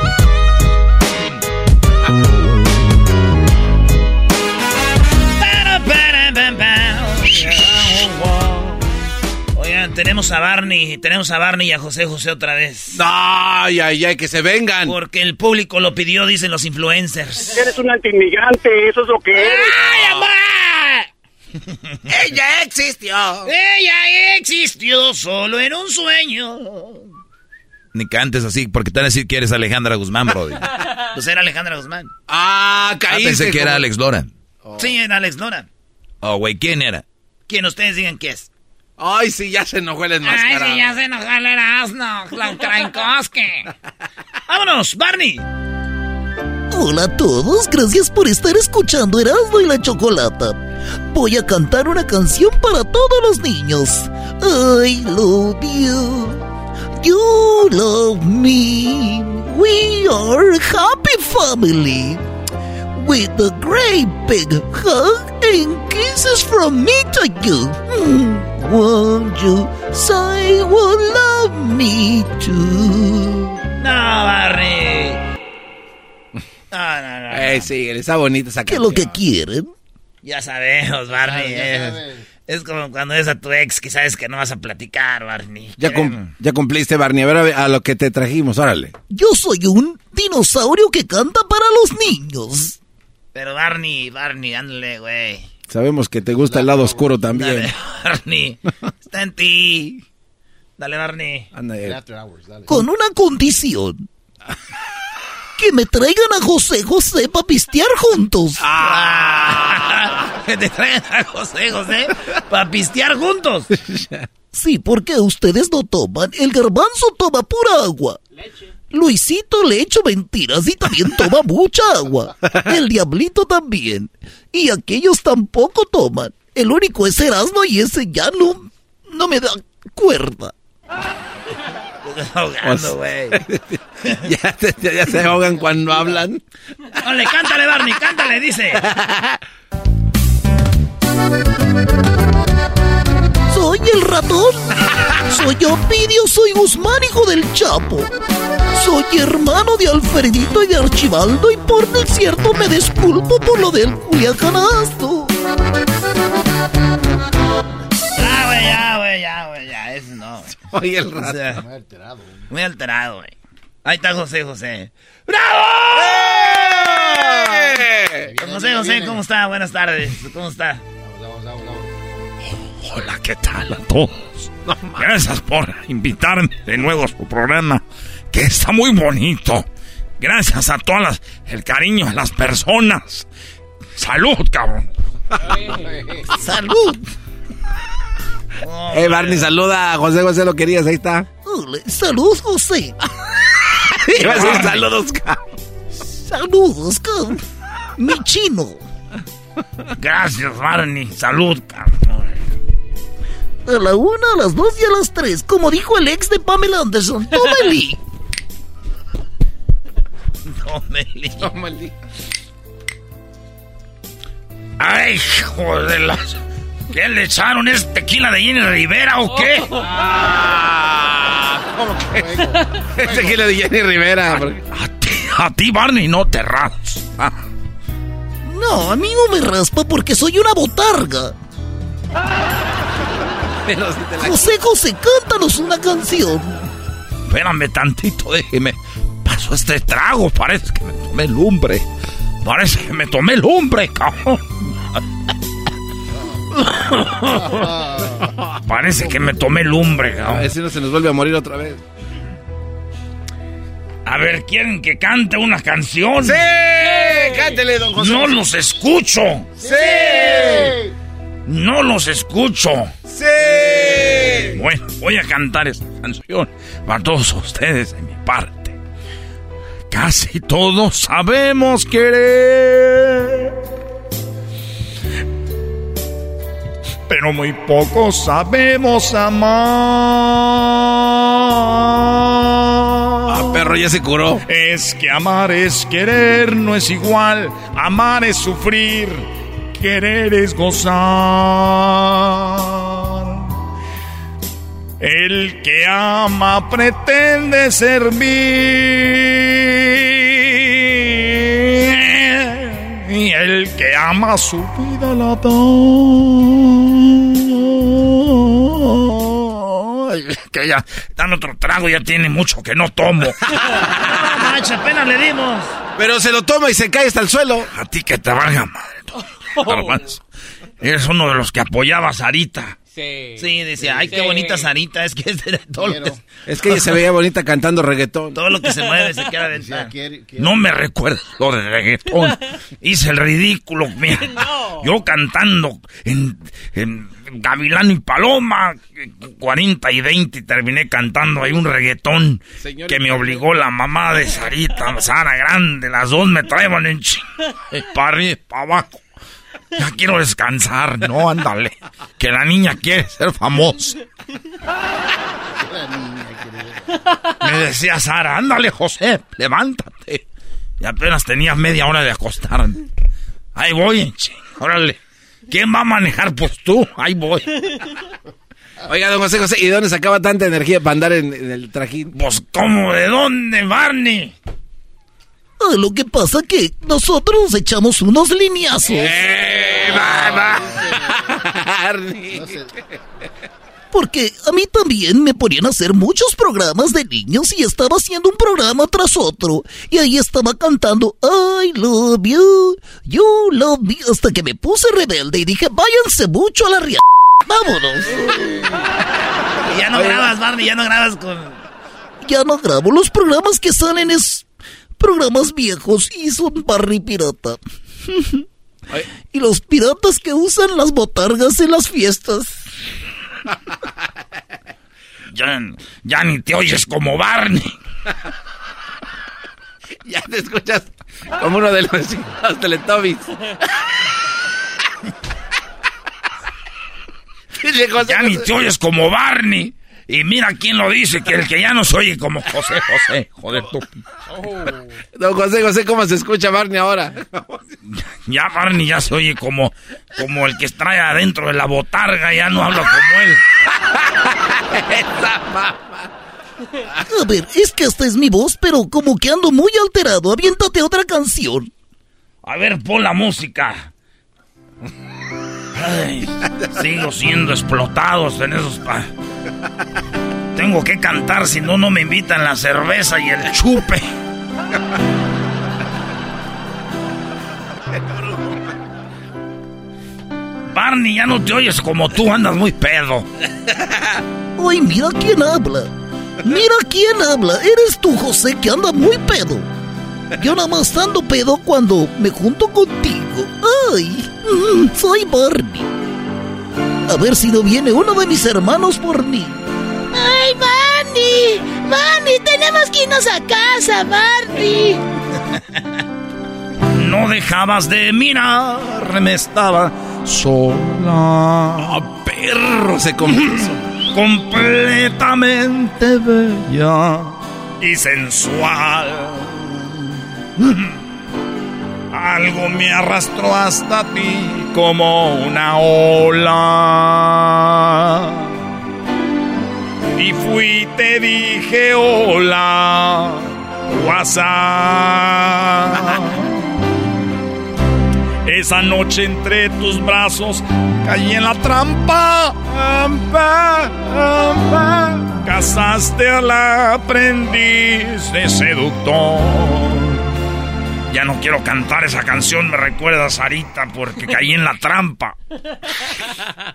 tenemos a Barney, tenemos a Barney y a José José otra vez. Ay, ay, ay, que se vengan. Porque el público lo pidió, dicen los influencers. Eres un antiinmigrante, eso es lo que eres. ¡Ay, mamá! Ella existió. Ella existió solo en un sueño. Ni cantes así, porque te van a decir que eres Alejandra Guzmán, brody. pues era Alejandra Guzmán. Ah, Ah, caíste. pensé que era Alex Lora. Sí, era Alex Lora. Oh, güey, ¿quién era? Quien ustedes digan que es. Ay, sí, ya se enojó el enmascarado. Ay, sí, ya se enojó el Erasmo, Klaukrankowski. ¡Vámonos, Barney! Hola a todos, gracias por estar escuchando Erasmo y la Chocolata. Voy a cantar una canción para todos los niños. I love you. You love me. We are a happy family. With a great big hug and kisses from me to you. Mm, Won't you say you will love me too? No, Barney. No, no, no. Eh, sí, está bonita esa ¿Qué es canción. lo que quieren? Ya sabemos, Barney. Ya, ya es, sabes. es como cuando es a tu ex que sabes que no vas a platicar, Barney. Ya, cum- ya cumpliste, Barney. A ver, a ver, a lo que te trajimos, órale. Yo soy un dinosaurio que canta para los niños. Pero Barney, Barney, ándale, güey. Sabemos que te gusta el lado oscuro también. Dale, Barney. Está en ti. Dale, Barney. Anda, eh. Con una condición. Que me traigan a José José para pistear juntos. Ah. que te traigan a José José para pistear juntos. Sí, porque ustedes no toman. El garbanzo toma pura agua. Luisito le echo mentiras y también toma mucha agua. El diablito también. Y aquellos tampoco toman. El único es Erasmo y ese ya no, no me da cuerda. ahogando, güey. ya- ya se ahogan cuando hablan. Dale, cántale, Barney, cántale, dice. Soy el ratón. Soy Ovidio, soy Guzmán, hijo del Chapo. Soy hermano de Alfredito y de Archibaldo y por desierto me despulpo por lo del Culiacanazo. Ah, güey, ya, güey, ya, güey, ya, eso no. güey. Oye, el O sea, Muy alterado. Muy alterado, güey. Ahí está José José. ¡Bravo! Don José José, ¿cómo está? Buenas tardes. ¿Cómo está? Hola, ¿qué tal a todos? Gracias por invitarme de nuevo a su programa, que está muy bonito. Gracias a todas las, el cariño a las personas. Salud, cabrón. Salud. Eh, Barney, saluda a José José, lo querías, ahí está. Ole, Salud, José. Iba a decir saludos, cabrón. Saludos, cabrón. Mi chino. Gracias, Barney. Salud, cabrón. A la una, a las dos y a las tres, como dijo el ex de Pamela Anderson. Tómeli. Tómeli. Ay, hijo de las... ¿Qué le echaron? ¿Es tequila de Jenny Rivera o qué? Ah, ¿cómo que? Es tequila de Jenny Rivera. A ti, a ti, Barney, no te raspas. Ah, No, a mí no me raspa porque soy una botarga. Pero si te la- José José, cántanos una canción. Espérame tantito, déjeme. Pasó este trago, parece que me tomé lumbre. Parece que me tomé lumbre, cabrón. Parece que me tomé lumbre, A cabrón. ver si no se nos vuelve a morir otra vez. A ver, ¿quieren que cante una canción? ¡Sí! Cántele, don José. No los escucho. ¡Sí! No los escucho. ¡Sí! Bueno, voy a cantar esta canción para todos ustedes de mi parte. Casi todos sabemos querer. Pero muy pocos sabemos amar. Ah, perro, ya se curó. Es que amar es querer, no es igual. Amar es sufrir, querer es gozar. El que ama pretende servir. Y el que ama su vida la da. que ya, dame otro trago, ya tiene mucho que no tomo. no, mancha, apenas le dimos. Pero se lo toma y se cae hasta el suelo. A ti que te valga madre. Eres uno de los que apoyaba a Sarita. Sí. Sí, decía, ay, qué bonita Sarita, es que es de todo lo que- Es que ella se veía bonita cantando reggaetón. Todo lo que se mueve se queda dentro. No me recuerdo lo de reggaetón. Hice el ridículo, mira. Yo cantando en, en Gavilán y Paloma, 40 y 20, y terminé cantando ahí un reggaetón Señor- que me obligó la mamá de Sarita, Sara Grande. Las dos me traían en para arriba para abajo. Ya quiero descansar, no, ándale. Que la niña quiere ser famosa. Me decía Sara, ándale José, levántate. Y apenas tenía media hora de acostarme. Ahí voy, ching, órale. ¿Quién va a manejar? Pues tú, ahí voy. Oiga, don José José, ¿y de dónde sacaba tanta energía para andar en, en el trajín? Pues, ¿cómo? ¿De dónde, Barney? Ah, lo que pasa que nosotros echamos unos lineazos. Porque a mí también me ponían a hacer muchos programas de niños y estaba haciendo un programa tras otro. Y ahí estaba cantando I love you, you love me, hasta que me puse rebelde y dije, váyanse mucho a la ria... Vámonos. Y ya no Oye, grabas, Barney, ya no grabas con... Ya no grabo los programas que salen es programas viejos y son barri pirata. y los piratas que usan las botargas en las fiestas. Ya, ya ni te oyes como Barney. ya te escuchas como uno de los, los Teletubbies. ya ni te oyes como Barney. Y mira quién lo dice, que el que ya no se oye como José José. Joder tú. Don José José, ¿cómo se escucha Barney ahora? Ya Barney ya se oye como, como el que trae adentro de la botarga, ya no habla como él. A ver, es que esta es mi voz, pero como que ando muy alterado. Aviéntate otra canción. A ver, pon la música. Ay, sigo siendo explotados en esos... pa- Tengo que cantar, si no, no me invitan la cerveza y el chupe. Barney, ya no te oyes como tú, andas muy pedo. Ay, mira quién habla. Mira quién habla. Eres tú, José, que anda muy pedo. Yo nada más ando pedo cuando me junto contigo. Ay, mm, soy Barney. A ver si no viene uno de mis hermanos por mí. ¡Ay, Barney! ¡Barney, tenemos que irnos a casa, Barney! No dejabas de mirarme, estaba sola. Ah, perro! Se compuso. Completamente bella y sensual. Algo me arrastró hasta ti como una ola. Y fui y te dije hola, WhatsApp. Esa noche entre tus brazos caí en la trampa. Casaste al aprendiz de seductor. Ya no quiero cantar esa canción, me recuerda a Sarita porque caí en la trampa.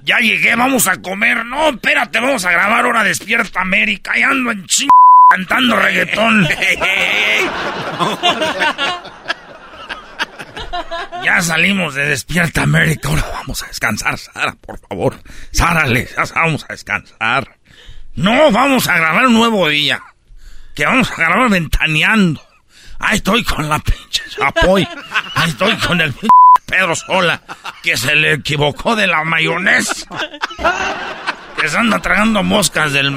Ya llegué, vamos a comer. No, espérate, vamos a grabar ahora Despierta América. Y ando en ching cantando reggaetón. Ya salimos de Despierta América, ahora vamos a descansar, Sara, por favor. Sara, vamos a descansar. No, vamos a grabar un nuevo día. Que vamos a grabar ventaneando. Ahí estoy con la pinche chapoy. Ahí estoy con el pinche Pedro Sola, que se le equivocó de la mayonesa. Que se anda tragando moscas del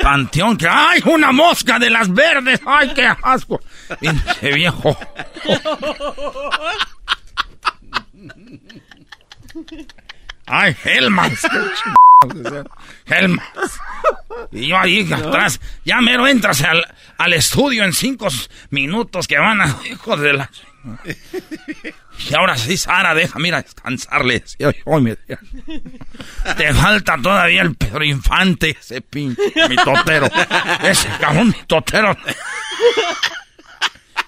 panteón. Que ¡ay, una mosca de las verdes! ¡Ay, qué asco! Pinche viejo. ¡Ay, Helmans! Helmans. Y yo ahí atrás, ya mero entras al, al estudio en cinco minutos que van a... Hijo de la... Y ahora sí, Sara, deja, mira, descansarle. Te falta todavía el Pedro Infante, ese pinche, mi totero. Ese cabrón, mi totero.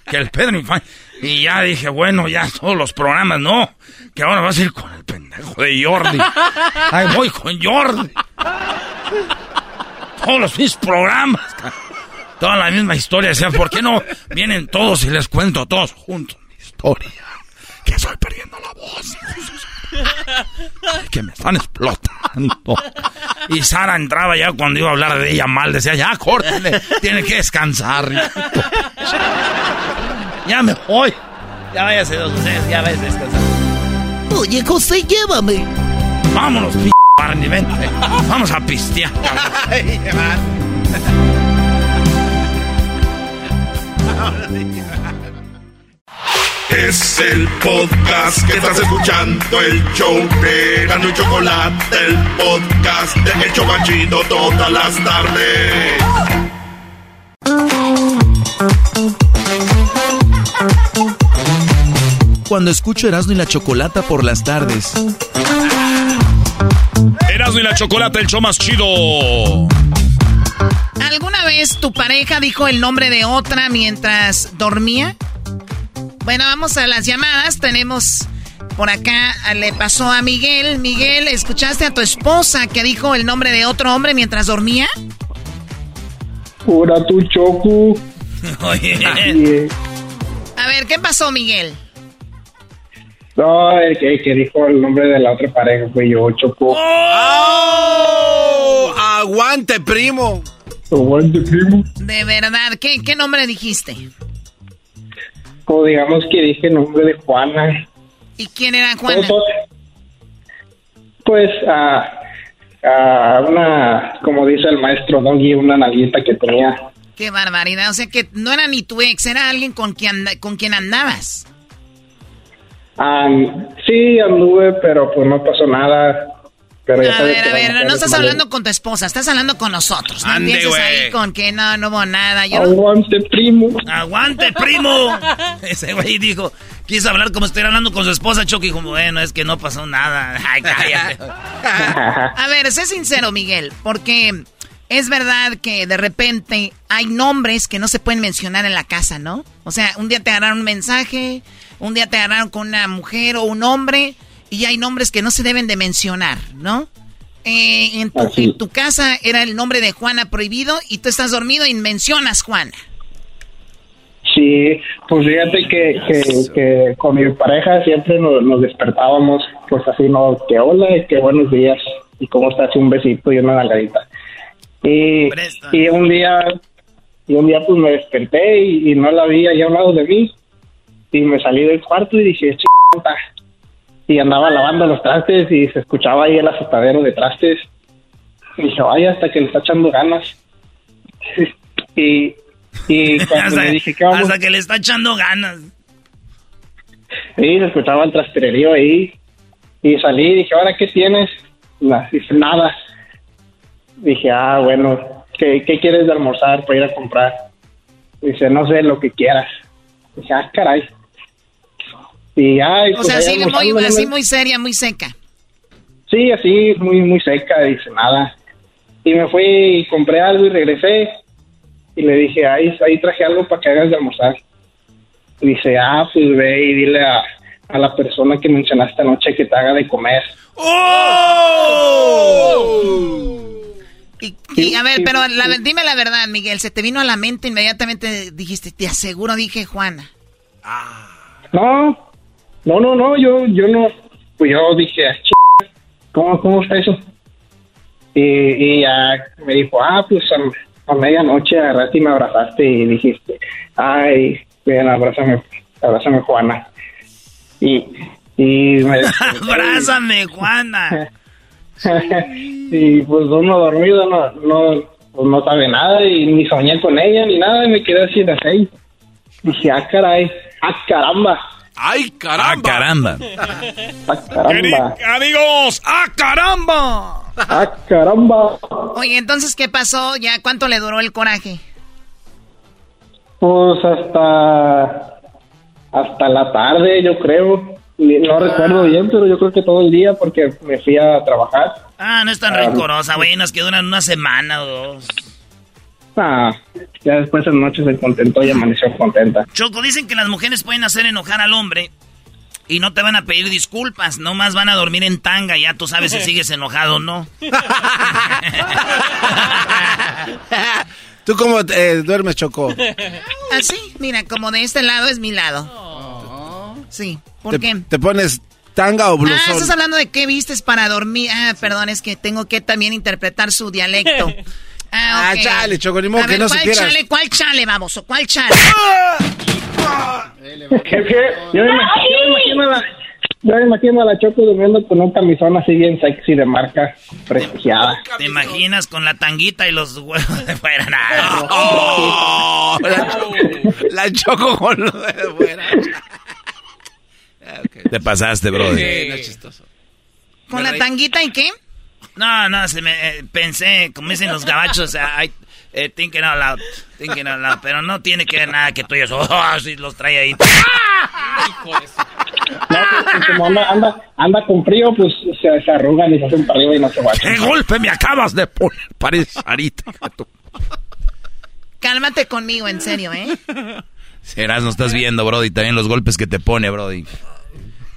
Que el Pedro Infante. Y ya dije, bueno, ya todos los programas, no. Que ahora vas a ir con el pendejo de Jordi. Ahí voy con Jordi. Todos los mis programas. Toda la misma historia. Decía, ¿por qué no vienen todos y les cuento todos juntos mi historia? Que estoy perdiendo la voz. Que me están explotando. Y Sara entraba ya cuando iba a hablar de ella mal. Decía, ya, córtale. Tiene que descansar. Ya me voy. Ya váyase dos ustedes, ya váyase a descansar. Oye, José, llévame. Vámonos, p Barney, vente. Vamos a pistear. Es el podcast que estás escuchando, el show de Gano y Chocolate, el podcast de El Chocachito todas las tardes. Cuando escucho Erasmo y la Chocolata por las tardes. Erasmo y la Chocolata, el show más chido. ¿Alguna vez tu pareja dijo el nombre de otra mientras dormía? Bueno, vamos a las llamadas. Tenemos por acá, le pasó a Miguel. Miguel, ¿escuchaste a tu esposa que dijo el nombre de otro hombre mientras dormía? Pura tu choco. Oye. A ver, ¿qué pasó, Miguel? No, el que, el que dijo el nombre de la otra pareja fue yo, Choco. ¡Oh! ¡Aguante, primo! Aguante, primo. De verdad, ¿qué, qué nombre dijiste? O digamos que dije el nombre de Juana. ¿Y quién era Juana? Pues a, a una, como dice el maestro Doggy, una nalguita que tenía. Qué barbaridad, o sea que no era ni tu ex, era alguien con quien, con quien andabas. Ah, sí, anduve, pero pues no pasó nada. Pero A ver, a ver, no estás hablando con tu esposa, estás hablando con nosotros. No Ande, empieces ahí con que no, no hubo nada. Yo no- Aguante, primo. ¡Aguante, primo! Ese güey dijo, quiso hablar como estoy hablando con su esposa, Chucky. Como, bueno, es que no pasó nada. Ay, cállate. A ver, sé sincero, Miguel, porque es verdad que de repente hay nombres que no se pueden mencionar en la casa, ¿no? O sea, un día te agarraron un mensaje, un día te agarraron con una mujer o un hombre, y hay nombres que no se deben de mencionar, ¿no? Eh, en, tu, Así. en tu casa era el nombre de Juana prohibido y tú estás dormido y mencionas Juana. Sí, pues fíjate que, que, que con mi pareja siempre nos, nos despertábamos, pues así, ¿no? Que hola y que buenos días. Y cómo estás, un besito y una nalgadita. Y, y un día, y un día pues me desperté y, y no la vi allá a un lado de mí. Y me salí del cuarto y dije, ch***. Y andaba lavando los trastes y se escuchaba ahí el azotadero de trastes. Y dije, vaya, hasta que le está echando ganas. y, y cuando hasta, le dije, ¿qué vamos? hasta que le está echando ganas. Sí, se escuchaba el trastererío ahí. Y salí y dije, ¿ahora qué tienes? Dice, nada. Dije, ah, bueno, ¿qué, ¿qué quieres de almorzar para ir a comprar? Dice, no sé, lo que quieras. Dije, ah, caray. Y, ay, O pues, sea, así muy, así muy seria, muy seca. Sí, así, muy, muy seca, dice, nada. Y me fui y compré algo y regresé. Y le dije, ahí, ahí traje algo para que hagas de almorzar. Y dice, ah, pues ve y dile a, a la persona que mencionaste anoche que te haga de comer. Y a ver, pero la- dime la verdad, Miguel, ¿se te vino a la mente inmediatamente dijiste, te aseguro, dije Juana? No, no, no, no, yo, yo no, pues yo dije, "Ah, ¿cómo, cómo está eso? Y, y ya me dijo, ah, pues a, a medianoche agarraste y me abrazaste y dijiste, ay, ven, abrázame, abrázame Juana. Y, y me Abrázame, Juana. y pues uno dormido no, no, pues no sabe nada y ni soñé con ella ni nada y me quedé así de seis. Dije, ah, caray, ah, caramba. ¡Ay, Ah, caramba. Ah, caramba. Amigos, ¡ah, caramba! Ah, caramba. Oye, entonces, ¿qué pasó? ¿Ya cuánto le duró el coraje? Pues hasta hasta la tarde, yo creo. No recuerdo bien, pero yo creo que todo el día porque me fui a trabajar. Ah, no es tan Ah, rencorosa, güey, nos que duran una semana o dos. Ah, ya después en noche se contentó y amaneció contenta. Choco, dicen que las mujeres pueden hacer enojar al hombre y no te van a pedir disculpas, nomás van a dormir en tanga ya tú sabes si sigues enojado o no. ¿Tú cómo eh, duermes, Choco? Así, mira, como de este lado es mi lado. Sí, ¿por ¿Te, qué? te pones tanga o Ah, blusón? estás hablando de qué vistes para dormir. Ah, perdón, es que tengo que también interpretar su dialecto. Ah, Ah, chale, Choco, ni modo A que ver, no ¿cuál supieras. chale, ¿Cuál chale, baboso? ¿Cuál chale? Jefe, yo me, imagino a la, yo me imagino a la Choco durmiendo con un camisón así bien sexy de marca prestigiada. ¿Te imaginas con la tanguita y los huevos de fuera? Oh, la, la Choco con lo de fuera. Te pasaste, brother. Sí, no es chistoso. ¿Con la tanguita y qué? No, no, se me, eh, pensé, como dicen los gabachos, I, eh, thinking out loud, thinking out loud, pero no tiene que ver nada que tú y oh, si los trae ahí. No, pues, pues, como anda, anda, anda con frío, pues se, se arrugan y se hacen para arriba y no se guachan. ¡Qué golpe me acabas de poner! Parece Sarita. Cálmate conmigo, en serio, ¿eh? Serás, no estás viendo, Brody, también los golpes que te pone, Brody.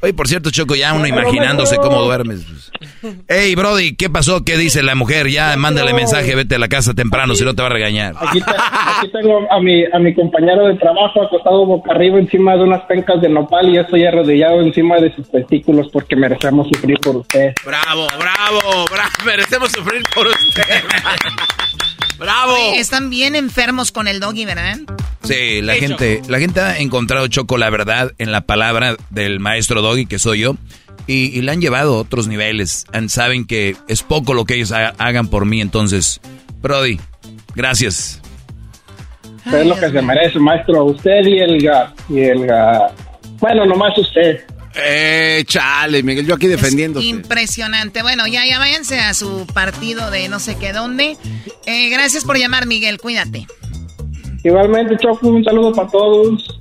Oye, por cierto, Choco, ya uno imaginándose cómo duermes. pues. Ey, Brody, ¿qué pasó? ¿Qué dice la mujer? Ya, mándale mensaje, vete a la casa temprano, si no te va a regañar. Aquí, aquí tengo a mi, a mi compañero de trabajo acostado boca arriba encima de unas pencas de nopal y yo estoy arrodillado encima de sus testículos porque merecemos sufrir por usted. Bravo, bravo, bravo. Merecemos sufrir por usted. Bravo. Oye, están bien enfermos con el doggy, ¿verdad? Sí, la gente, la gente ha encontrado, Choco, la verdad en la palabra del maestro Doggy, que soy yo, y, y la han llevado a otros niveles. Saben que es poco lo que ellos ha- hagan por mí, entonces, Brody, gracias. Es lo que se merece, maestro. Usted y el y el ga. Bueno, nomás usted. Eh, chale, Miguel, yo aquí defendiéndose. Impresionante. Bueno, ya, ya váyanse a su partido de no sé qué dónde. Eh, gracias por llamar, Miguel. Cuídate. Igualmente, Choco, un saludo para todos.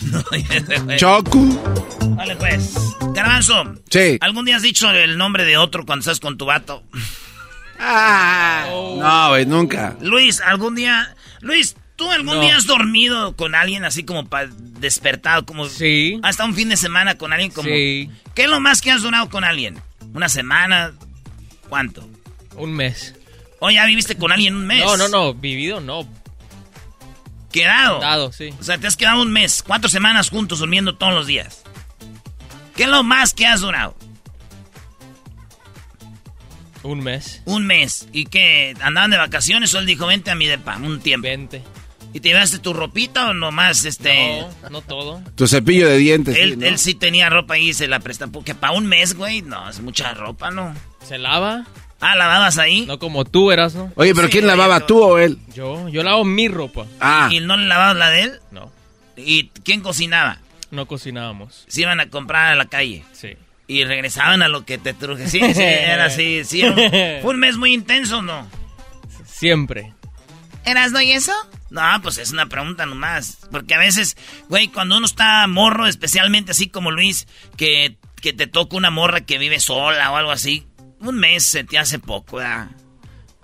Choco. Vale, pues. Garbanzo. Sí. ¿Algún día has dicho el nombre de otro cuando estás con tu vato? No, güey, nunca. Luis, ¿algún día... Luis, ¿tú algún No. día has dormido con alguien así como pa- despertado? Como Sí. Hasta un fin de semana con alguien como... Sí. ¿Qué es lo más que has durado con alguien? ¿Una semana? ¿Cuánto? Un mes. ¿O ya viviste con alguien un mes? No, no, no. Vivido, no. ¿Quedado? Dado, sí. O sea, te has quedado un mes, cuatro semanas juntos durmiendo todos los días. ¿Qué es lo más que has durado? Un mes. Un mes. ¿Y qué? ¿Andaban de vacaciones o él dijo, vente a mi depa un tiempo? Vente. ¿Y te llevaste tu ropita o nomás este...? No, no todo. Tu cepillo de dientes. Él, sí, ¿no? él sí tenía ropa y se la presta. Porque para un mes, güey, no, es mucha ropa, ¿no? ¿Se lava? Ah, ¿lavabas ahí? No como tú eras, ¿no? Oye, pero Sí, ¿quién lavaba, no. tú o él? Yo, yo lavo mi ropa. Ah, ¿Y no le lavabas la de él? No, ¿Y quién cocinaba? no cocinábamos. Se iban a comprar a la calle. Sí. Y regresaban a lo que te truje. Sí, sí, era así. Sí, era un- fue un mes muy intenso, ¿no? Siempre. ¿Erasno y eso? No, pues es una pregunta nomás. Porque a veces, güey, cuando uno está morro, especialmente así como Luis, que, que te toca una morra que vive sola o algo así, un mes se te hace poco, ¿verdad?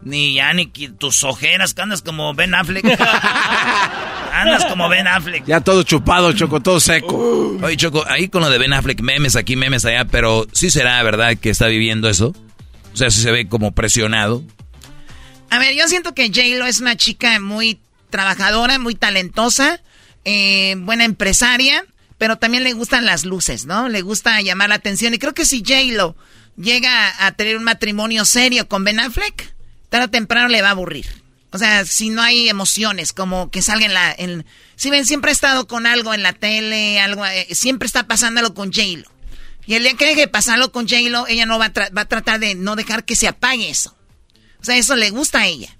Ni ya ni que tus ojeras, que andas como Ben Affleck. andas como Ben Affleck. ya todo chupado, Choco, todo seco. Oye, Choco, ahí con lo de Ben Affleck, memes aquí, memes allá, pero sí será verdad que está viviendo eso. O sea, sí se ve como presionado. A ver, yo siento que J-Lo es una chica muy trabajadora, muy talentosa, eh, buena empresaria, pero también le gustan las luces, ¿no? Le gusta llamar la atención. Y creo que si J-Lo llega a tener un matrimonio serio con Ben Affleck, tarde o temprano le va a aburrir. O sea, si no hay emociones, como que salga en la... En, si ven, siempre ha estado con algo en la tele, algo, eh, siempre está pasando algo con J-Lo. Y el día que deje de pasarlo con J-Lo, ella no va a, va a tratar de no dejar que se apague eso. O sea, eso le gusta a ella.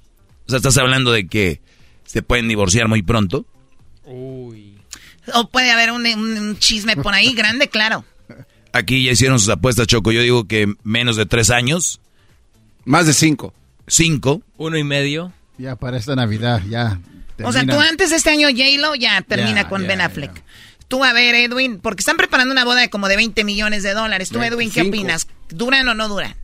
O sea, estás hablando de que se pueden divorciar muy pronto. Uy. O puede haber un, un- un chisme por ahí grande, claro. Aquí ya hicieron sus apuestas, Choco. Yo digo que menos de tres años. Más de cinco. Cinco. Uno y medio. Ya para esta Navidad, ya. O sea, tú antes de este año J-Lo ya termina Ya, con ya, Ben Affleck. Tú, a ver, Edwin, porque están preparando una boda de como de 20 millones de dólares. Tú, Edwin, ¿qué opinas? ¿Duran o no duran?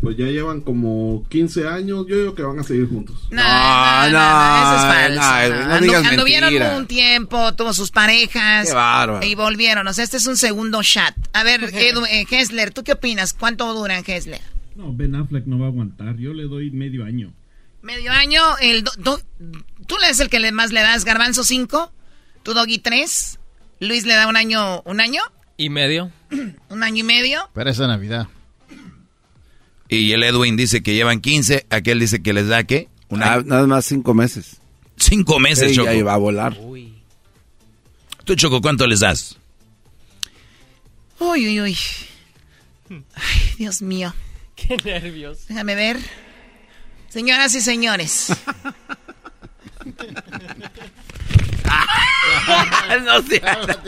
Pues ya llevan como 15 años. Yo digo que van a seguir juntos. No, no, no, eso es falso. anduvieron un tiempo, tuvo sus parejas. Qué bárbaro. Y volvieron. O sea, este es un segundo chat. A ver, Edwin, eh, Hessler, ¿tú qué opinas? ¿Cuánto duran, Hessler? No, Ben Affleck no va a aguantar. Yo le doy medio año. Medio año, el tú le das el que más le das, Garbanzo 5, tú Doggy 3, Luis le da un año, un año. Y medio. un año y medio. Para esa Navidad. Y el Edwin dice que llevan 15, aquel dice que les da qué? Una... nada más cinco meses. Cinco meses, Choco. Ya va a volar. Tú, Choco, ¿cuánto les das? Uy, uy, uy. Ay, Dios mío. Qué nervios. Déjame ver. Señoras y señores. no sé.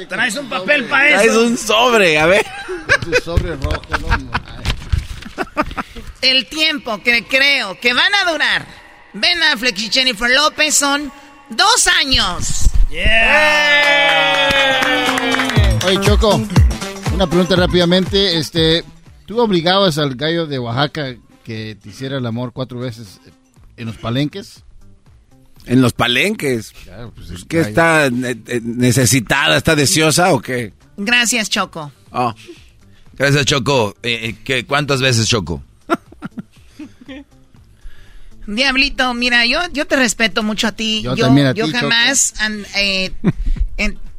Traes un papel para eso. Traes un sobre, a ver. Un sobre rojo, no. El tiempo que creo que van a durar Ben Affleck y Jennifer López son dos años. Oye, Choco, una pregunta rápidamente. Este, ¿Tú obligabas al gallo de Oaxaca que te hiciera el amor cuatro veces en los palenques? En los palenques. Claro, pues, pues ¿Qué está eh, necesitada, está deseosa o qué? Gracias, Choco. Oh. Gracias, Choco. Eh, eh ¿Cuántas veces, Choco? Diablito, mira, yo, yo te respeto mucho a ti. Yo, yo, jamás, eh,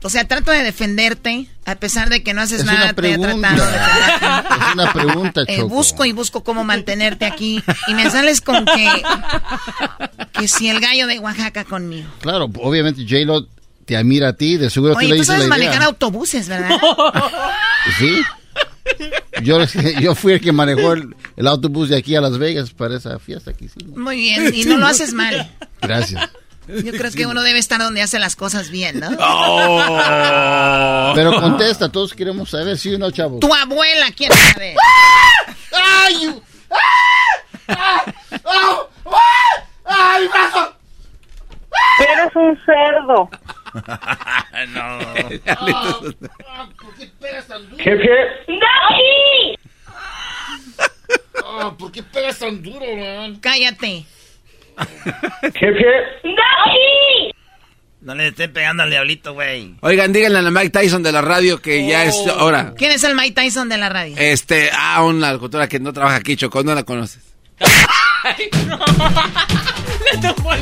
o sea, trato de defenderte, a pesar de que no haces nada, una pregunta. Es una pregunta, eh, Choco. busco y busco cómo mantenerte aquí. Y me sales con que, que si el gallo de Oaxaca conmigo. Claro, obviamente J-Lo te admira a ti, de seguro Oye, tú le dices sabes manejar autobuses, ¿verdad? Sí. Yo, yo fui el que manejó el, autobús de aquí a Las Vegas para esa fiesta que hicimos. Muy bien, y no lo haces mal. Gracias. Yo creo que uno debe estar donde hace las cosas bien, ¿no? Oh. Pero contesta, todos queremos saber, ¿sí o no, chavo? Tu abuela quiere saber. ¡Ay! ¡Ay, brazo! Eres un cerdo. No. ¿Por qué pegas tan duro? Jefe. ¡Doggy! Oh, ¿Por qué pegas tan duro, man? Cállate. Jefe. ¡Doggy! No le estén pegando al diablito, güey. Oigan, díganle a Mike Tyson de la radio que ya es hora. ¿Quién es el Mike Tyson de la radio? Este, ah, una locutora que no trabaja aquí, Choco, no la conoces. Ay, no. Le tomó el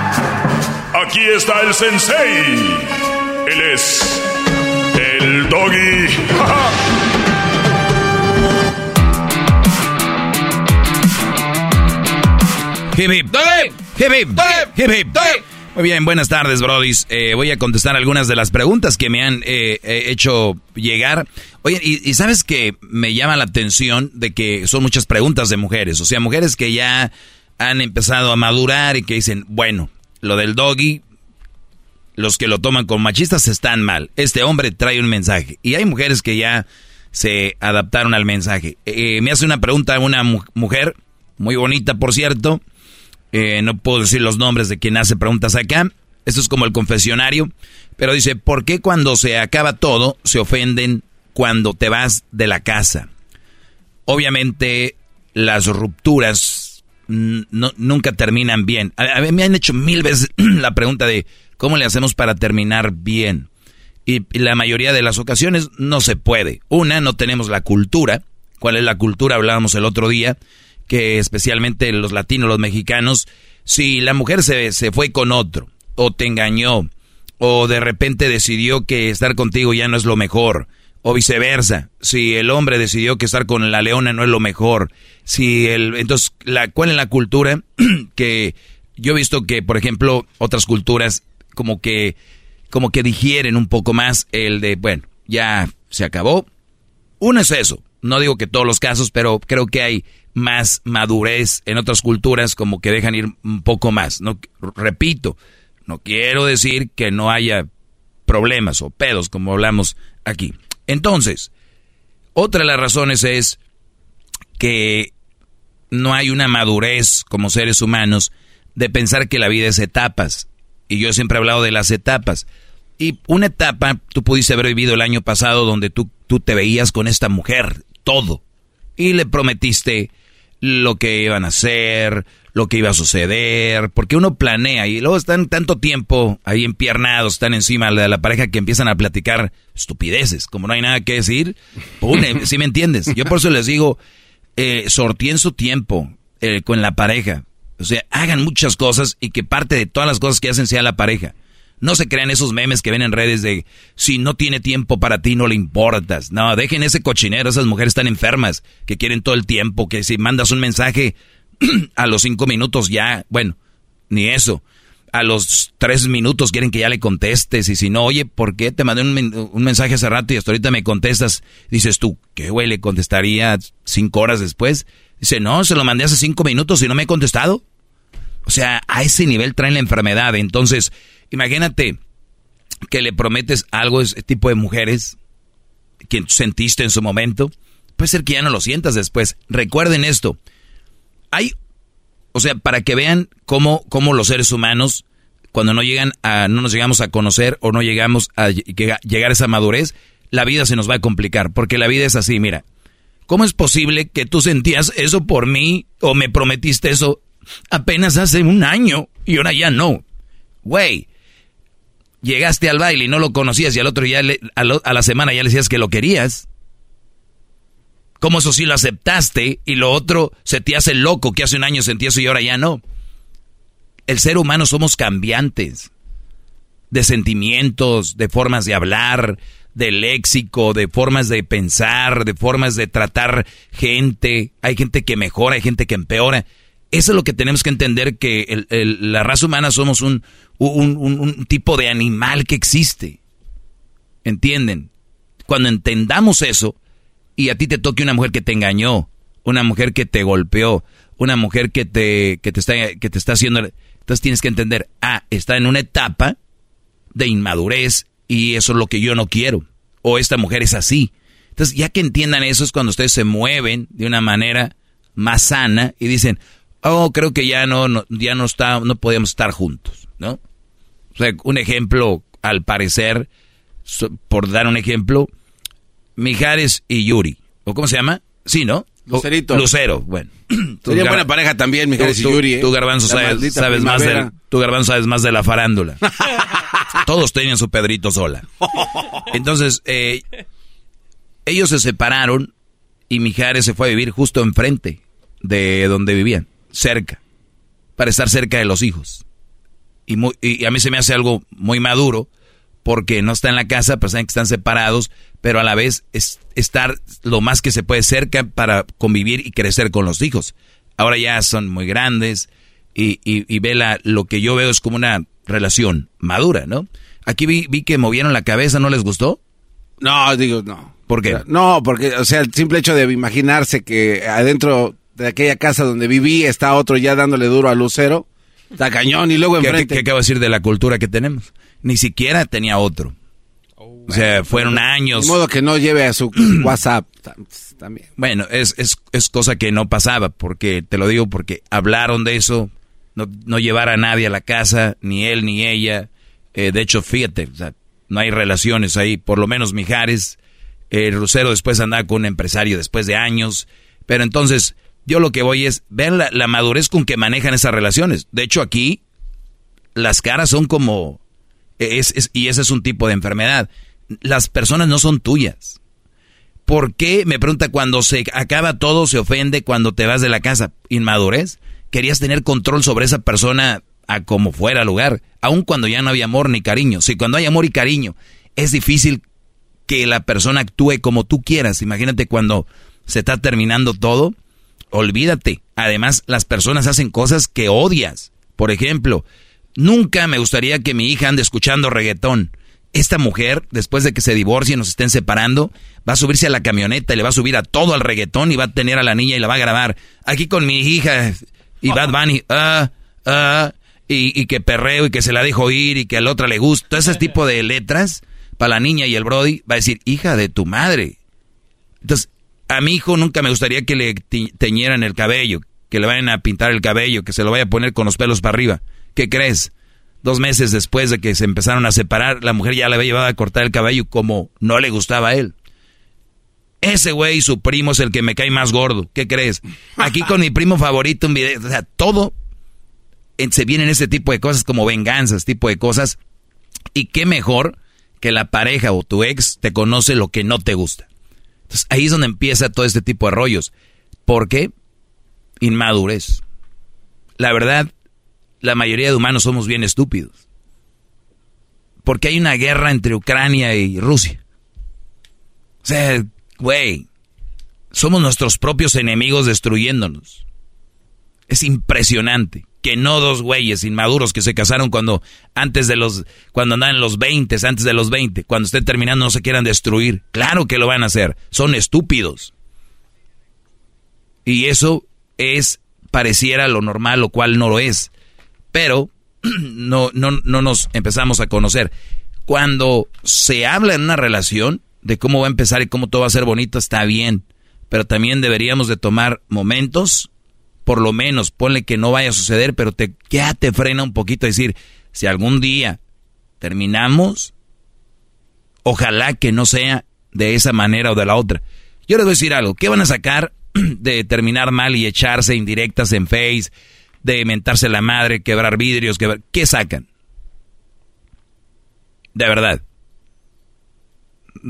Aquí está el sensei. Él es el doggy. hip hip, hip hip, hip hip, Muy bien, buenas tardes, brodis. Eh, voy a contestar algunas de las preguntas que me han eh, eh, hecho llegar. Oye, y, y, sabes que me llama la atención de que son muchas preguntas de mujeres, o sea, mujeres que ya han empezado a madurar y que dicen, bueno, lo del doggy, los que lo toman como machistas están mal. Este hombre trae un mensaje. Y hay mujeres que ya se adaptaron al mensaje. Eh, me hace una pregunta una mujer, muy bonita por cierto. Eh, no puedo decir los nombres de quien hace preguntas acá. Esto es como el confesionario. Pero dice, ¿por qué cuando se acaba todo se ofenden cuando te vas de la casa? Obviamente las rupturas no, nunca terminan bien. A, me han hecho mil veces la pregunta de cómo le hacemos para terminar bien. Y, la mayoría de las ocasiones no se puede. Una, no tenemos la cultura. ¿Cuál es la cultura? Hablábamos el otro día, que especialmente los latinos, los mexicanos, si la mujer se, se fue con otro, o te engañó, o de repente decidió que estar contigo ya no es lo mejor, o viceversa, si el hombre decidió que estar con la leona no es lo mejor, si el entonces la cuál es la cultura que yo he visto que por ejemplo otras culturas como que como que digieren un poco más el de, bueno, ya se acabó. Uno es eso. No digo que todos los casos, pero creo que hay más madurez en otras culturas como que dejan ir un poco más. No, repito, no quiero decir que no haya problemas o pedos como hablamos aquí. Entonces, otra de las razones es que no hay una madurez como seres humanos de pensar que la vida es etapas. Y yo siempre he hablado de las etapas. Y una etapa, tú pudiste haber vivido el año pasado donde tú, tú te veías con esta mujer, todo. Y le prometiste lo que iban a hacer, lo que iba a suceder, porque uno planea y luego están tanto tiempo ahí empiernados, están encima de la pareja que empiezan a platicar estupideces, como no hay nada que decir, si ¿sí me entiendes? Yo por eso les digo, eh, sortíen su tiempo eh, con la pareja, o sea, hagan muchas cosas y que parte de todas las cosas que hacen sea la pareja. No se crean esos memes que ven en redes de si no tiene tiempo para ti no le importas. No, dejen ese cochinero, esas mujeres están enfermas, que quieren todo el tiempo, que si mandas un mensaje a los cinco minutos ya, bueno, ni eso. A los tres minutos quieren que ya le contestes y si no, oye, ¿por qué te mandé un, mensaje hace rato y hasta ahorita me contestas? Dices tú, ¿qué güey le contestaría cinco horas después? Dice, no, se lo mandé hace cinco minutos y no me he contestado. O sea, a ese nivel traen la enfermedad. Entonces, Imagínate que le prometes algo a ese tipo de mujeres que sentiste en su momento. Puede ser que ya no lo sientas después. Recuerden esto. Hay, o sea, para que vean cómo, cómo los seres humanos, cuando no llegan a, no nos llegamos a conocer o no llegamos a llegar a esa madurez, la vida se nos va a complicar. Porque la vida es así, mira. ¿Cómo es posible que tú sentías eso por mí o me prometiste eso apenas hace un año y ahora ya no? Güey, llegaste al baile y no lo conocías y al otro día, a, la semana ya le decías que lo querías. ¿Cómo eso sí lo aceptaste y lo otro se te hace loco que hace un año sentías eso y ahora ya no? El ser humano somos cambiantes de sentimientos, de formas de hablar, de léxico, de formas de pensar, de formas de tratar gente. Hay gente que mejora, hay gente que empeora. Eso es lo que tenemos que entender, que la raza humana somos un, tipo de animal que existe. ¿Entienden? Cuando entendamos eso y a ti te toque una mujer que te engañó, una mujer que te golpeó, una mujer que te, que te, está, que te está haciendo... Entonces tienes que entender, ah, está en una etapa de inmadurez y eso es lo que yo no quiero. O esta mujer es así. Entonces ya que entiendan eso es cuando ustedes se mueven de una manera más sana y dicen, oh, creo que ya no, ya no está, no podemos estar juntos, ¿no? Un ejemplo, al parecer, por dar un ejemplo, Mijares y Yuri, ¿o cómo se llama? Sí, ¿no? Lucerito. Lucero, bueno. Sería buena pareja también, Mijares y Yuri. ¿eh? Tú, Garbanzo, sabes, más de, tú, Garbanzo, sabes más de la farándula. Todos tenían su Pedrito sola. Entonces, eh, ellos se separaron y Mijares se fue a vivir justo enfrente de donde vivían cerca, para estar cerca de los hijos. Y, muy, y a mí se me hace algo muy maduro, porque no está en la casa, pero saben que están separados, pero a la vez es estar lo más que se puede cerca para convivir y crecer con los hijos. Ahora ya son muy grandes y, y, y ve lo que yo veo es como una relación madura, ¿no? Aquí vi, vi que movieron la cabeza, ¿no les gustó? No, digo, no. ¿Por qué? No, porque, o sea, el simple hecho de imaginarse que adentro de aquella casa donde viví, está otro ya dándole duro a Lucero. Está cañón y luego enfrente. ¿Qué, qué, acabo de decir de la cultura que tenemos? Ni siquiera tenía otro. o sea, fueron años. De modo que no lleve a su WhatsApp también. Bueno, es, es, es, cosa que no pasaba, porque te lo digo porque hablaron de eso, no, no llevar a nadie a la casa, ni él ni ella. Eh, de hecho, fíjate, o sea, no hay relaciones ahí, por lo menos Mijares. El Lucero después andaba con un empresario después de años. Pero entonces, yo lo que voy es, vean la, madurez con que manejan esas relaciones. De hecho, aquí las caras son como... Y ese es un tipo de enfermedad. Las personas no son tuyas. ¿Por qué? Me pregunta, cuando se acaba todo, se ofende cuando te vas de la casa. ¿Inmadurez? Querías tener control sobre esa persona a como fuera lugar, aun cuando ya no había amor ni cariño. Si cuando hay amor y cariño es difícil que la persona actúe como tú quieras. Imagínate cuando se está terminando todo olvídate. Además, las personas hacen cosas que odias. Por ejemplo, nunca me gustaría que mi hija ande escuchando reggaetón. esta mujer, después de que se divorcie y nos estén separando, va a subirse a la camioneta y le va a subir a todo al reggaetón y va a tener a la niña y la va a grabar. Aquí con mi hija y Bad Bunny, ah, ah, y, que perreo y que se la dejo ir y que a la otra le gusta. Todo ese tipo de letras para la niña y el Brody va a decir, hija de tu madre. Entonces, a mi hijo nunca me gustaría que le teñieran el cabello, que le vayan a pintar el cabello, que se lo vaya a poner con los pelos para arriba. ¿Qué crees? Dos meses después de que se empezaron a separar, la mujer ya le había llevado a cortar el cabello como no le gustaba a él. Ese güey, su primo, es el que me cae más gordo. ¿Qué crees? Aquí con mi primo favorito, un video. O sea, todo se vienen ese tipo de cosas como venganzas, tipo de cosas. Y qué mejor que la pareja o tu ex te conoce lo que no te gusta. Entonces ahí es donde empieza todo este tipo de rollos. ¿Por qué? Inmadurez. La verdad, la mayoría de humanos somos bien estúpidos. Porque hay una guerra entre Ucrania y Rusia. O sea, güey, somos nuestros propios enemigos destruyéndonos. Es impresionante que no dos güeyes inmaduros que se casaron cuando antes de los cuando andan en los 20, antes de los 20, cuando estén terminando no se quieran destruir. Claro que lo van a hacer, son estúpidos. Y eso es pareciera lo normal, lo cual no lo es. Pero no no no nos empezamos a conocer. Cuando se habla en una relación de cómo va a empezar y cómo todo va a ser bonito, está bien, pero también deberíamos de tomar momentos por lo menos ponle que no vaya a suceder, pero te, ya te frena un poquito a decir, si algún día terminamos, ojalá que no sea de esa manera o de la otra. Yo les voy a decir algo, ¿qué van a sacar de terminar mal y echarse indirectas en Face, de mentarse la madre, quebrar vidrios, quebrar... ¿qué sacan? De verdad.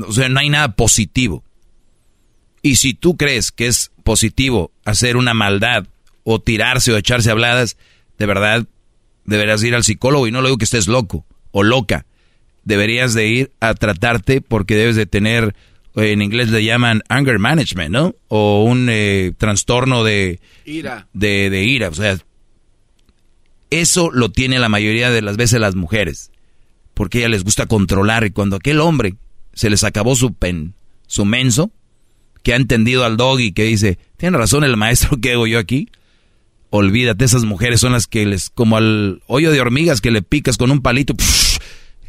O sea, no hay nada positivo. Y si tú crees que es positivo hacer una maldad o tirarse o echarse habladas, de verdad deberías ir al psicólogo y no lo digo que estés loco o loca. Deberías de ir a tratarte porque debes de tener, en inglés le llaman anger management, ¿no? O un eh, trastorno de ira. De, de ira. O sea, eso lo tiene la mayoría de las veces las mujeres. Porque a les gusta controlar y cuando aquel hombre se les acabó su pen, su menso, que ha entendido al dog y que dice, tiene razón el maestro, ¿qué hago yo aquí? Olvídate, esas mujeres son las que les, como al hoyo de hormigas que le picas con un palito,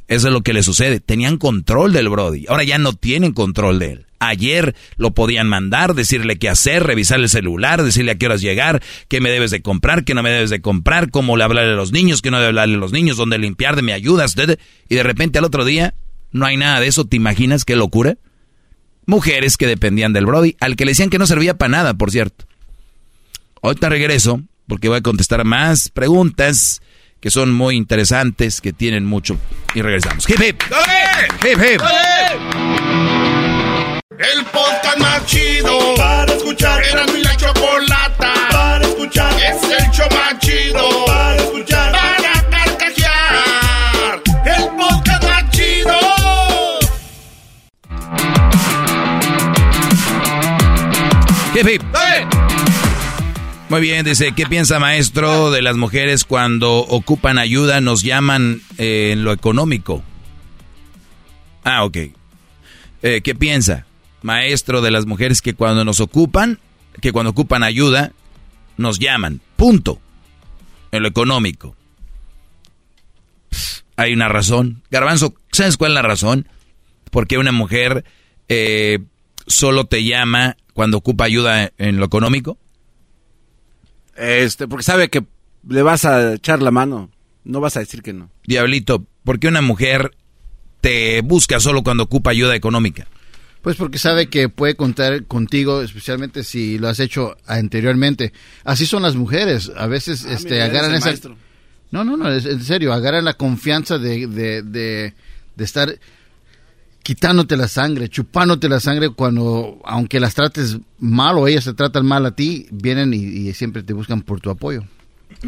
eso es lo que le sucede. Tenían control del Brody, ahora ya no tienen control de él. Ayer lo podían mandar, decirle qué hacer, revisar el celular, decirle a qué horas llegar, qué me debes de comprar, qué no me debes de comprar, cómo le hablarle a los niños, qué no debe hablarle a los niños, dónde limpiar, de me ayudas, y de repente al otro día no hay nada de eso. ¿Te imaginas qué locura? Mujeres que dependían del Brody, al que le decían que no servía para nada, por cierto. Ahorita regreso porque voy a contestar más preguntas que son muy interesantes, que tienen mucho. Y regresamos. Hip hip. Hip hip. El podcast más chido para escuchar. Era mi la chocolata para escuchar. Es el show más chido para escuchar. Para carcajear. El podcast más chido. Hip hip. Muy bien, dice, ¿qué piensa maestro de las mujeres cuando ocupan ayuda, nos llaman eh, en lo económico? Ah, ok. Eh, ¿Qué piensa maestro de las mujeres que cuando nos ocupan, que cuando ocupan ayuda, nos llaman? Punto. En lo económico. hay una razón. Garbanzo, ¿sabes cuál es la razón? Porque una mujer eh, solo te llama cuando ocupa ayuda en lo económico. Este, porque sabe que le vas a echar la mano. No vas a decir que no. Diablito, ¿por qué una mujer te busca solo cuando ocupa ayuda económica? Pues porque sabe que puede contar contigo, especialmente si lo has hecho anteriormente. Así son las mujeres. A veces ah, este, agarran esa... No, no, no, en serio, agarran la confianza de, de, de, de estar quitándote la sangre, chupándote la sangre cuando, aunque las trates mal o ellas te tratan mal a ti, vienen y, siempre te buscan por tu apoyo.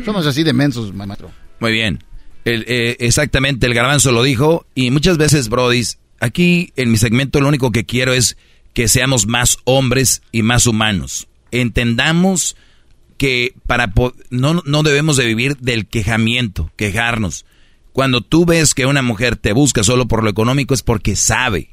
Somos así de mensos, maestro. Muy bien. Eh, exactamente, el garbanzo lo dijo y muchas veces, Brodis, aquí en mi segmento lo único que quiero es que seamos más hombres y más humanos. Entendamos que para no, no debemos de vivir del quejamiento, quejarnos Cuando tú ves que una mujer te busca solo por lo económico es porque sabe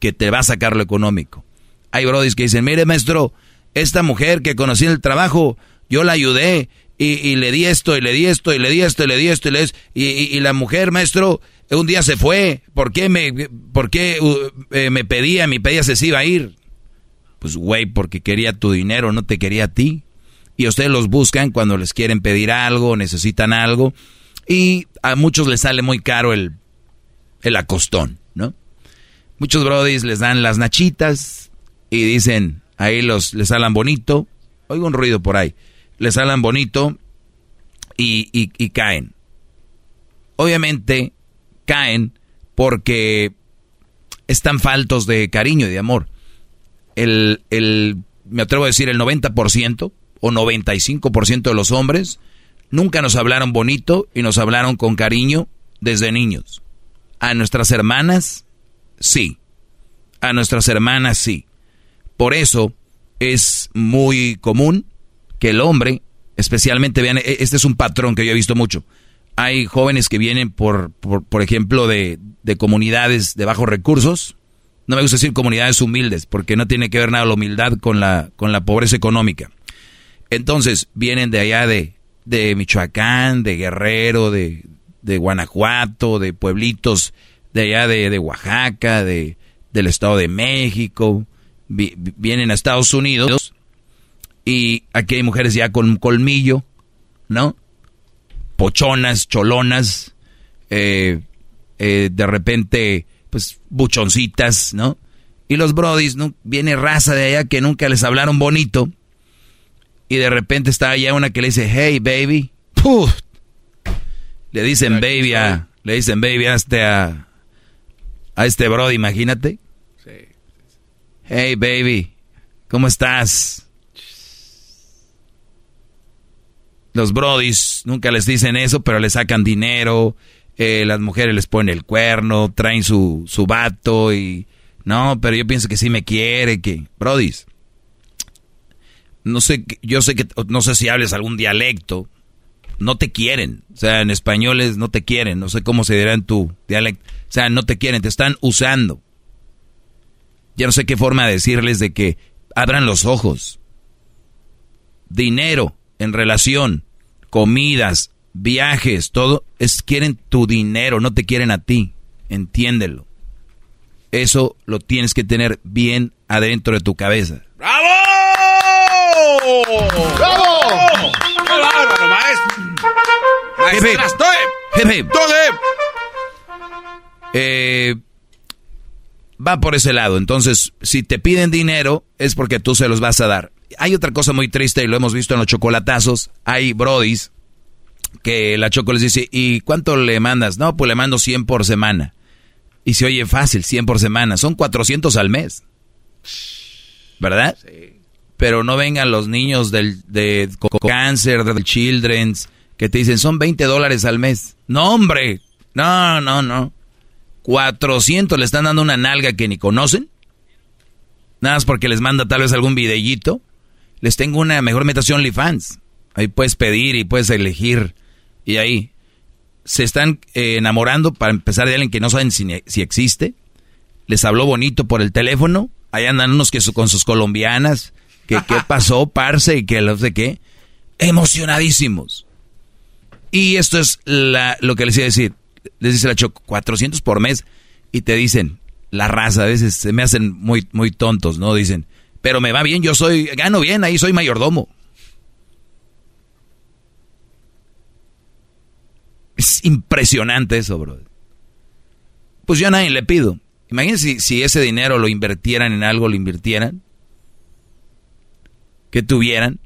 que te va a sacar lo económico. Hay brodis que dicen, mire maestro, esta mujer que conocí en el trabajo, yo la ayudé y, le di esto y le di esto y le di esto y le di esto y le di esto, y, la mujer, maestro, un día se fue. ¿Por qué me, por qué, uh, eh, me pedía, mi pedía se iba a ir? Pues güey, porque quería tu dinero, no te quería a ti. Y ustedes los buscan cuando les quieren pedir algo, necesitan algo. Y a muchos les sale muy caro el, el acostón, ¿no? Muchos brodis les dan las nachitas y dicen, ahí los, les salen bonito. Oigo un ruido por ahí. Les salen bonito y, y caen. Obviamente caen porque están faltos de cariño y de amor. El, el, me atrevo a decir, el 90% o 95% de los hombres nunca nos hablaron bonito y nos hablaron con cariño desde niños. A nuestras hermanas, sí. A nuestras hermanas, sí. Por eso es muy común que el hombre, especialmente, vean, e, este es un patrón que yo he visto mucho hay jóvenes que vienen por, por, ejemplo, de, comunidades de bajos recursos. No me gusta decir comunidades humildes, porque no tiene que ver nada la humildad con la, con la pobreza económica. Entonces, vienen de allá de, de Michoacán, de Guerrero, de, de Guanajuato, de pueblitos de allá de, de Oaxaca, de, del Estado de México. vienen a Estados Unidos y aquí hay mujeres ya con colmillo, ¿no? Pochonas, cholonas, eh, eh, de repente, pues, buchoncitas, ¿no? Y los brodis, ¿no? Viene raza de allá que nunca les hablaron bonito. Y de repente está allá una que le dice, hey, baby. Le dicen baby a, le dicen baby a este, a, a este brody, imagínate. Hey, baby, ¿cómo estás? Los brodis nunca les dicen eso, pero les sacan dinero, eh, las mujeres les ponen el cuerno, traen su, su vato y... No, pero yo pienso que sí me quiere, que... Brodis, no sé, yo sé que, no sé si hables algún dialecto, no te quieren, o sea, en españoles no te quieren, no sé cómo se dirá en tu dialecto, o sea, no te quieren, te están usando. Ya no sé qué forma de decirles de que abran los ojos. Dinero en relación comidas, viajes, todo, es quieren tu dinero, no te quieren a ti. Entiéndelo. Eso lo tienes que tener bien adentro de tu cabeza. ¡Bravo! ¡Bravo! ¡Qué bárbaro, maestro! ¡Maestro! Jefe, eh, va por ese lado. Entonces, si te piden dinero, es porque tú se los vas a dar hay otra cosa muy triste y lo hemos visto en los chocolatazos. Hay brodis que la choco les dice, ¿y cuánto le mandas? No, pues le mando 100 por semana. Y se oye fácil, 100 por semana. Son 400 al mes. ¿Verdad? Sí. Pero no vengan los niños del de cáncer, del children's, que te dicen, son 20 dólares al mes. No, hombre. No, no, no. 400 le están dando una nalga que ni conocen. Nada más porque les manda tal vez algún videíto les tengo una mejor metación OnlyFans. Ahí puedes pedir y puedes elegir. Y ahí se están eh, enamorando para empezar de alguien que no saben si, existe. Les habló bonito por el teléfono. Ahí andan unos que con sus colombianas. Que qué pasó, parce, y que no sé qué. Emocionadísimos. Y esto es lo que les iba a decir. Les dice la Choco, 400 por mes. Y te dicen, la raza, a veces se me hacen muy, muy tontos, ¿no? Dicen, pero me va bien, yo soy, gano bien, ahí soy mayordomo. Es impresionante eso, bro. Pues yo a nadie le pido. Imagínense si, ese dinero lo invirtieran en algo, lo invirtieran. Que tuvieran.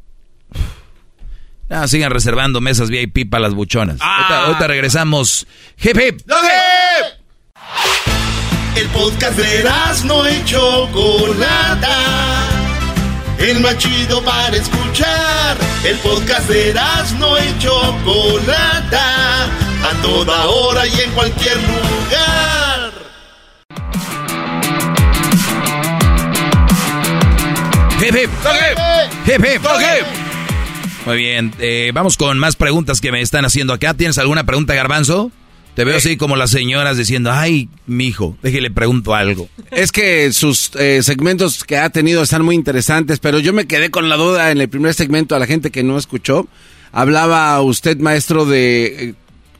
Ah, sigan reservando mesas VIP para las buchonas. Ah. Ahorita, regresamos. Hip hip. El podcast de no y Chocolata. El más chido para escuchar. El podcast de no y Chocolata. A toda hora y en cualquier lugar. Hip hip. Hip hip. Muy bien, eh, vamos con más preguntas que me están haciendo acá. ¿Tienes alguna pregunta, Garbanzo? Te veo así como las señoras diciendo, ay, mijo, déjale pregunto algo. Es que sus eh, segmentos que ha tenido están muy interesantes, pero yo me quedé con la duda en el primer segmento a la gente que no escuchó. Hablaba usted, maestro, de eh,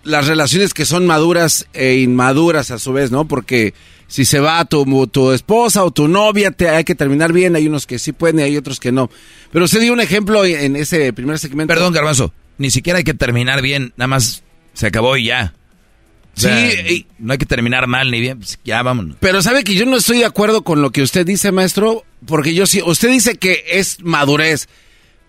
las relaciones que son maduras e inmaduras a su vez, ¿no? Porque si se va tu, tu esposa o tu novia, te, hay que terminar bien. Hay unos que sí pueden y hay otros que no. Pero usted dio un ejemplo en ese primer segmento. Perdón, Garbanzo, ni siquiera hay que terminar bien, nada más se acabó y ya sí, no hay que terminar mal ni bien, pues ya vámonos. Pero sabe que yo no estoy de acuerdo con lo que usted dice, maestro, porque yo sí, usted dice que es madurez,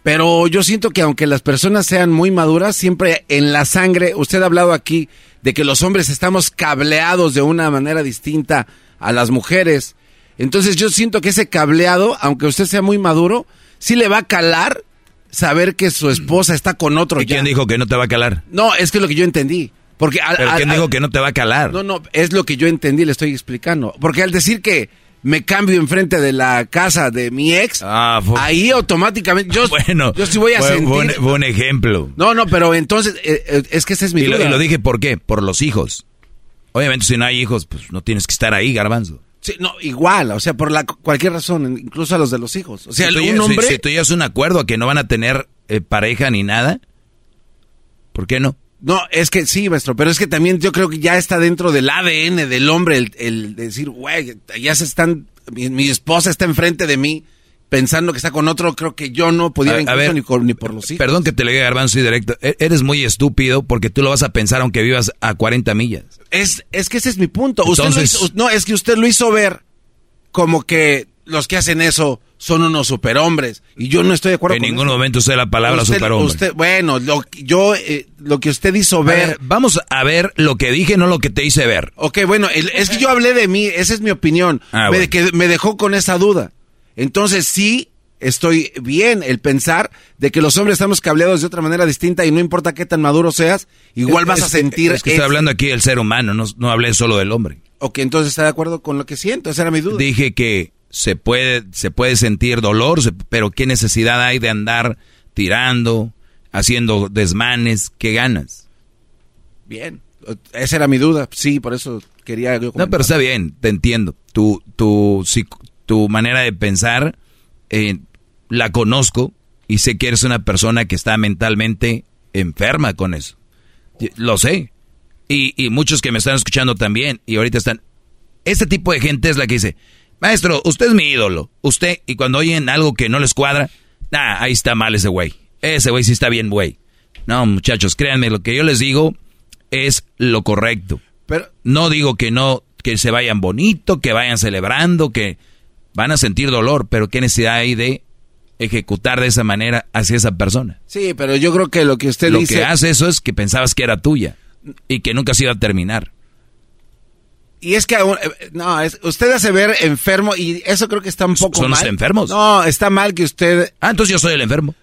pero yo siento que aunque las personas sean muy maduras, siempre en la sangre, usted ha hablado aquí de que los hombres estamos cableados de una manera distinta a las mujeres. Entonces yo siento que ese cableado, aunque usted sea muy maduro, sí le va a calar saber que su esposa está con otro. ¿Y quién dijo que no te va a calar? No, es que es lo que yo entendí. Porque ¿Pero quién dijo que no te va a calar? No, no, es lo que yo entendí, le estoy explicando. Porque al decir que me cambio enfrente de la casa de mi ex, ah, ahí automáticamente yo, bueno, yo sí voy a sentir... Fue un, ejemplo. No, no, pero entonces, eh, eh, es que ese es mi y Lo, y lo dije, ¿por qué? Por los hijos. Obviamente, si no hay hijos, pues no tienes que estar ahí, garbanzo. Sí, no, igual, o sea, por la, cualquier razón, incluso a los de los hijos. O sea, si un hombre... Si, tú ya un acuerdo a que no van a tener eh, pareja ni nada, ¿por qué no? No, es que sí, maestro, pero es que también yo creo que ya está dentro del ADN del hombre el, decir, güey, ya se están, mi, esposa está enfrente de mí pensando que está con otro, creo que yo no podía incluso ni, ni, por los hijos. Perdón que te le diga garbanzo y directo, e, eres muy estúpido porque tú lo vas a pensar aunque vivas a 40 millas. Es, es que ese es mi punto. no, es que usted lo hizo ver como que los que hacen eso son unos superhombres. Y yo no estoy de acuerdo en ningún momento usé la palabra superhombre. bueno, lo, yo, eh, lo que usted hizo ver, Vamos a ver lo que dije, no lo que te hice ver. Ok, bueno, es que yo hablé de mí, esa es mi opinión. Ah, me, que me dejó con esa duda. Entonces sí, estoy bien el pensar de que los hombres estamos cableados de otra manera distinta y no importa qué tan maduro seas, igual vas a sentir... Es que estoy hablando aquí del ser humano, no, no hablé solo del hombre. Ok, entonces está de acuerdo con lo que siento, esa era mi duda. Dije que se puede, se puede sentir dolor, pero qué necesidad hay de andar tirando, haciendo desmanes, qué ganas. Bien, esa era mi duda, sí, por eso quería No, pero está bien, te entiendo. Tu, tu, tu manera de pensar eh, la conozco y sé que eres una persona que está mentalmente enferma con eso. Lo sé. Y, y muchos que me están escuchando también y ahorita están... Este tipo de gente es la que dice, Maestro, usted es mi ídolo. Usted, y cuando oyen algo que no les cuadra, nah, ahí está mal ese güey. Ese güey sí está bien, güey. No, muchachos, créanme, lo que yo les digo es lo correcto. Pero no digo que no, que se vayan bonito, que vayan celebrando, que van a sentir dolor, pero qué necesidad hay de ejecutar de esa manera hacia esa persona. Sí, pero yo creo que lo que usted dice... Lo que hace eso es que pensabas que era tuya y que nunca se iba a terminar. Y es que, eh, no, es, usted hace ver enfermo y eso creo que está un poco mal. ¿Son los enfermos? No, está mal que usted... Ah, entonces yo soy el enfermo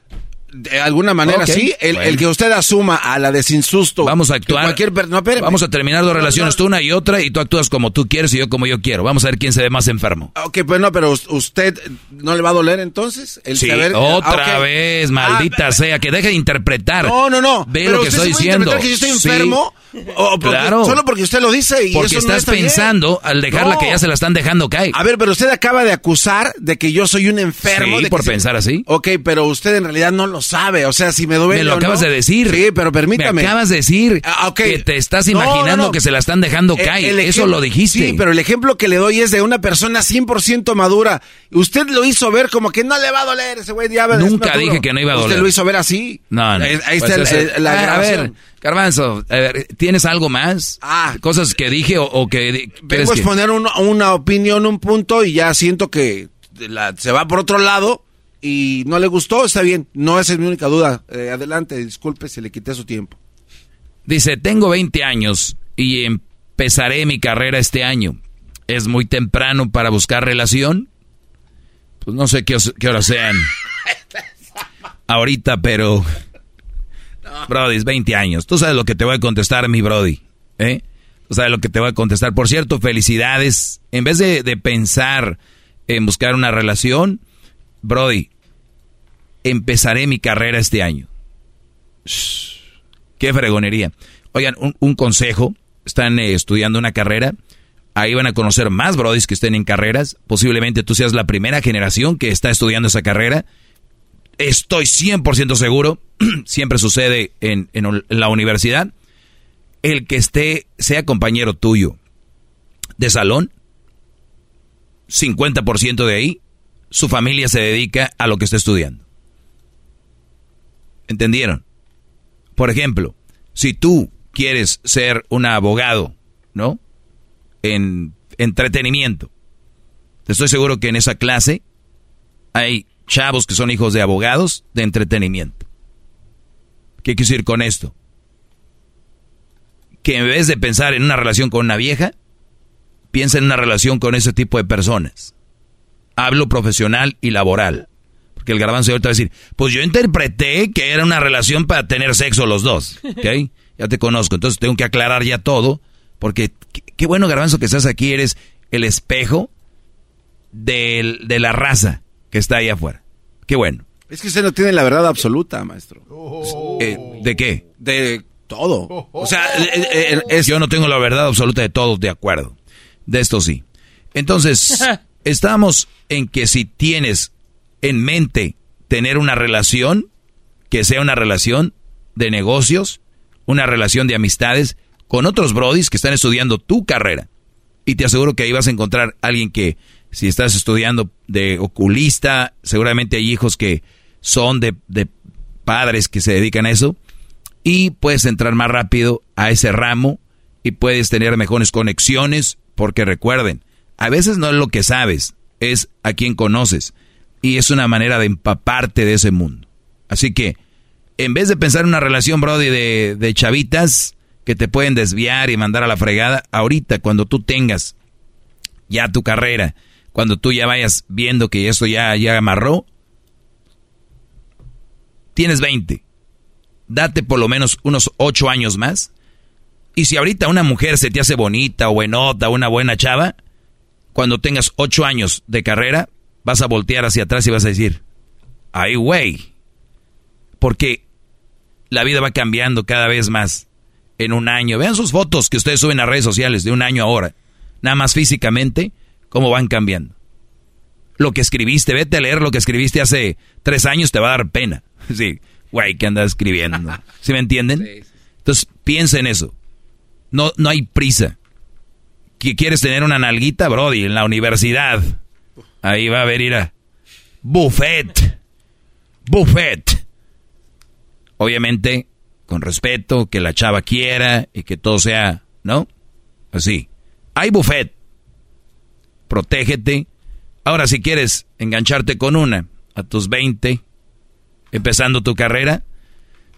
de alguna manera sí, el, que usted asuma a la de sin susto. Vamos a actuar. Cualquier, no, vamos a terminar dos relaciones, tú una y otra, y tú actúas como tú quieres y yo como yo quiero. Vamos a ver quién se ve más enfermo. Ok, pues no, pero usted no le va a doler entonces el sí, Otra vez, maldita ah, sea, que deje de interpretar. No, no, no. Ve lo que estoy diciendo. que yo estoy enfermo? Claro. Solo porque usted lo dice y Porque estás pensando al dejarla que ya se la están dejando caer. A ver, pero usted acaba de acusar de que yo soy un enfermo. Sí, por pensar así. Ok, pero usted en realidad no lo sabe. O sea, si me duele. Me lo acabas de decir. Sí, pero permítame. Me acabas de decir ah, que te estás imaginando que se la están dejando caer. Eso lo dijiste. Sí, pero el ejemplo que le doy es de una persona 100% madura. Usted lo hizo ver como que no le va a doler ese güey. Nunca dije que no iba a doler. Usted lo hizo ver así. No, no. Ahí está pues la ah, A ver, Garbanzo, ¿tienes algo más? Ah. Cosas que dije o, que... Vengo a exponer una opinión, un punto y ya siento que se va por otro lado y no le gustó, está bien. No esa es mi única duda. Eh, adelante, disculpe si le quité su tiempo. Dice, tengo 20 años y empezaré mi carrera este año. ¿Es muy temprano para buscar relación? Pues no sé qué, qué horas sean. Ahorita, pero... Brody, es 20 años. Tú sabes lo que te voy a contestar, mi Brody. ¿Eh? Tú sabes lo que te voy a contestar. Por cierto, felicidades. En vez de, pensar en buscar una relación, Brody, empezaré mi carrera este año. qué fregonería. Oigan, un, consejo, están eh, estudiando una carrera, ahí van a conocer más brodis que estén en carreras. Posiblemente tú seas la primera generación que está estudiando esa carrera. Estoy 100% seguro, siempre sucede en, la universidad, el que esté, sea compañero tuyo de salón, 50% de ahí, su familia se dedica a lo que está estudiando. ¿Entendieron? Por ejemplo, si tú quieres ser un abogado, ¿no? En entretenimiento. Estoy seguro que en esa clase hay chavos que son hijos de abogados de entretenimiento. ¿Qué quiero decir con esto? Que en vez de pensar en una relación con una vieja, piensa en una relación con ese tipo de personas. Hablo profesional y laboral. Porque el garbanzo ahorita va a decir, pues yo interpreté que era una relación para tener sexo los dos. ¿Ok? Ya te conozco, entonces tengo que aclarar ya todo. Porque qué, bueno, garbanzo, que estás aquí, eres el espejo de, de la raza que está ahí afuera. Qué bueno. Es que usted no tiene la verdad absoluta, maestro. Eh, ¿De qué? De todo. O sea, eh, eh, yo no tengo la verdad absoluta de todo, de acuerdo. De esto sí. Entonces, estamos en que si tienes en mente tener una relación, que sea una relación de negocios, una relación de amistades con otros brodis que están estudiando tu carrera. Y te aseguro que ahí vas a encontrar alguien que, si estás estudiando de oculista, seguramente hay hijos que son de, padres que se dedican a eso. Y puedes entrar más rápido a ese ramo y puedes tener mejores conexiones, porque recuerden, a veces no es lo que sabes, es a quien conoces y es una manera de empaparte de ese mundo. Así que, en vez de pensar en una relación, Brody, de, de chavitas que te pueden desviar y mandar a la fregada, ahorita cuando tú tengas ya tu carrera, cuando tú ya vayas viendo que eso ya, ya amarró, tienes 20. Date por lo menos unos 8 años más. Y si ahorita una mujer se te hace bonita o buenota, una buena chava, cuando tengas 8 años de carrera, vas a voltear hacia atrás y vas a decir, ay, güey. Porque la vida va cambiando cada vez más en un año. Vean sus fotos que ustedes suben a redes sociales de un año ahora. Nada más físicamente, cómo van cambiando. Lo que escribiste, vete a leer lo que escribiste hace tres años, te va a dar pena. Sí, güey, ¿qué andas escribiendo? ¿Sí me entienden? Entonces, piensa en eso. No, no hay prisa. ¿Que ¿Quieres tener una nalguita, Brody, en la universidad? Ahí va a haber ir a buffet. Buffet. Obviamente, con respeto, que la chava quiera y que todo sea, ¿no? Así. Hay buffet. Protégete. Ahora, si quieres engancharte con una a tus 20, empezando tu carrera,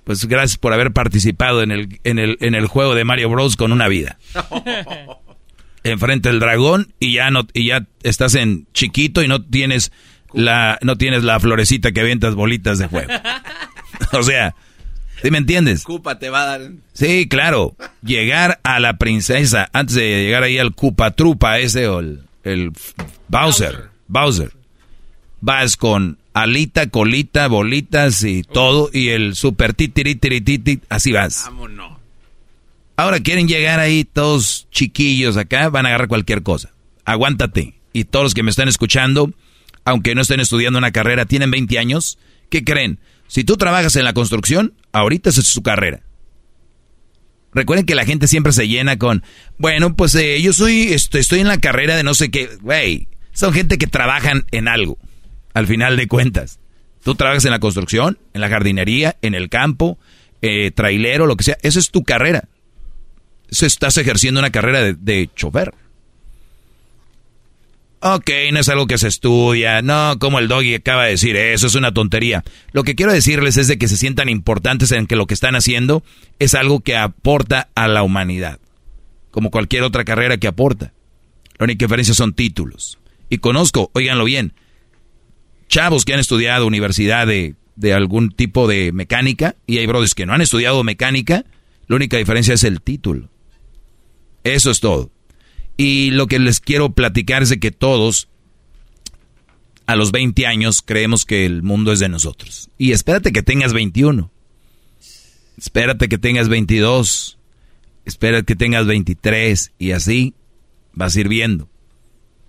pues gracias por haber participado en el, en el, en el juego de Mario Bros. con una vida. enfrente del dragón y ya no y ya estás en chiquito y no tienes la no tienes la florecita que avientas bolitas de fuego. o sea, ¿sí me entiendes? Cupa te va a dar. Sí, claro. Llegar a la princesa antes de llegar ahí al Cupa Trupa ese o el, el Bowser, Bowser. Vas con alita, colita, bolitas y todo y el super titiritiri así vas. Vámonos. Ahora quieren llegar ahí todos chiquillos acá, van a agarrar cualquier cosa. Aguántate. Y todos los que me están escuchando, aunque no estén estudiando una carrera, tienen 20 años, ¿qué creen? Si tú trabajas en la construcción, ahorita es su carrera. Recuerden que la gente siempre se llena con, bueno, pues eh, yo soy, estoy, estoy en la carrera de no sé qué. Güey, son gente que trabajan en algo, al final de cuentas. Tú trabajas en la construcción, en la jardinería, en el campo, eh, trailero, lo que sea. Esa es tu carrera se estás ejerciendo una carrera de, chofer. Ok, no es algo que se estudia, no, como el doggy acaba de decir, eso es una tontería. Lo que quiero decirles es de que se sientan importantes en que lo que están haciendo es algo que aporta a la humanidad, como cualquier otra carrera que aporta. La única diferencia son títulos. Y conozco, oíganlo bien, chavos que han estudiado universidad de, de algún tipo de mecánica, y hay brothers que no han estudiado mecánica, la única diferencia es el título. Eso es todo. Y lo que les quiero platicar es de que todos a los 20 años creemos que el mundo es de nosotros. Y espérate que tengas 21. Espérate que tengas 22. espera que tengas 23 y así vas a ir viendo.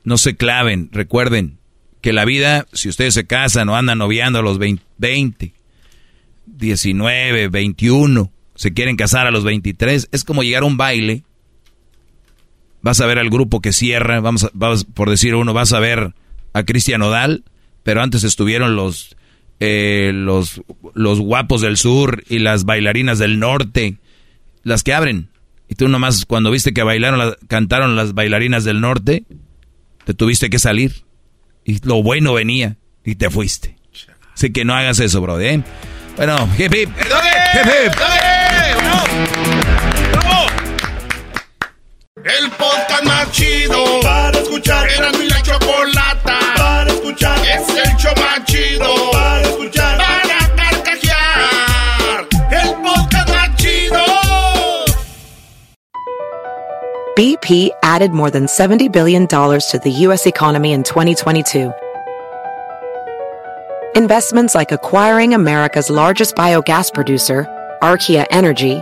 No se claven, recuerden que la vida, si ustedes se casan o andan noviando a los 20, 19, 21, se quieren casar a los 23, es como llegar a un baile. Vas a ver al grupo que cierra, vamos, por decir uno, vas a ver a Cristian Odal, pero antes estuvieron los, eh, los, los guapos del sur y las bailarinas del norte, las que abren. Y tú nomás cuando viste que bailaron, cantaron las bailarinas del norte, te tuviste que salir. Y lo bueno venía y te fuiste. Así que no hagas eso, bro. ¿eh? Bueno, hip hip. Hip hip. El podcast más chido para escuchar. Era mi la chocolata para escuchar. Es el show más chido para escuchar. Para carcajear. El podcast más chido. BP added more than $70 billion to the U.S. economy in 2022. Investments like acquiring America's largest biogas producer, Archaea Energy,